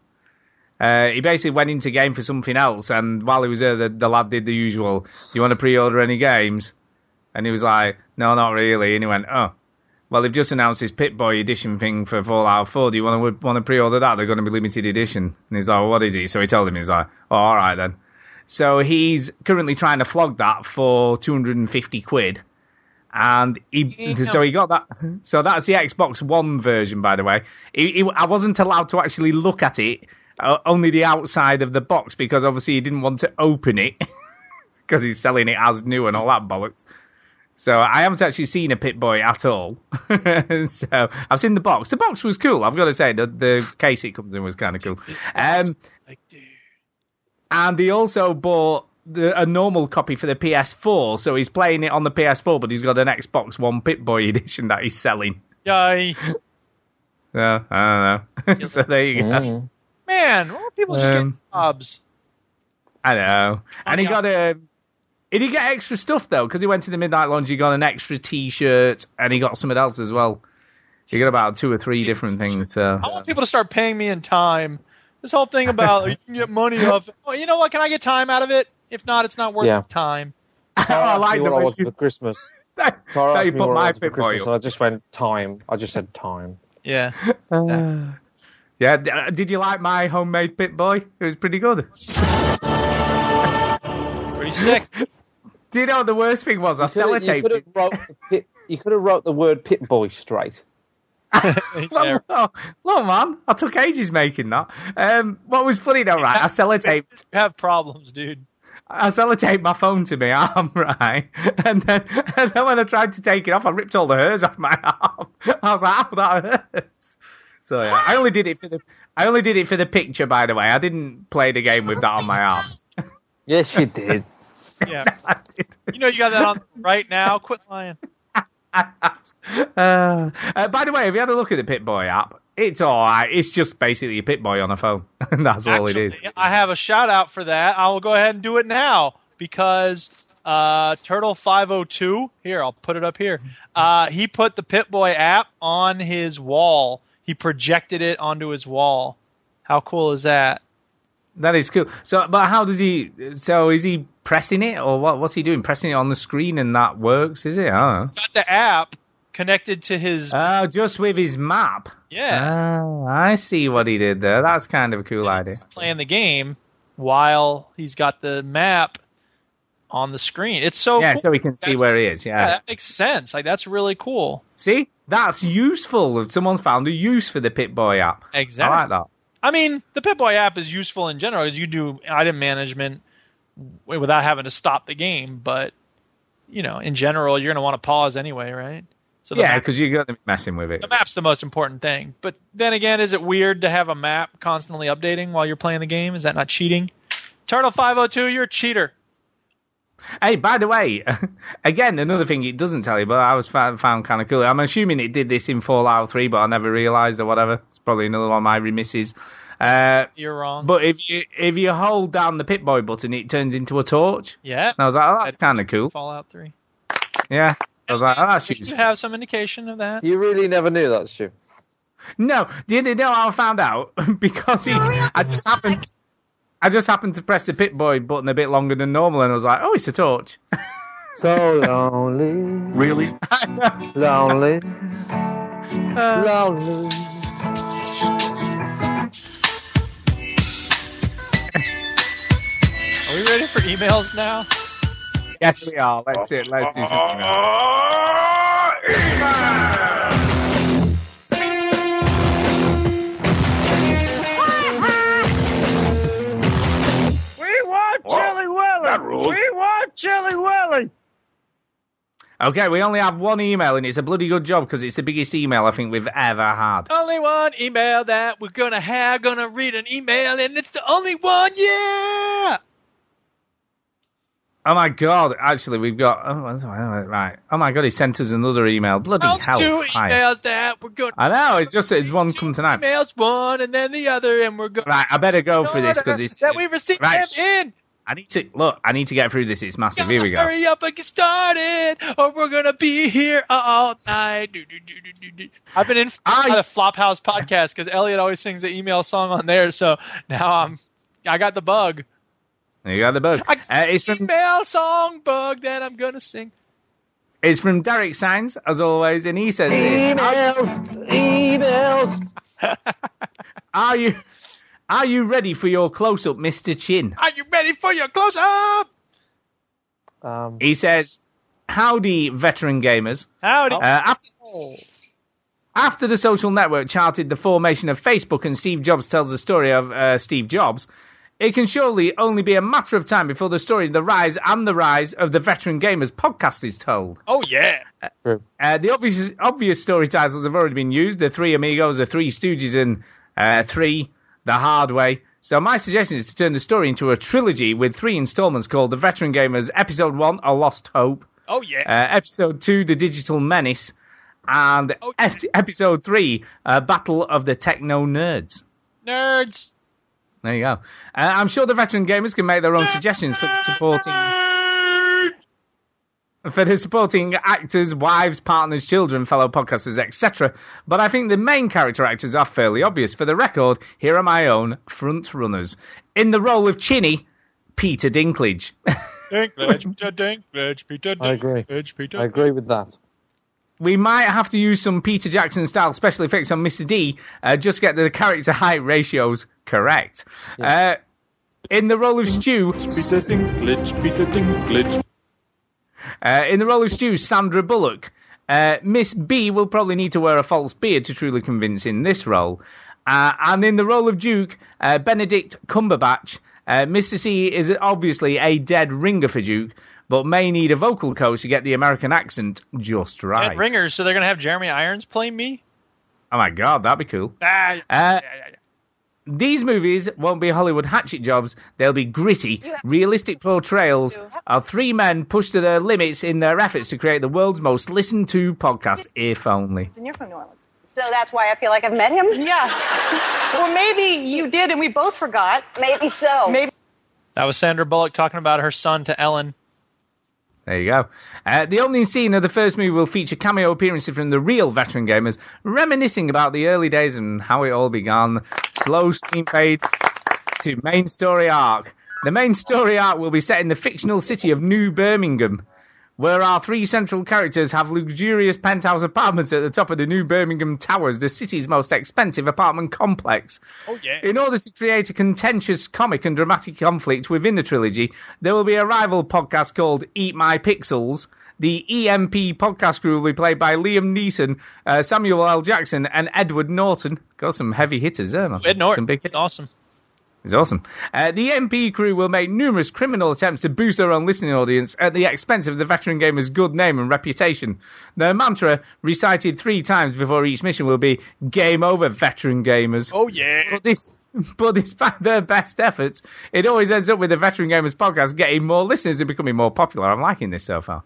Uh, he basically went into game for something else, and while he was there, the, the lad did the usual. Do you want to pre-order any games? And he was like, "No, not really." And he went, "Oh, well, they've just announced this Pip-Boy edition thing for Fallout 4. Do you want to want to pre-order that? They're going to be limited edition." And he's like, well, "What is it?" So he told him, he's like, "Oh, all right then." So he's currently trying to flog that for 250 quid. And he, so he got that. So that's the Xbox One version, by the way. He, he, I wasn't allowed to actually look at it, uh, only the outside of the box, because obviously he didn't want to open it, because he's selling it as new and all that bollocks. So I haven't actually seen a Pip-Boy at all. so I've seen the box. The box was cool. I've got to say the the case it comes in was kind of cool. Um, and he also bought the, a normal copy for the PS4, so he's playing it on the PS4, but he's got an Xbox One Pip-Boy edition that he's selling. Yay. So I don't know. so there you go. Man, why don't people just Um, get jobs? I know. And he yeah. got a. Did he get extra stuff though? Because he went to the midnight lounge, he got an extra T-shirt, and he got something else as well. He got about two or three different things. So. I want people to start paying me in time. This whole thing about you can get money off. Well, you know what? Can I get time out of it? If not, it's not worth Yeah. the time. I like me the what I way wanted you, for Christmas. that, Tara that asked me put what I my wanted for Christmas, and I just went time. I just said time. Yeah. Yeah, uh, did you like my homemade Pip-Boy? It was pretty good. Pretty sick. Do you know what the worst thing was? I You could sellotaped have it. wrote, the Pit- you could have wrote the word Pip-Boy straight. Yeah. Look, man, I took ages making that. Um, what was funny though, right? I sellotaped, You have problems, dude. I sellotaped my phone to my arm, right? And then, and then when I tried to take it off, I ripped all the hairs off my arm. I was like, oh, that hurts." So yeah, I only did it for the, I only did it for the picture, by the way. I didn't play the game with that on my arm. Yes, you did. Yeah. You know you got that on right now. Quit lying. Uh, uh, by the way, have you had a look at the Pip-Boy app? It's alright. It's just basically a Pip-Boy on a phone. That's all it is. I have a shout out for that. I will go ahead and do it now because uh, Turtle 502 here, I'll put it up here. Uh, he put the Pip-Boy app on his wall. He projected it onto his wall. How cool is that? That is cool. So, but how does he? So, is he pressing it, or what? What's he doing? Pressing it on the screen, and that works, is it? I. He's got the app connected to his. Oh, just with his map. Yeah. Oh, I see what he did there. That's kind of a cool idea. He's playing the game while he's got the map on the screen. It's so yeah, cool. so he can see where he is. Yeah, Yeah. that makes sense. Like that's really cool. See, that's useful. If someone's found a use for the Pip-Boy app. Exactly. I like that. I mean, the Pip-Boy app is useful in general because you do item management without having to stop the game. But you know, in general, you're going to want to pause anyway, right? So yeah, because you're going to be messing with it. the map's the most important thing. But then again, is it weird to have a map constantly updating while you're playing the game? Is that not cheating? Turtle 502, you're a cheater. Hey, by the way, again, another thing it doesn't tell you, but I was found, found kind of cool. I'm assuming it did this in Fallout 3, but I never realised or whatever. It's probably another one of my remisses. Uh, You're wrong. but if you if you hold down the Pip-Boy button, it turns into a torch. yeah. And I was like, oh, that's kind of cool. Fallout 3. Yeah. I was like, oh, that's You useful. have some indication of that? You really never knew that, Stu. No, did you know how I found out? because he, I just happened, I just happened to press the Pip-Boy button a bit longer than normal, and I was like, oh, it's a torch. So lonely. Really? Lonely. Uh, lonely. Are we ready for emails now? yes, we are. Let's see. Let's do something. else. Willy. We want Chili Willy. Okay, we only have one email, and it's a bloody good job because it's the biggest email I think we've ever had. Only one email that we're gonna have. Gonna read an email, and it's the only one. Yeah. Oh my god! Actually, we've got. Oh, right. Oh my god! He sent us another email. Bloody Well, hell! two Hi. emails that we're gonna. I know. It's just it's one come tonight. Emails one, and then the other, and we're going. Right, I better go for this because it's. that we received Right. them in. I need to look. I need to get through this. It's massive. Here we go. Hurry up and get started, or we're gonna be here all night. Do, do, do, do, do, do. I've been in on the Flophouse podcast because Elliot always sings the email song on there. So now I'm, I got the bug. You got the bug. I Uh, it's from email song bug that I'm gonna sing. it's from Derek Signs as always, and he says this. Emails. Emails. Are you are you ready for your close up, Mister Chin? Are you ready for your close up? Um, He says, "Howdy, veteran gamers." Howdy. Uh, after after the social network charted the formation of Facebook and Steve Jobs tells the story of uh, Steve Jobs, it can surely only be a matter of time before the story of the rise and the rise of the Veteran Gamers podcast is told. oh yeah. Uh, the obvious obvious story titles have already been used: the Three Amigos, the Three Stooges, and uh, Three: The Hard Way. So my suggestion is to turn the story into a trilogy with three installments called The Veteran Gamers Episode One: A Lost Hope, Oh yeah. uh, Episode Two: The Digital Menace, and Oh, ep- Episode Three: uh, Battle of the Techno Nerds. Nerds. There you go. Uh, I'm sure the veteran gamers can make their own suggestions for the supporting for the supporting actors, wives, partners, children, fellow podcasters, etc. But I think the main character actors are fairly obvious. For the record, here are my own front runners. In the role of Chinny, Peter Dinklage. Dinklage, Peter Dinklage, Peter I agree. Dinklage, Peter. I agree with that. we might have to use some Peter Jackson style special effects on Mr. D uh, just to get the character height ratios correct. Uh, in the role of Stu, Peter Dinklage, Peter Dinklage. Uh, in the role of Stu, Sandra Bullock. Uh, Miss B will probably need to wear a false beard to truly convince in this role. Uh, and in the role of Duke, uh, Benedict Cumberbatch. Uh, Mr. C is obviously a dead ringer for Duke, but may need a vocal coach to get the American accent just right. Dead ringers, so they're gonna have Jeremy Irons play me. Oh my god, that'd be cool. Ah, Uh, these movies won't be Hollywood hatchet jobs. They'll be gritty, realistic portrayals of three men pushed to their limits in their efforts to create the world's most listened to podcast, if only. And you're from New Orleans. So that's why I feel like I've met him? Yeah. Well, maybe you did and we both forgot. Maybe so. Maybe. That was Sandra Bullock talking about her son to Ellen. There you go. Uh, the opening scene of the first movie will feature cameo appearances from the real veteran gamers, reminiscing about the early days and how it all began. Slow steam fade to main story arc. The main story arc will be set in the fictional city of New Birmingham, where our three central characters have luxurious penthouse apartments at the top of the New Birmingham Towers, the city's most expensive apartment complex. Oh yeah. In order to create a contentious comic and dramatic conflict within the trilogy, there will be a rival podcast called Eat My Pixels. The EMP podcast crew will be played by Liam Neeson, uh, Samuel L. Jackson, and Edward Norton. Got some heavy hitters there, man. Ed Norton. Some big It's awesome. it's awesome. Uh, the MP crew will make numerous criminal attempts to boost their own listening audience at the expense of the veteran gamer's good name and reputation. Their mantra, recited three times before each mission, will be "Game over, veteran gamers." Oh yeah. But this, but despite their best efforts, it always ends up with the Veteran Gamers podcast getting more listeners and becoming more popular. I'm liking this so far.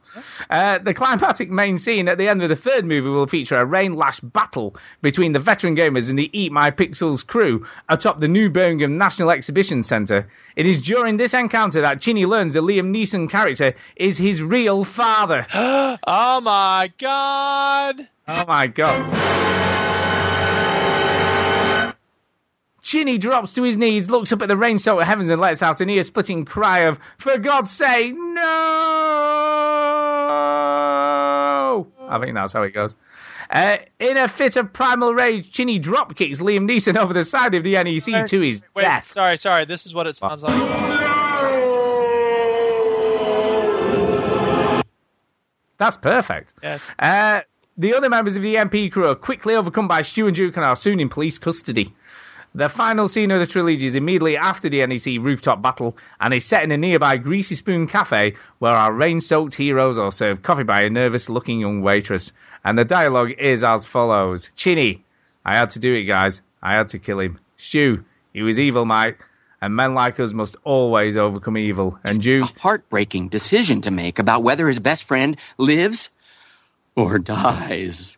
Uh, the climatic main scene at the end of the third movie will feature a rain lash battle between the Veteran Gamers and the Eat My Pixels crew atop the New Birmingham National Exhibition Centre. It is during this encounter that Chinny learns the Liam Neeson character is his real father. oh my god. Oh my god. Chinny drops to his knees, looks up at the rain soaked heavens, and lets out an ear splitting cry of, For God's sake, no! I think that's how it goes. Uh, in a fit of primal rage, Chinny drop kicks Liam Neeson over the side of the NEC to his Wait, death. sorry, sorry. This is what it sounds like. That's perfect. Yes. Uh, the other members of the MP crew are quickly overcome by Stu and Duke and are soon in police custody. The final scene of the trilogy is immediately after the NEC rooftop battle and is set in a nearby Greasy Spoon cafe where our rain-soaked heroes are served coffee by a nervous-looking young waitress. And the dialogue is as follows. Chinny, I had to do it, guys. I had to kill him. Stu, he was evil, mate. And men like us must always overcome evil. And Duke, A heartbreaking decision to make about whether his best friend lives or dies.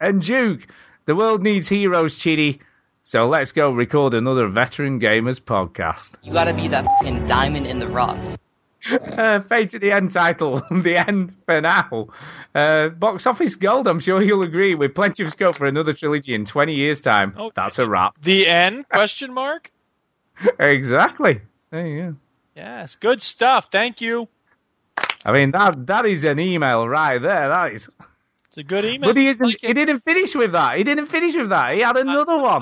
And Duke, the world needs heroes, Chinny. So let's go record another Veteran Gamers podcast. You gotta be that fucking diamond in the rough. Uh, fade to the end title, the end for now. Uh, box office gold, I'm sure you'll agree, with plenty of scope for another trilogy in 20 years' time. Oh, That's a wrap. The end? Question mark? exactly. There you go. Yes, good stuff. Thank you. I mean, that that is an email right there. That is. It's a good email. But he isn't. he didn't finish with that. He didn't finish with that. He had another one.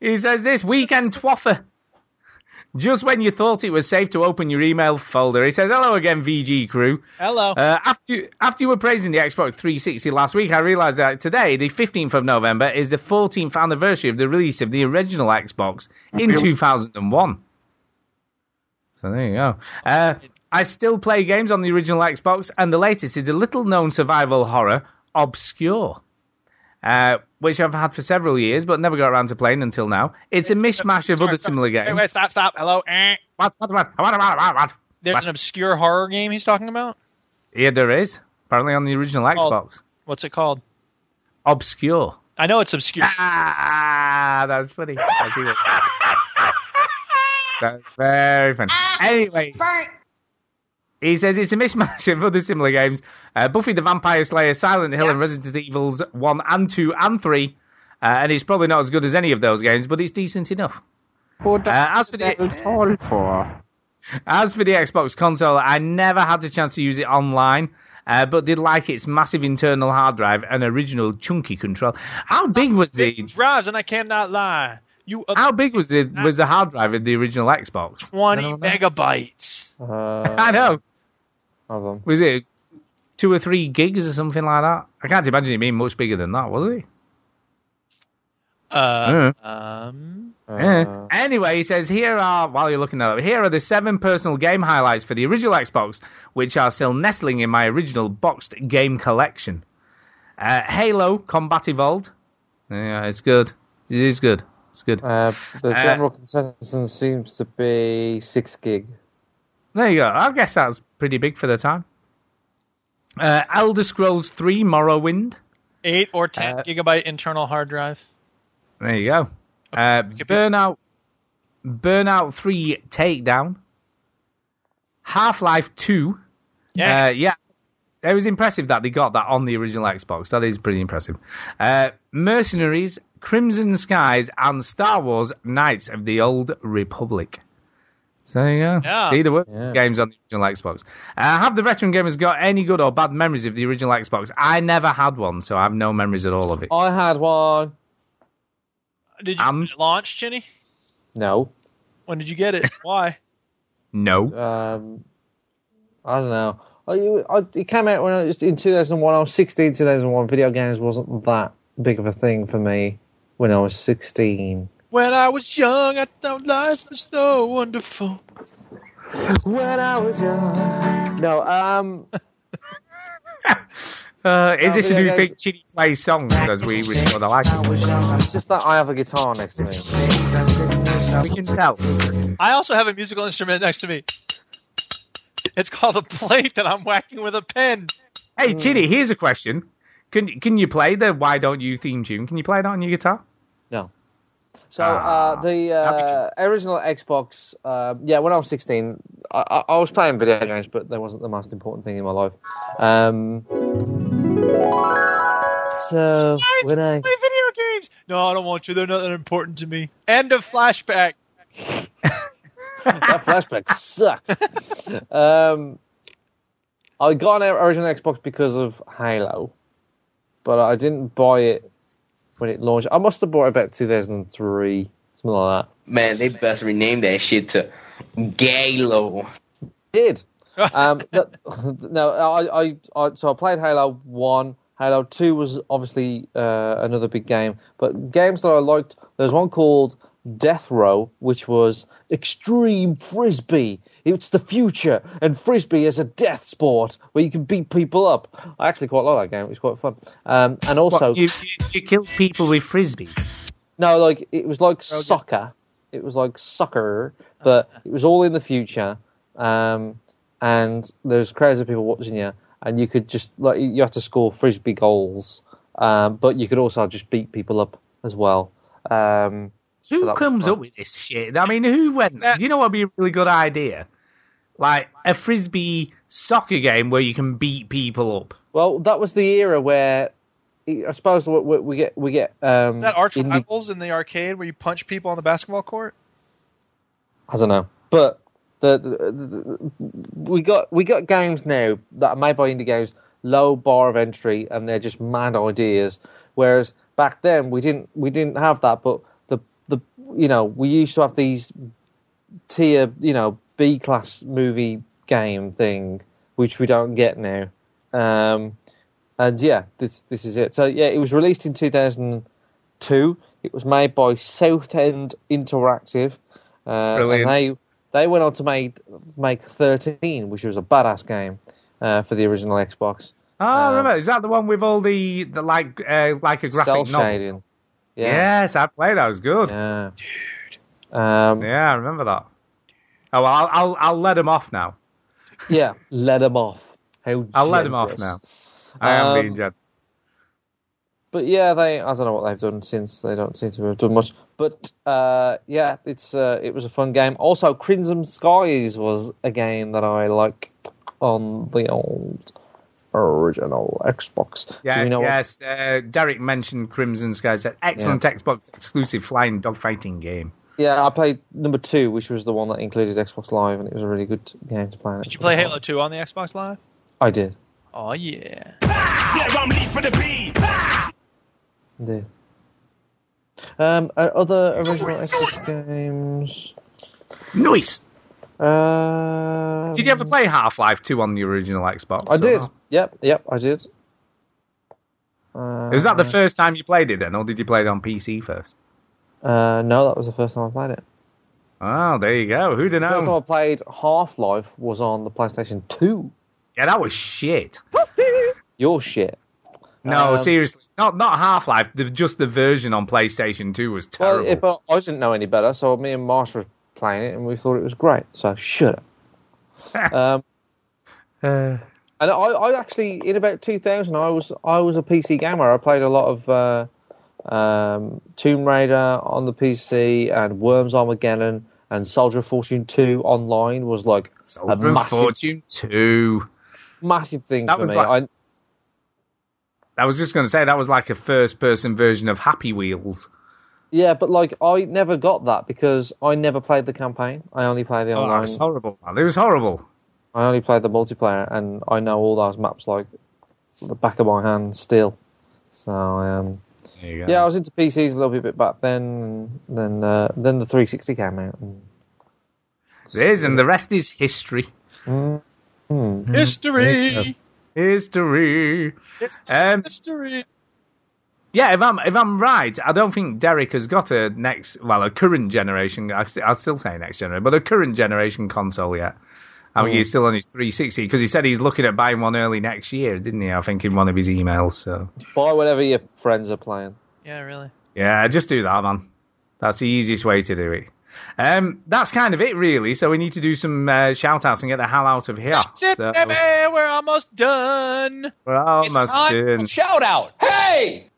He says this weekend twaffer. Just when you thought it was safe to open your email folder, he says, "Hello again, VG crew." Hello. Uh, after you, after you were praising the Xbox 360 last week, I realised that today, the 15th of November, is the 14th anniversary of the release of the original Xbox in 2001. So there you go. Uh, I still play games on the original Xbox, and the latest is a little-known survival horror, Obscure, uh, which I've had for several years, but never got around to playing until now. It's a mishmash of other similar games. Wait, wait, stop, stop. Hello. Eh. What, what, what, what, what, what, what? There's What? an obscure horror game he's talking about. Yeah, there is. Apparently on the original Xbox. What's it called? Obscure. I know it's obscure. Ah, that's funny. I see what- That's very funny. Anyway, he says it's a mismatch of other similar games. Uh, Buffy the Vampire Slayer, Silent Hill, and Resident Evils 1 and 2 and 3. Uh, and it's probably not as good as any of those games, but it's decent enough. Uh, as for the for? as for the Xbox console, I never had the chance to use it online, uh, but did like its massive internal hard drive and original chunky control. How big was the Drives, and I cannot lie. You uh, how big was the was the hard drive of the original Xbox? 20 I don't megabytes. I know. Hold on. Was it two or three gigs or something like that? I can't imagine it being much bigger than that, was it? Uh, um, Eh. Anyway, he says here are while you're looking at it, here are the seven personal game highlights for the original Xbox, which are still nestling in my original boxed game collection. Uh, Halo Combat Evolved. Yeah, it's good. It is good. It's good. Uh, the Uh, general consensus seems to be six gig. There you go. I guess that's pretty big for the time. Uh, Elder Scrolls 3 Morrowind. Eight or ten Uh, gigabyte internal hard drive. There you go. Uh, Burnout, Burnout 3 Takedown. Half Life 2. Yeah. Uh, yeah. It was impressive that they got that on the original Xbox. That is pretty impressive. Uh, Mercenaries, Crimson Skies, and Star Wars Knights of the Old Republic. So there you go. Yeah. See, there were games on the original Xbox. Uh, have the veteran gamers got any good or bad memories of the original Xbox? I never had one, so I have no memories at all of it. I had one. Did you launch, Chinny? No. When did you get it? Why? No. Um, I don't know. I, I, it came out when I was in 2001. I was 16, 2001. Video games wasn't that big of a thing for me when I was 16. When I was young, I thought life was so wonderful. When I was young. No, um. Uh, is this a new games- thing? Chinny plays songs as we record the like. It's just that I have a guitar next to me. We can tell. I also have a musical instrument next to me. It's called a plate that I'm whacking with a pen. Hey, Chinny, here's a question. Can can you play the Why Don't You theme tune? Can you play that on your guitar? No. So Ah, uh, the uh, original Xbox, uh, yeah, when I was 16, I, I, I was playing video games, but that wasn't the most important thing in my life. Um, so when I Play video games. No, I don't want you. They're not that important to me. End of flashback. that flashback sucked. um, I got an original Xbox because of Halo, but I didn't buy it when it launched. I must have bought it about 2003, something like that. Man, they best rename that shit to Galo. did. um, th- no, I, I, I, so I played Halo One. Halo Two was obviously uh, another big game, but games that I liked. There's one called Death Row, which was extreme frisbee. It's the future, and frisbee is a death sport where you can beat people up. I actually quite like that game. It was quite fun. Um, and also, What, you, you, you killed people with frisbees. no, like it was like soccer. It was like soccer, but it was all in the future. Um, and there's crowds of people watching you, and you could just like you have to score frisbee goals, um, but you could also just beat people up as well. Um, so Who that comes up with this shit? I mean, who went? Do you know what would be a really good idea? Like a frisbee soccer game where you can beat people up. Well, that was the era where I suppose we, we we get we get um, Is that Arch indie- Rivals in the arcade where you punch people on the basketball court? I don't know, but the, the, the we got we got games now that are made by indie games, low bar of entry, and they're just mad ideas. Whereas back then we didn't we didn't have that, but the you know we used to have these tier you know B class movie game thing, which we don't get now. Um, and yeah, this this is it. So yeah, it was released in 2002. It was made by Southend Interactive. Uh, and they they went on to make make 13, which was a badass game uh, for the original Xbox. Oh, Um, remember? Is that the one with all the, the like uh, like a graphic Cell novel? shading. Yeah. Yes, I played. That was good. Yeah. Um, Yeah, I remember that. Oh, well, I'll I'll, I'll let him off now. yeah, let them off. How I'll let him off now. I am Um, being generous. But yeah, they I don't know what they've done since. They don't seem to have done much. But uh, yeah, it's uh, it was a fun game. Also, Crimson Skies was a game that I liked on the old original Xbox. Yeah, you know yes. Uh, Derek mentioned Crimson Skies. An excellent Xbox exclusive flying dogfighting game. Yeah, I played number two, which was the one that included Xbox Live, and it was a really good game to play. Did you Xbox play Live. Halo 2 on the Xbox Live? I did. Oh yeah. Indeed. Um, uh, other original Xbox games. Nice. Uh, Did you ever play Half Life 2 on the original Xbox? I did. not? Yep, yep, I did. Uh, Was that the first time you played it then, or did you play it on PC first? Uh, no, that was the first time I played it. Oh, there you go. Who'd have The first time? I played Half Life was on the PlayStation 2. Yeah, that was shit. Your shit. No, Um, seriously, not not Half Life. Just the version on PlayStation Two was Well, terrible. if I, I didn't know any better, so me and Marsh were playing it, and we thought it was great. So shut up. um, Uh, and I, I actually, in about 2000, I was I was a PC gamer. I played a lot of uh, um, Tomb Raider on the PC and Worms Armageddon and Soldier of Fortune 2 online was like Soldier a massive, Fortune Two. massive thing That for was me. like- I, I was just going to say that was like a first-person version of Happy Wheels. Yeah, but like I never got that because I never played the campaign. I only played the Oh, online. it was horrible. Man. It was horrible. I only played the multiplayer, and I know all those maps like the back of my hand still. So um, There you go. yeah, I was into PCs a little bit back then, and then uh, then the 360 came out. And, It is, and the rest is history. mm, mm. History. History. Um, History. Yeah, if I'm if I'm right, I don't think Derek has got a next, well, a current generation. I st- I'll still say next generation, but a current generation console yet. I mean, Mm. he's still on his 360 because he said he's looking at buying one early next year, didn't he? I think in one of his emails. So Buy whatever your friends are playing. Yeah, really. yeah, just do that, man. That's the easiest way to do it. Um, that's kind of it, really. So we need to do some uh, shout outs and get the hell out of here. That's it, so, baby. We're almost done. We're almost done. Shout out! Hey!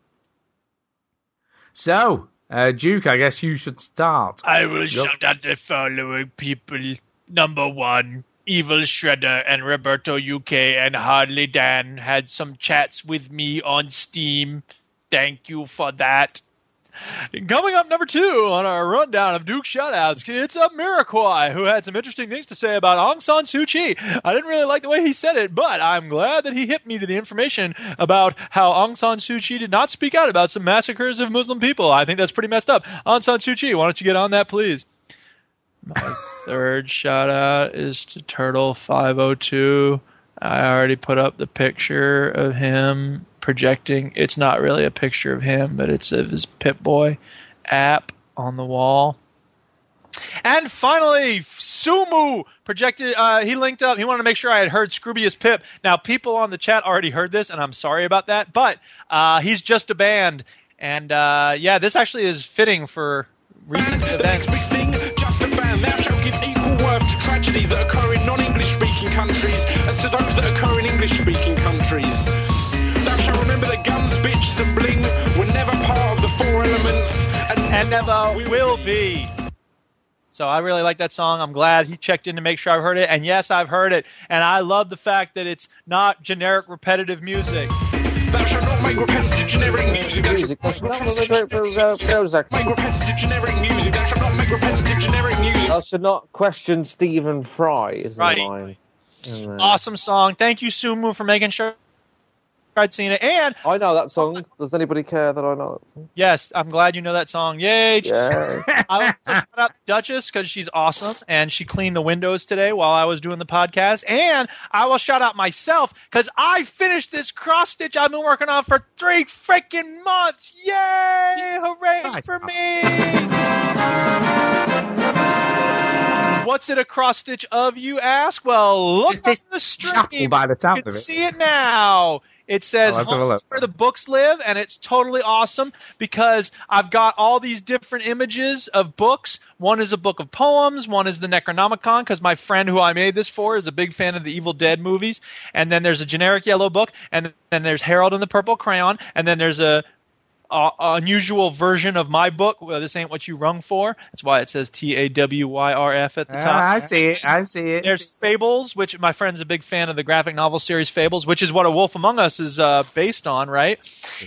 So, uh, Duke, I guess you should start. I will Yep. shout out the following people. Number one, Evil Shredder and Roberto UK and Hardly Dan had some chats with me on Steam. Thank you for that. Coming up number two on our rundown of Duke shoutouts, it's a Miraquai who had some interesting things to say about Aung San Suu Kyi. I didn't really like the way he said it, but I'm glad that he hit me to the information about how Aung San Suu Kyi did not speak out about some massacres of Muslim people. I think that's pretty messed up. Aung San Suu Kyi, why don't you get on that, please? My third shout out is to Turtle502. I already put up the picture of him projecting. It's not really a picture of him, but it's of his Pip Boy app on the wall. And finally, Sumu projected. Uh, he linked up. He wanted to make sure I had heard Scroobius Pip. Now, people on the chat already heard this, and I'm sorry about that. But uh, he's just a band, and uh, yeah, this actually is fitting for recent events. Tragedies that occur in non-English speaking countries as to those that occur in English speaking countries. Guns, bitches and bling were never part of the four elements and, and never will be. So I really like that song. I'm glad he checked in to make sure I've heard it. And yes, I've heard it. And I love the fact that it's not generic repetitive music. Thou shalt not make repetitive generic music. Thou shalt Music. That's not make repetitive generic music. Thou shalt not make repetitive generic music. I should not question Stephen Fry. Is Right. line. Awesome song. Thank you, Sumu, for making sure I'd seen it. And I know that song. Does anybody care that I know that song? yes, I'm glad you know that song. Yay! Yeah. I want to shout out Duchess because she's awesome and she cleaned the windows today while I was doing the podcast. And I will shout out myself because I finished this cross stitch I've been working on for three freaking months. Yay! Hooray for me! What's it a cross stitch of, you ask? Well, look It's on this the chapel stream. by the You can of it. see it now. It says let's have a "Home is where the books live, and it's totally awesome because I've got all these different images of books. One is a book of poems, one is the Necronomicon, because my friend who I made this for is a big fan of the Evil Dead movies. And then there's a generic yellow book, and then there's Harold and the Purple Crayon, and then there's a uh, unusual version of my book. Well, this ain't what you rung for. That's why it says T A W Y R F at the top. Ah, I see it. I see it. There's Fables, which my friend's a big fan of the graphic novel series Fables, which is what A Wolf Among Us is uh, based on, right?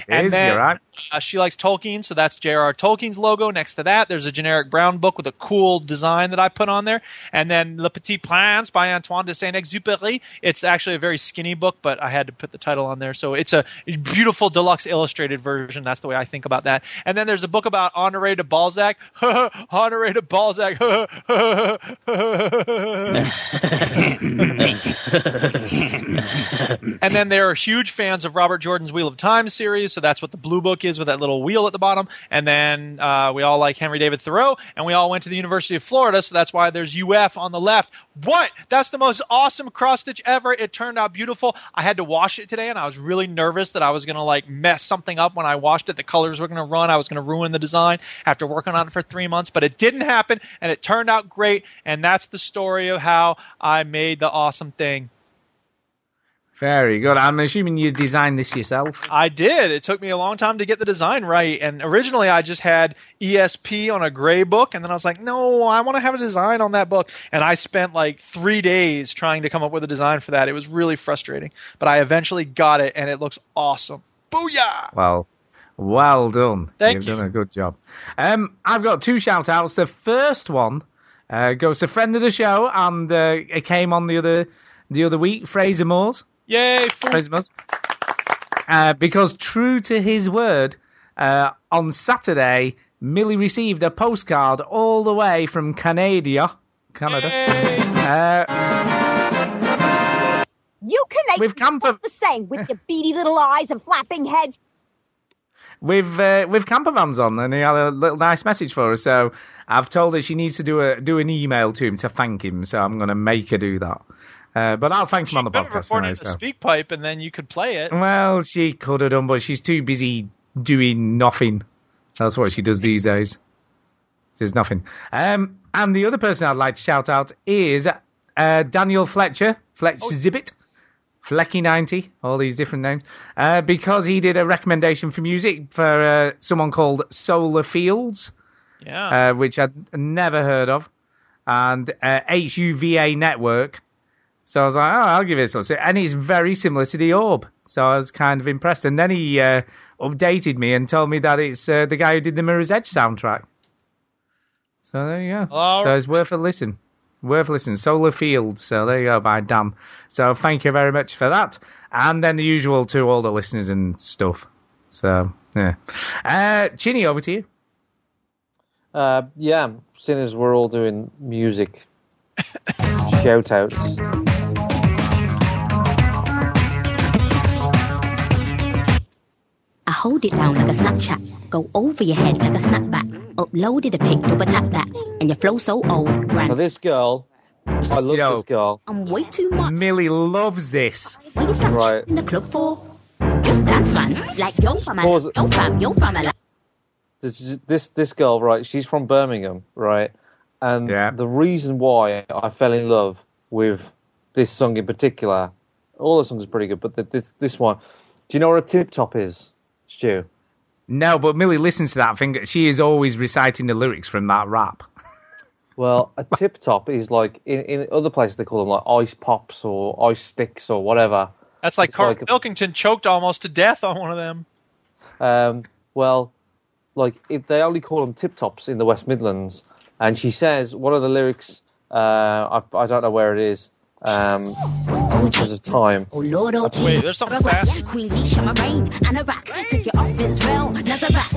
It is, you're right. Uh, she likes Tolkien, so that's J.R.R. Tolkien's logo. Next to that, there's a generic brown book with a cool design that I put on there. And then Le Petit Prince by Antoine de Saint-Exupéry. It's actually a very skinny book, but I had to put the title on there. So it's a beautiful deluxe illustrated version. That's the way I think about that. And then there's a book about Honoré de Balzac. Honoré de Balzac. and then they're huge fans of Robert Jordan's Wheel of Time series, so that's what the blue book is with that little wheel at the bottom. And then uh, we all like Henry David Thoreau, and we all went to the University of Florida, so that's why there's UF on the left. What? That's the most awesome cross stitch ever. It turned out beautiful. I had to wash it today, and I was really nervous that I was gonna like mess something up when I washed it. The colors were gonna run. I was gonna ruin the design after working on it for three months, but it didn't happen, and it turned out great. And that's the story of how I made the awesome thing. Very good. I'm assuming you designed this yourself. I did. It took me a long time to get the design right. And originally I just had ESP on a gray book. And then I was like, no, I want to have a design on that book. And I spent like three days trying to come up with a design for that. It was really frustrating. But I eventually got it and it looks awesome. Booyah! Well, well done. Thank You've you. done a good job. Um, I've got two shout outs. The first one uh, goes to friend of the show and uh, it came on the other the other week, Fraser Moores. Yay! Fool. Fraser Uh, because true to his word, uh, on Saturday, Millie received a postcard all the way from Canada. Canada. Uh, You can With camper- the same with your beady little eyes and flapping heads. with uh, with campervans on, and he had a little nice message for her. So I've told her she needs to do a do an email to him to thank him. So I'm going to make her do that. Uh, but I'll thank him on the Could have podcast. recorded Anyway, a so. speak pipe and then you could play it. Well, she could have done, but she's too busy doing nothing. That's what she does these days. There's nothing. Um, and the other person I'd like to shout out is uh, Daniel Fletcher, Fletch Zibbit, Flecky90, all these different names, uh, because he did a recommendation for music for uh, someone called Solar Fields, Yeah. uh, which I'd never heard of, and uh, HUVA Network. So I was like, oh, I'll give it a listen. And it's very similar to the Orb. So I was kind of impressed. And then he uh, updated me and told me that it's uh, the guy who did the Mirror's Edge soundtrack. So there you go. All so it's worth a listen. Worth a listen. Solar Fields. So there you go, by Dan. So thank you very much for that. And then the usual to all the listeners and stuff. So, yeah. Uh, Chinny, over to you. Uh, yeah, seeing as we're all doing music shout outs. Hold it down like a Snapchat. Go over your head like a snapback. Uploaded a pic, double tap that. And your flow so old, Now, this girl, I love Yo. this girl. I'm way too much. Millie loves this. What you stop Right. in the club for? Just dance, man. Like yo from a, Pause. yo from, yo from a. This, this this girl, right? She's from Birmingham, right? And Yeah. the reason why I fell in love with this song in particular, all the songs are pretty good, but the, this this one. Do you know what a tip top is, Stu? No, but Millie listens to that thing. She is always reciting the lyrics from that rap. Well, a tip top is like in, in other places they call them like ice pops or ice sticks or whatever. That's like It's Carl like a- Pilkington choked almost to death on one of them. Um, well, like if they only call them tip tops in the West Midlands, and she says one of the lyrics. Uh, I, I don't know where it is. Um, in terms of time. Oh Lord, oh Wait, there's something fast. Queen Leash, I'm a and a rock. Take you off Israel, Nazareth.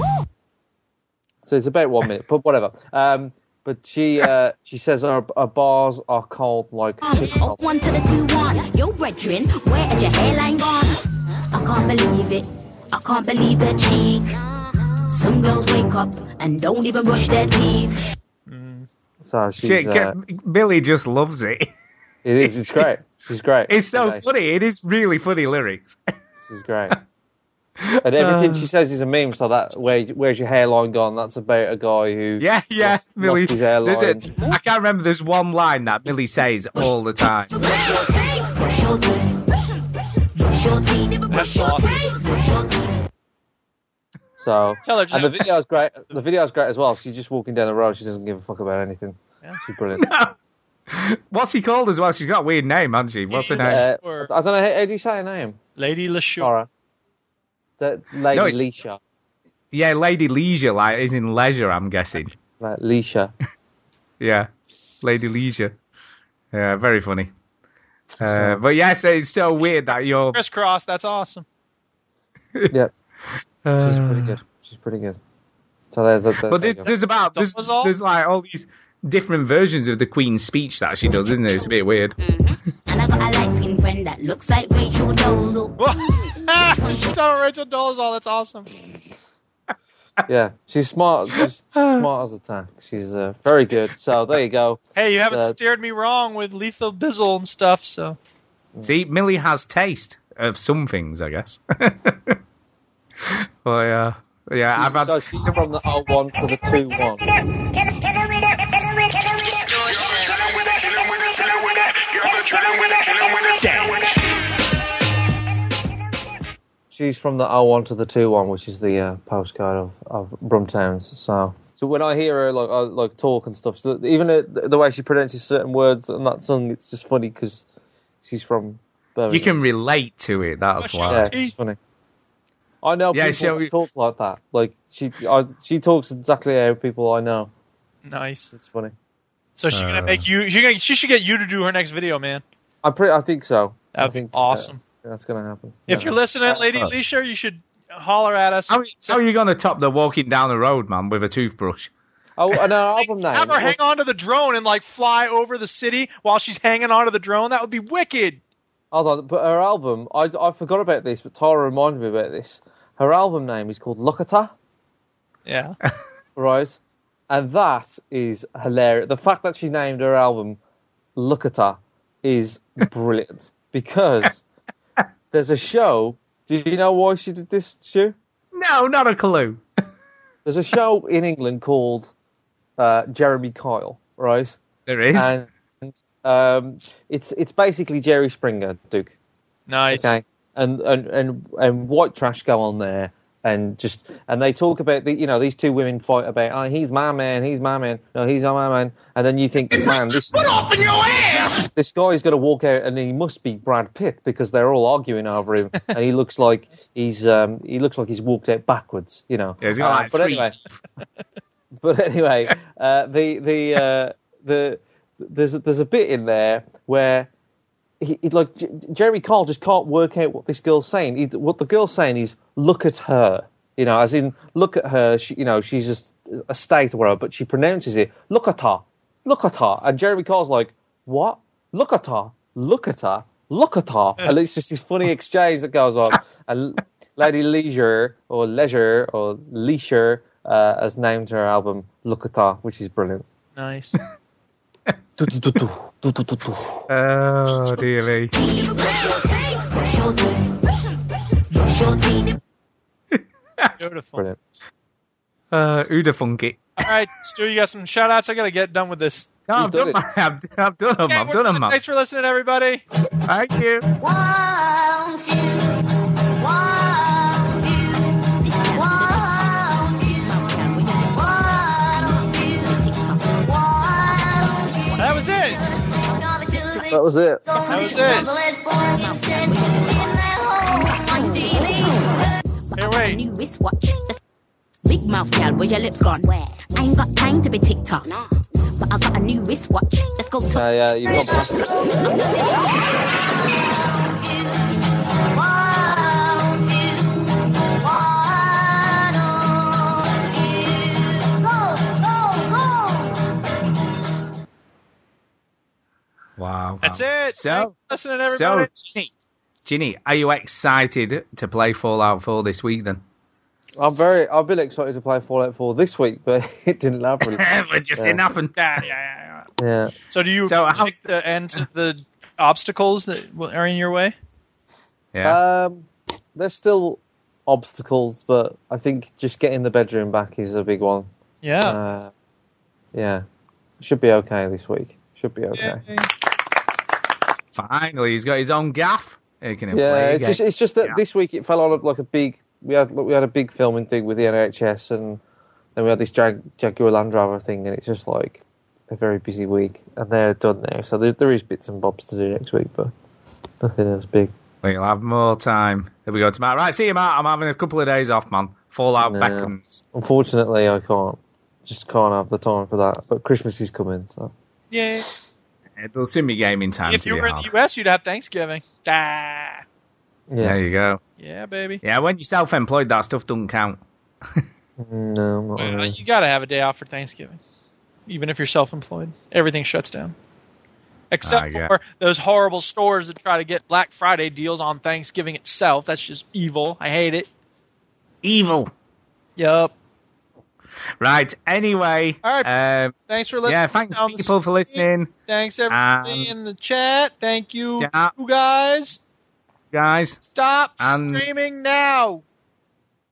So it's about one minute, but whatever. Um, but she uh, she says our, our bars are called like tip Oh, tops. one to the two, one. Yo, brethren, where is your hairline gone? I can't believe it. I can't believe the cheek. Some girls wake up and don't even brush their teeth. So she's She, uh, Millie just loves it. it is it's great. She's great. It's so Nice. funny. It is really funny lyrics. She's great. And everything Uh. she says is a meme. So that where where's your hairline gone? That's about a guy who Yeah, yeah, lost, Millie. lost his There's hairline. a, I can't remember. There's one line that Millie says all the time. So Tell her and the just- video's great. The video's great as well. She's just walking down the road. She doesn't give a fuck about anything. She's brilliant. What's he called as well? She's got a weird name, hasn't she? What's her name? Uh, I don't know. How, how do you say her name? Lady LaShore. Laura. That lady No, it's- Leisha. yeah, Lady Leshurr, like is in leisure. I'm guessing. Like Leisha. Yeah, Lady Leshurr. Yeah, very funny. Uh, but yes, it's so weird that you're. Crisscross, that's awesome. yeah. She's pretty Uh, good. She's pretty good. So there's, there's, But there there's, there's about there's, Dolezal? there's like all these different versions of the Queen's speech that she does, isn't it? It's a bit weird. And I got a light skinned friend that looks like Rachel Dolezal. Talking about Rachel Dolezal, that's awesome. So- and the, video's great. The, the video's great as well. She's just walking down the road. She doesn't give a fuck about anything. Yeah. Yeah, she's smart. She's smart as a tank. She's uh, very good. So there you go. Hey, you haven't Uh, steered me wrong with Lethal Bizzle and stuff, so. See, Millie has taste of some things, I guess. well, yeah, yeah. I've had. So she's from the old 01 to the 2-1. She's from the 01 to the 2-1, which is the uh, postcode of, of Brumtowns. So, so when I hear her like uh, like talk and stuff, so even uh, the, the way she pronounces certain words in that song, it's just funny because she's from Birmingham. You can relate to it. That's why. Yeah, it's funny. I know Yeah, people so- that talk like that. Like she, I, she talks exactly how people I know. Nice. It's funny. So she's gonna Uh. make you. She, gonna, she should get you to do her next video, man. I pre- I think so. That'd I think be awesome. That's gonna happen. If Yeah. you're listening, Lady Uh. Alicia, you should holler at us. How, how are you going to top the walking down the road, man, with a toothbrush? Oh, and our album name. Have her hang on to the drone and like fly over the city while she's hanging onto the drone. That would be wicked. Hold on, but her album, I, I forgot about this, but Tara reminded me about this. Her album name is called Lookata, Yeah. right? And that is hilarious. The fact that she named her album Lookata is brilliant because there's a show. Do you know why she did this, Stu? No, not a clue. There's a show in England called uh, Jeremy Kyle, right? There is. And um, it's it's basically Jerry Springer, Duke. Nice. Okay. And and and and white trash go on there and just and they talk about the you know these two women fight about oh he's my man he's my man no he's my man and then you think man this put off in your ass! this guy's going to walk out and he must be Brad Pitt because they're all arguing over him and he looks like he's um he looks like he's walked out backwards you know Yeah, Uh, like but anyway but anyway uh, the the uh, the there's there's a bit in there where he, he like J- Jeremy Carl just can't work out what this girl's saying. He, what the girl's saying is, "Look at her," you know, as in, "Look at her." She, you know, she's just a state or whatever, but she pronounces it, "Look at her, look at her," and Jeremy Carl's like, "What? Look at her, look at her, look at her," and it's just this funny exchange that goes on. And Lady Leshurr or Leisure or Leisure uh, has named her album "Look at Her," which is brilliant. Nice. Oh, dearly. Beautiful. Brilliant. Uh, Uda Funky. All right, Stu, you got some shout outs? I got to get done with this. No, I've done, my, I've, I've done them. Yeah, I've we're done them, done. man. Thanks for listening, everybody. Thank you. That was it. That was it. That was it. Here, wait. New wristwatch. Just Big mouth gal, where your lips gone? Where? I ain't got time to be TikTok. But I got a new wristwatch. Let's go to Uh, yeah, you've got Wow. That's it. So, listening, everybody. Chinny, Chinny, are you excited to play Fallout 4 this week then? I'm very. I've been excited to play Fallout 4 this week, but it didn't happen. it just Yeah. didn't happen. Yeah, yeah, yeah. yeah. Yeah. So, do you So take how's- the end of the obstacles that are in your way? Yeah. Um, there's still obstacles, but I think just getting the bedroom back is a big one. Yeah. Uh, yeah. Should be okay this week. Should be okay. Finally, he's got his own gaff. He can Yeah, it's just it's just that Yeah. this week it fell on like a big. We had we had a big filming thing with the NHS, and then we had this Jag, Jaguar Land Rover thing, and it's just like a very busy week, and they're done now. So there, there is bits and bobs to do next week, but nothing as big. We'll have more time. There we go to Matt. Right, see you, Matt. I'm having a couple of days off, man. Fallout No. beckons. Unfortunately, I can't. Just can't have the time for that. But Christmas is coming, so Yeah. There'll soon be gaming time If to you be were in the U.S., you'd have Thanksgiving. Ah. There you go. Yeah, baby. Yeah, when you're self-employed, that stuff doesn't count. no, Well, really. you got to have a day off for Thanksgiving, even if you're self-employed. Everything shuts down, except yeah. for those horrible stores that try to get Black Friday deals on Thanksgiving itself. That's just evil. I hate it. Evil. Yup. Right. Anyway. All right. Um, Thanks for listening. yeah. Thanks people for listening, Thanks everybody Um, in the chat. Thank you, yeah. you guys. Guys. Stop And- streaming now.